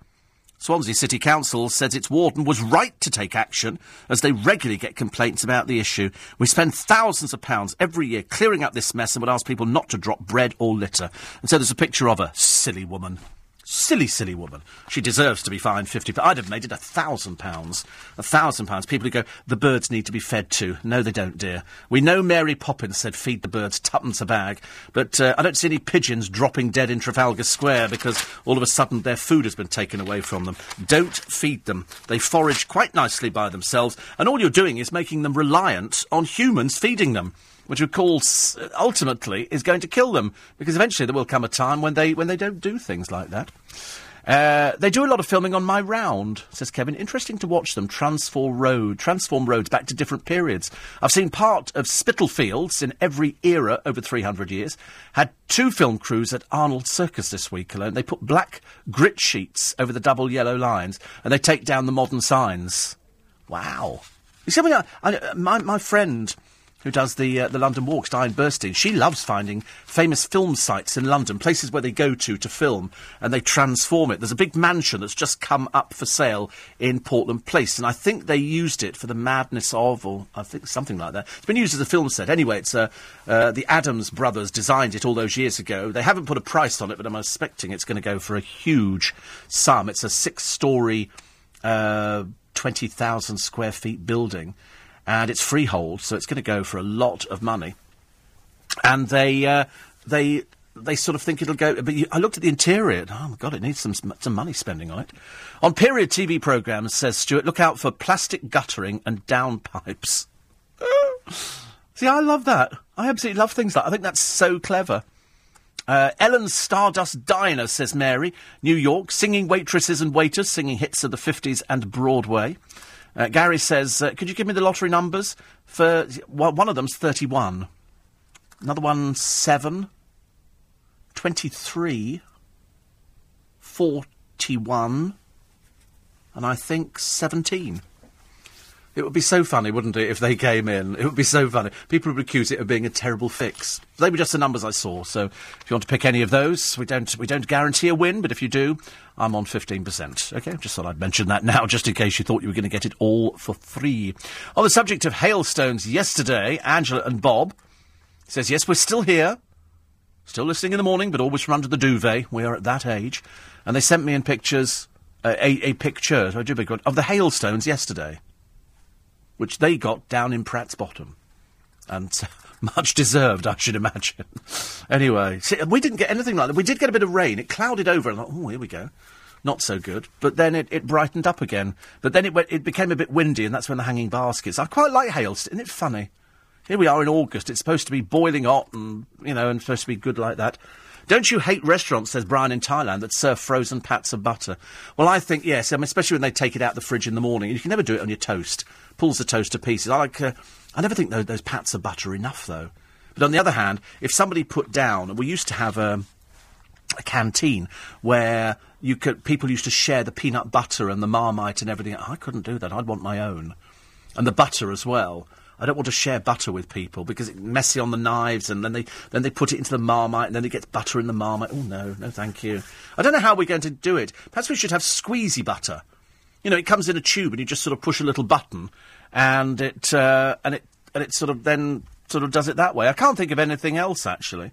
Swansea City Council says its warden was right to take action as they regularly get complaints about the issue. We spend thousands of pounds every year clearing up this mess and would ask people not to drop bread or litter. And so there's a picture of her. Silly woman. Silly, silly woman. She deserves to be fined fifty. But I'd have made it a thousand pounds. A thousand pounds. People who go, the birds need to be fed too. No, they don't, dear. We know Mary Poppins said feed the birds tuppence a bag, but uh, I don't see any pigeons dropping dead in Trafalgar Square because all of a sudden their food has been taken away from them. Don't feed them. They forage quite nicely by themselves, and all you're doing is making them reliant on humans feeding them. Which of course ultimately is going to kill them because eventually there will come a time when they when they don't do things like that. Uh, they do a lot of filming on my round, says Kevin. Interesting to watch them transform road, transform roads back to different periods. I've seen part of Spitalfields in every era over 300 years. Had two film crews at Arnold Circus this week alone. They put black grit sheets over the double yellow lines, and they take down the modern signs. Wow. You see, I mean, I, I, my, my friend who does the uh, the London walks, Diane Burstein, she loves finding famous film sites in London, places where they go to to film, and they transform it. There's a big mansion that's just come up for sale in Portland Place, and I think they used it for the Madness of, or I think something like that. It's been used as a film set. Anyway, it's uh, uh, the Adams brothers designed it all those years ago. They haven't put a price on it, but I'm expecting it's going to go for a huge sum. It's a six-story, uh, twenty thousand square feet building and it's freehold, so it's going to go for a lot of money. And they uh, they they sort of think it'll go. But you, I looked at the interior. Oh my god, it needs some some money spending on it. On period TV programs, says Stuart, look out for plastic guttering and downpipes. See, I love that. I absolutely love things like. I think that's so clever. Uh, Ellen's Stardust Diner, says Mary. New York, singing waitresses and waiters, singing hits of the 50s and Broadway. Uh, Gary says, uh, could you give me the lottery numbers? For well, one of them's 31. Another one, 7. 23. 41. And I think 17. It would be so funny, wouldn't it, if they came in? It would be so funny. People would accuse it of being a terrible fix. They were just the numbers I saw. So if you want to pick any of those, we don't we don't guarantee a win, but if you do, I'm on 15%. Okay, just thought I'd mention that now, just in case you thought you were going to get it all for free. On the subject of hailstones yesterday, Angela and Bob says, yes, we're still here. Still listening in the morning, but always from under the duvet. We are at that age. And they sent me in pictures, uh, a, a picture, I do big of the hailstones yesterday which they got down in Pratt's Bottom. And uh, much deserved, I should imagine. anyway, see, we didn't get anything like that. We did get a bit of rain. It clouded over, and I thought, oh, here we go. Not so good. But then it, it brightened up again. But then it, went, it became a bit windy, and that's when the hanging baskets. I quite like hail. Isn't it funny? Here we are in August. It's supposed to be boiling hot and, you know, and supposed to be good like that. Don't you hate restaurants, says Brian in Thailand, that serve frozen pats of butter? Well, I think, yes, I mean, especially when they take it out the fridge in the morning. You can never do it on your toast. Pulls the toast to pieces. I like, uh, I never think those, those pats of butter enough, though. But on the other hand, if somebody put down, we used to have a, a canteen where you could, people used to share the peanut butter and the marmite and everything. I couldn't do that. I'd want my own. And the butter as well. I don't want to share butter with people because it's messy on the knives, and then they then they put it into the marmite, and then it gets butter in the marmite. Oh no, no, thank you. I don't know how we're going to do it. Perhaps we should have squeezy butter. You know, it comes in a tube, and you just sort of push a little button, and it uh, and it and it sort of then sort of does it that way. I can't think of anything else actually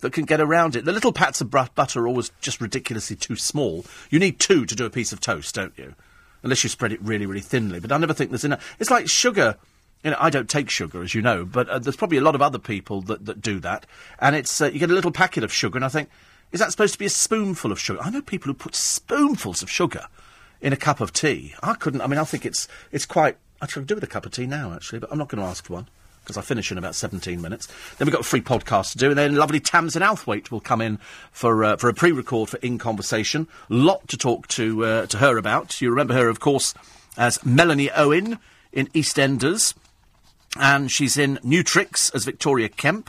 that can get around it. The little pats of butter are always just ridiculously too small. You need two to do a piece of toast, don't you? Unless you spread it really, really thinly. But I never think there's enough. It's like sugar you know, I don't take sugar, as you know, but uh, there's probably a lot of other people that, that do that. And it's uh, you get a little packet of sugar, and I think, is that supposed to be a spoonful of sugar? I know people who put spoonfuls of sugar in a cup of tea. I couldn't. I mean, I think it's it's quite. I could do with a cup of tea now, actually, but I'm not going to ask for one because I finish in about 17 minutes. Then we've got a free podcast to do, and then lovely Tamsin Outhwaite will come in for uh, for a pre-record for In Conversation. Lot to talk to uh, to her about. You remember her, of course, as Melanie Owen in EastEnders and she's in New Tricks as Victoria Kemp.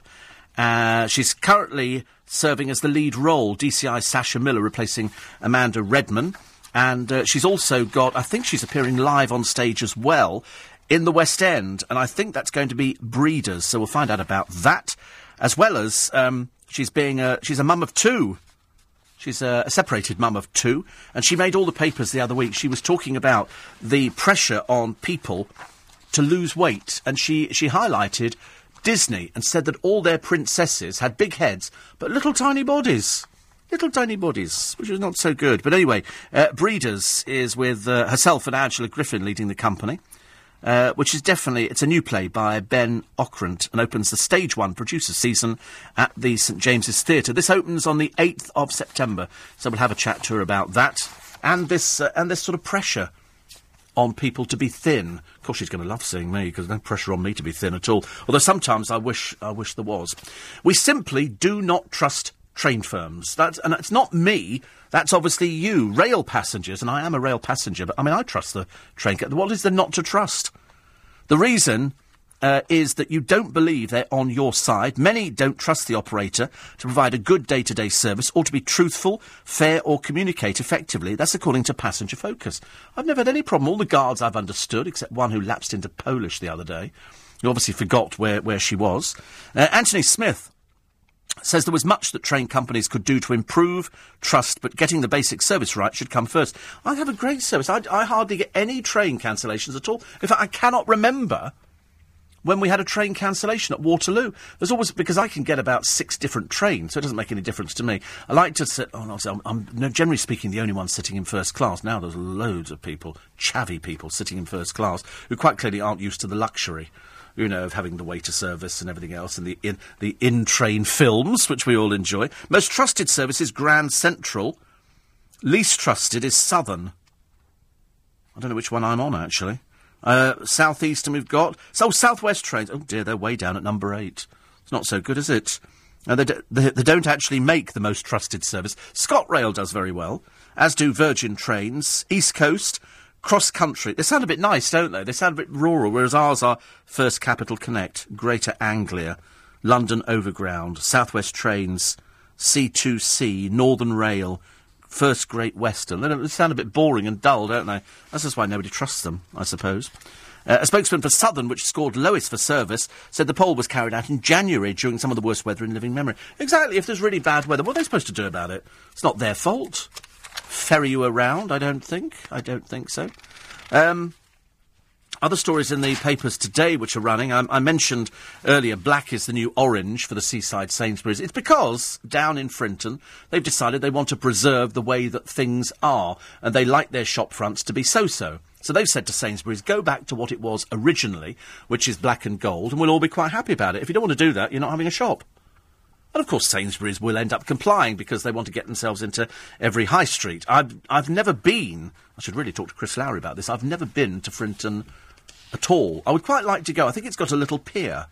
Uh, she's currently serving as the lead role, DCI Sasha Miller replacing Amanda Redman. And uh, she's also got, I think she's appearing live on stage as well in the West End. And I think that's going to be Breeders. So we'll find out about that. As well as um, she's being a, she's a mum of two. She's a, a separated mum of two. And she made all the papers the other week. She was talking about the pressure on people to lose weight, and she, she highlighted Disney and said that all their princesses had big heads but little tiny bodies. Little tiny bodies, which is not so good. But anyway, uh, Breeders is with uh, herself and Angela Griffin leading the company. Uh, which is definitely it's a new play by Ben Ockrent and opens the stage one producer season at the St James's Theatre. This opens on the eighth of September, so we'll have a chat to her about that and this uh, and this sort of pressure on people to be thin. Of course, she's going to love seeing me because no pressure on me to be thin at all. Although sometimes I wish I wish there was. We simply do not trust train firms. That's, and it's not me. That's obviously you, rail passengers, and I am a rail passenger. But I mean, I trust the train. What is there not to trust? The reason uh, is that you don't believe they're on your side. Many don't trust the operator to provide a good day to day service or to be truthful, fair, or communicate effectively. That's according to Passenger Focus. I've never had any problem. All the guards I've understood, except one who lapsed into Polish the other day, who obviously forgot where, where she was. Uh, Anthony Smith says there was much that train companies could do to improve trust, but getting the basic service right should come first. I have a great service. I, I hardly get any train cancellations at all. In fact, I cannot remember when we had a train cancellation at Waterloo. There's always because I can get about six different trains, so it doesn't make any difference to me. I like to sit. Oh no, I'm, I'm no, generally speaking the only one sitting in first class. Now there's loads of people, chavvy people, sitting in first class who quite clearly aren't used to the luxury. You know, of having the waiter service and everything else, and the in the in train films, which we all enjoy. Most trusted service is Grand Central. Least trusted is Southern. I don't know which one I'm on actually. Uh, Southeastern we've got. So Southwest trains. Oh dear, they're way down at number eight. It's not so good, is it? Uh, they, they, they, don't actually make the most trusted service. ScotRail does very well, as do Virgin Trains, East Coast, Cross Country. They sound a bit nice, don't they? They sound a bit rural, whereas ours are First Capital Connect, Greater Anglia, London Overground, Southwest Trains, C2C, Northern Rail, First Great Western. They, they sound a bit boring and dull, don't they? That's just why nobody trusts them, I suppose. Uh, a spokesman for Southern, which scored lowest for service, said the poll was carried out in January during some of the worst weather in living memory. Exactly. If there's really bad weather, what are they supposed to do about it? It's not their fault. Ferry you around? I don't think. I don't think so. Um, other stories in the papers today which are running. I, I, mentioned earlier black is the new orange for the seaside Sainsbury's. It's because down in Frinton they've decided they want to preserve the way that things are and they like their shop fronts to be so-so. So they've said to Sainsbury's, go back to what it was originally, which is black and gold, and we'll all be quite happy about it. If you don't want to do that, you're not having a shop. And of course, Sainsbury's will end up complying because they want to get themselves into every high street. I've, I've never been, I should really talk to Chris Lowry about this, I've never been to Frinton at all. I would quite like to go. I think it's got a little pier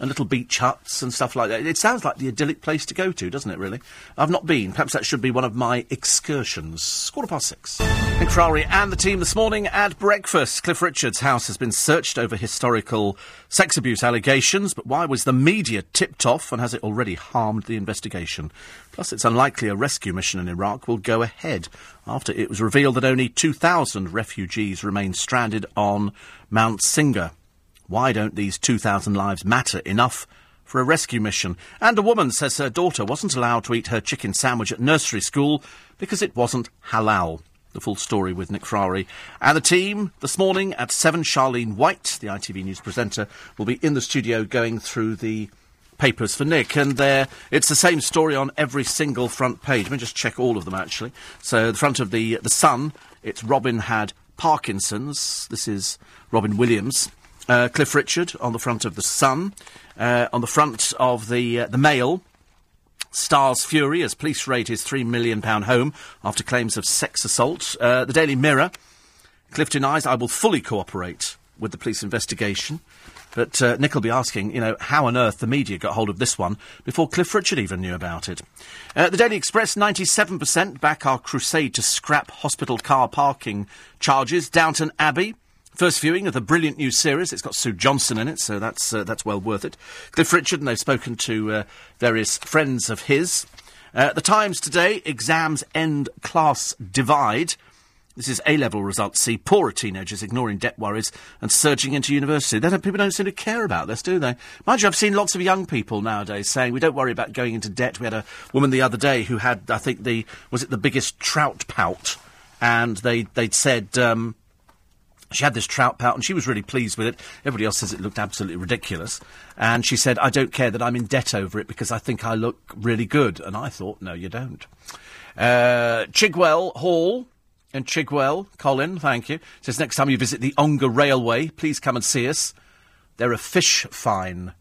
and little beach huts and stuff like that. It sounds like the idyllic place to go to, doesn't it, really? I've not been. Perhaps that should be one of my excursions. Quarter past six. Nick Ferrari and the team this morning at breakfast. Cliff Richard's house has been searched over historical sex abuse allegations, but why was the media tipped off and has it already harmed the investigation? Plus, it's unlikely a rescue mission in Iraq will go ahead after it was revealed that only 2,000 refugees remain stranded on Mount Sinjar. Why don't these 2,000 lives matter enough for a rescue mission? And a woman says her daughter wasn't allowed to eat her chicken sandwich at nursery school because it wasn't halal. The full story with Nick Ferrari. And the team this morning at 7, Charlene White, the ITV News presenter, will be in the studio going through the papers for Nick, and there it's the same story on every single front page. Let me just check all of them actually. So the front of the the Sun, it's Robin had Parkinson's. This is Robin Williams. Uh, Cliff Richard on the front of the Sun, uh, on the front of the uh, the Mail. Stars Fury as police raid his three million pound home after claims of sex assault. Uh, the Daily Mirror. Cliff denies I will fully cooperate with the police investigation. But uh, Nick will be asking, you know, how on earth the media got hold of this one before Cliff Richard even knew about it. Uh, the Daily Express, 97% back our crusade to scrap hospital car parking charges. Downton Abbey, First viewing of the brilliant new series. It's got Sue Johnston in it, so that's uh, that's well worth it. Cliff Richard, and they've spoken to uh, various friends of his. Uh, the Times today: exams end class divide. This is A-level results see poorer teenagers ignoring debt worries and surging into university. They people don't seem to care about this, do they? Mind you, I've seen lots of young people nowadays saying we don't worry about going into debt. We had a woman the other day who had, I think, the was it the biggest trout pout, and they they'd said. Um, she had this trout pout and she was really pleased with it. Everybody else says it looked absolutely ridiculous. And she said, I don't care that I'm in debt over it because I think I look really good. And I thought, no, you don't. Uh, Chigwell Hall and Chigwell, Colin, thank you, says next time you visit the Ongar Railway, please come and see us. They're a fish fine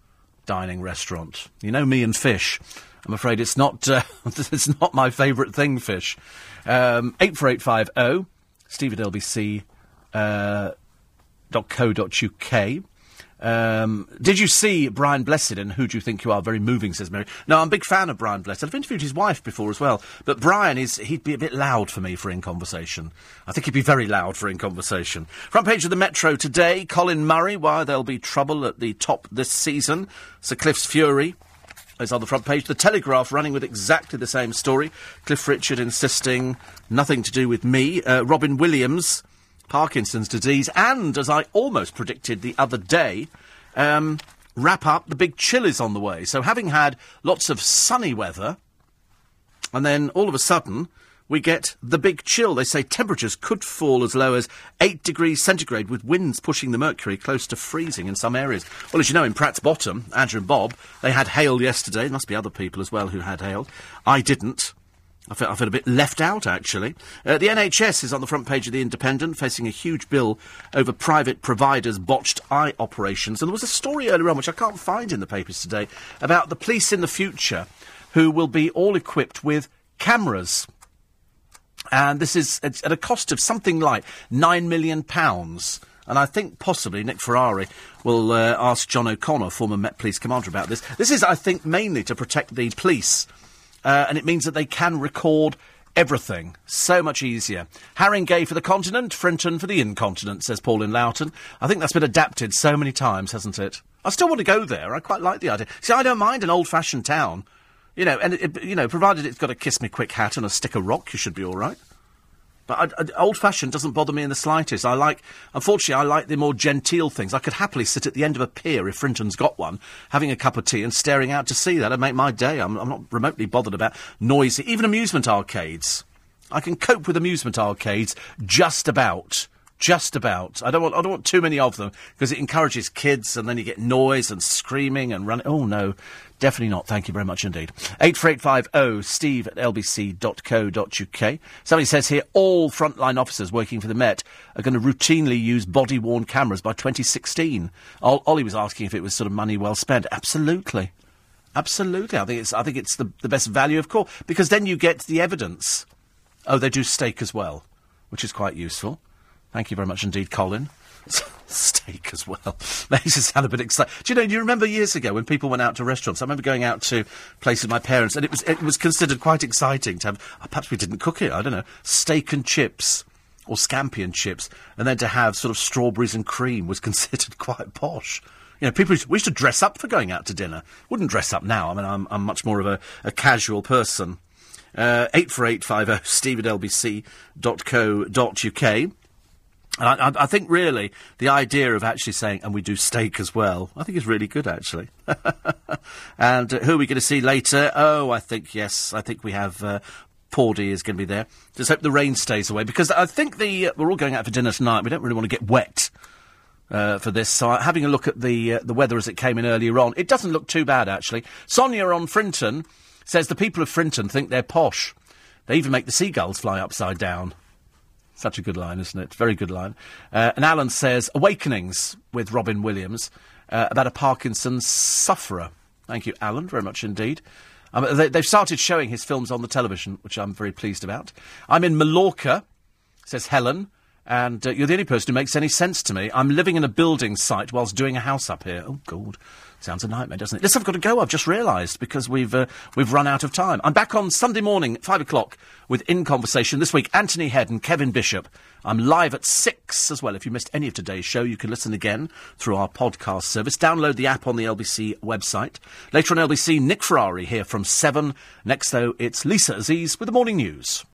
dining restaurant. You know me and fish. I'm afraid it's not, uh, it's not my favourite thing, fish. Um, 84850, steve at lbc Uh. Um, did you see Brian Blessed and Who Do You Think You Are? Very moving, says Mary. No, I'm a big fan of Brian Blessed. I've interviewed his wife before as well. But Brian is, he'd be a bit loud for me for In Conversation. I think he'd be very loud for In Conversation. Front page of the Metro today, Colin Murray, why there'll be trouble at the top this season. Sir Cliff's Fury is on the front page. The Telegraph running with exactly the same story. Cliff Richard insisting nothing to do with me. Uh, Robin Williams Parkinson's disease, and as I almost predicted the other day, um, wrap up. The big chill is on the way. So, having had lots of sunny weather, and then all of a sudden we get the big chill. They say temperatures could fall as low as 8 degrees centigrade, with winds pushing the mercury close to freezing in some areas. Well, as you know, in Pratt's Bottom, Andrew and Bob, they had hail yesterday. There must be other people as well who had hail. I didn't. I felt, I felt a bit left out, actually. Uh, the NHS is on the front page of The Independent, facing a huge bill over private providers' botched eye operations. And there was a story earlier on, which I can't find in the papers today, about the police in the future who will be all equipped with cameras. And this is at a cost of something like £9 million. And I think possibly Nick Ferrari will uh, ask John O'Connor, former Met Police commander, about this. This is, I think, mainly to protect the police uh, and it means that they can record everything. So much easier. Harwich for the continent, Frinton for the incontinent, says Paul in Loughton. I think that's been adapted so many times, hasn't it? I still want to go there. I quite like the idea. See, I don't mind an old-fashioned town. You know, and, it, you know, provided it's got a kiss me quick hat and a stick of rock, you should be all right. But old fashioned doesn't bother me in the slightest. I like, unfortunately, I like the more genteel things. I could happily sit at the end of a pier if Frinton's got one, having a cup of tea and staring out to sea. That'd make my day. I'm, I'm not remotely bothered about noisy, even amusement arcades. I can cope with amusement arcades just about. Just about. I don't want. I don't want too many of them because it encourages kids, and then you get noise and screaming and running. Oh no, Definitely not. Thank you very much indeed. 84850 steve at lbc.co.uk. Somebody says here all frontline officers working for the Met are going to routinely use body worn cameras by 2016. Ollie was asking if it was sort of money well spent. Absolutely. Absolutely. I think it's, I think it's the, the best value of course, because then you get the evidence. Oh, they do steak as well, which is quite useful. Thank you very much indeed, Colin. steak as well. Makes it sound a bit exciting. Do you know? Do you remember years ago when people went out to restaurants? I remember going out to places with my parents, and it was it was considered quite exciting to have. Oh, perhaps we didn't cook it. I don't know. Steak and chips. Or scampi and chips, and then to have sort of strawberries and cream was considered quite posh. You know, people we used to dress up for going out to dinner. Wouldn't dress up now. I mean, I'm, I'm much more of a, a casual person. Uh, eight four eight five zero oh, steve at lbc.co.uk. I, I, think really the idea of actually saying, and we do steak as well, I think is really good actually. and uh, who are we going to see later? Oh, I think, yes, I think we have uh, is going to be there. Just hope the rain stays away because I think the uh, we're all going out for dinner tonight. We don't really want to get wet. Uh, for this, so having a look at the uh, the weather as it came in earlier on, it doesn't look too bad actually. Sonia on Frinton says the people of Frinton think they're posh. They even make the seagulls fly upside down. Such a good line, isn't it? Very good line. Uh, and Alan says, Awakenings with Robin Williams uh, about a Parkinson's sufferer. Thank you, Alan, very much indeed. Um, they, have started showing his films on the television, which I'm very pleased about. I'm in Mallorca, says Helen, and uh, you're the only person who makes any sense to me. I'm living in a building site whilst doing a house up here. Oh, God. Sounds a nightmare, doesn't it? Listen, I've got to go. I've just realised because we've uh, we've run out of time. I'm back on Sunday morning, at five o'clock, with In Conversation this week. Anthony Head and Kevin Bishop. I'm live at six as well. If you missed any of today's show, you can listen again through our podcast service. Download the app on the LBC website. Later on LBC, Nick Ferrari here from seven. Next, though, it's Lisa Aziz with the morning news.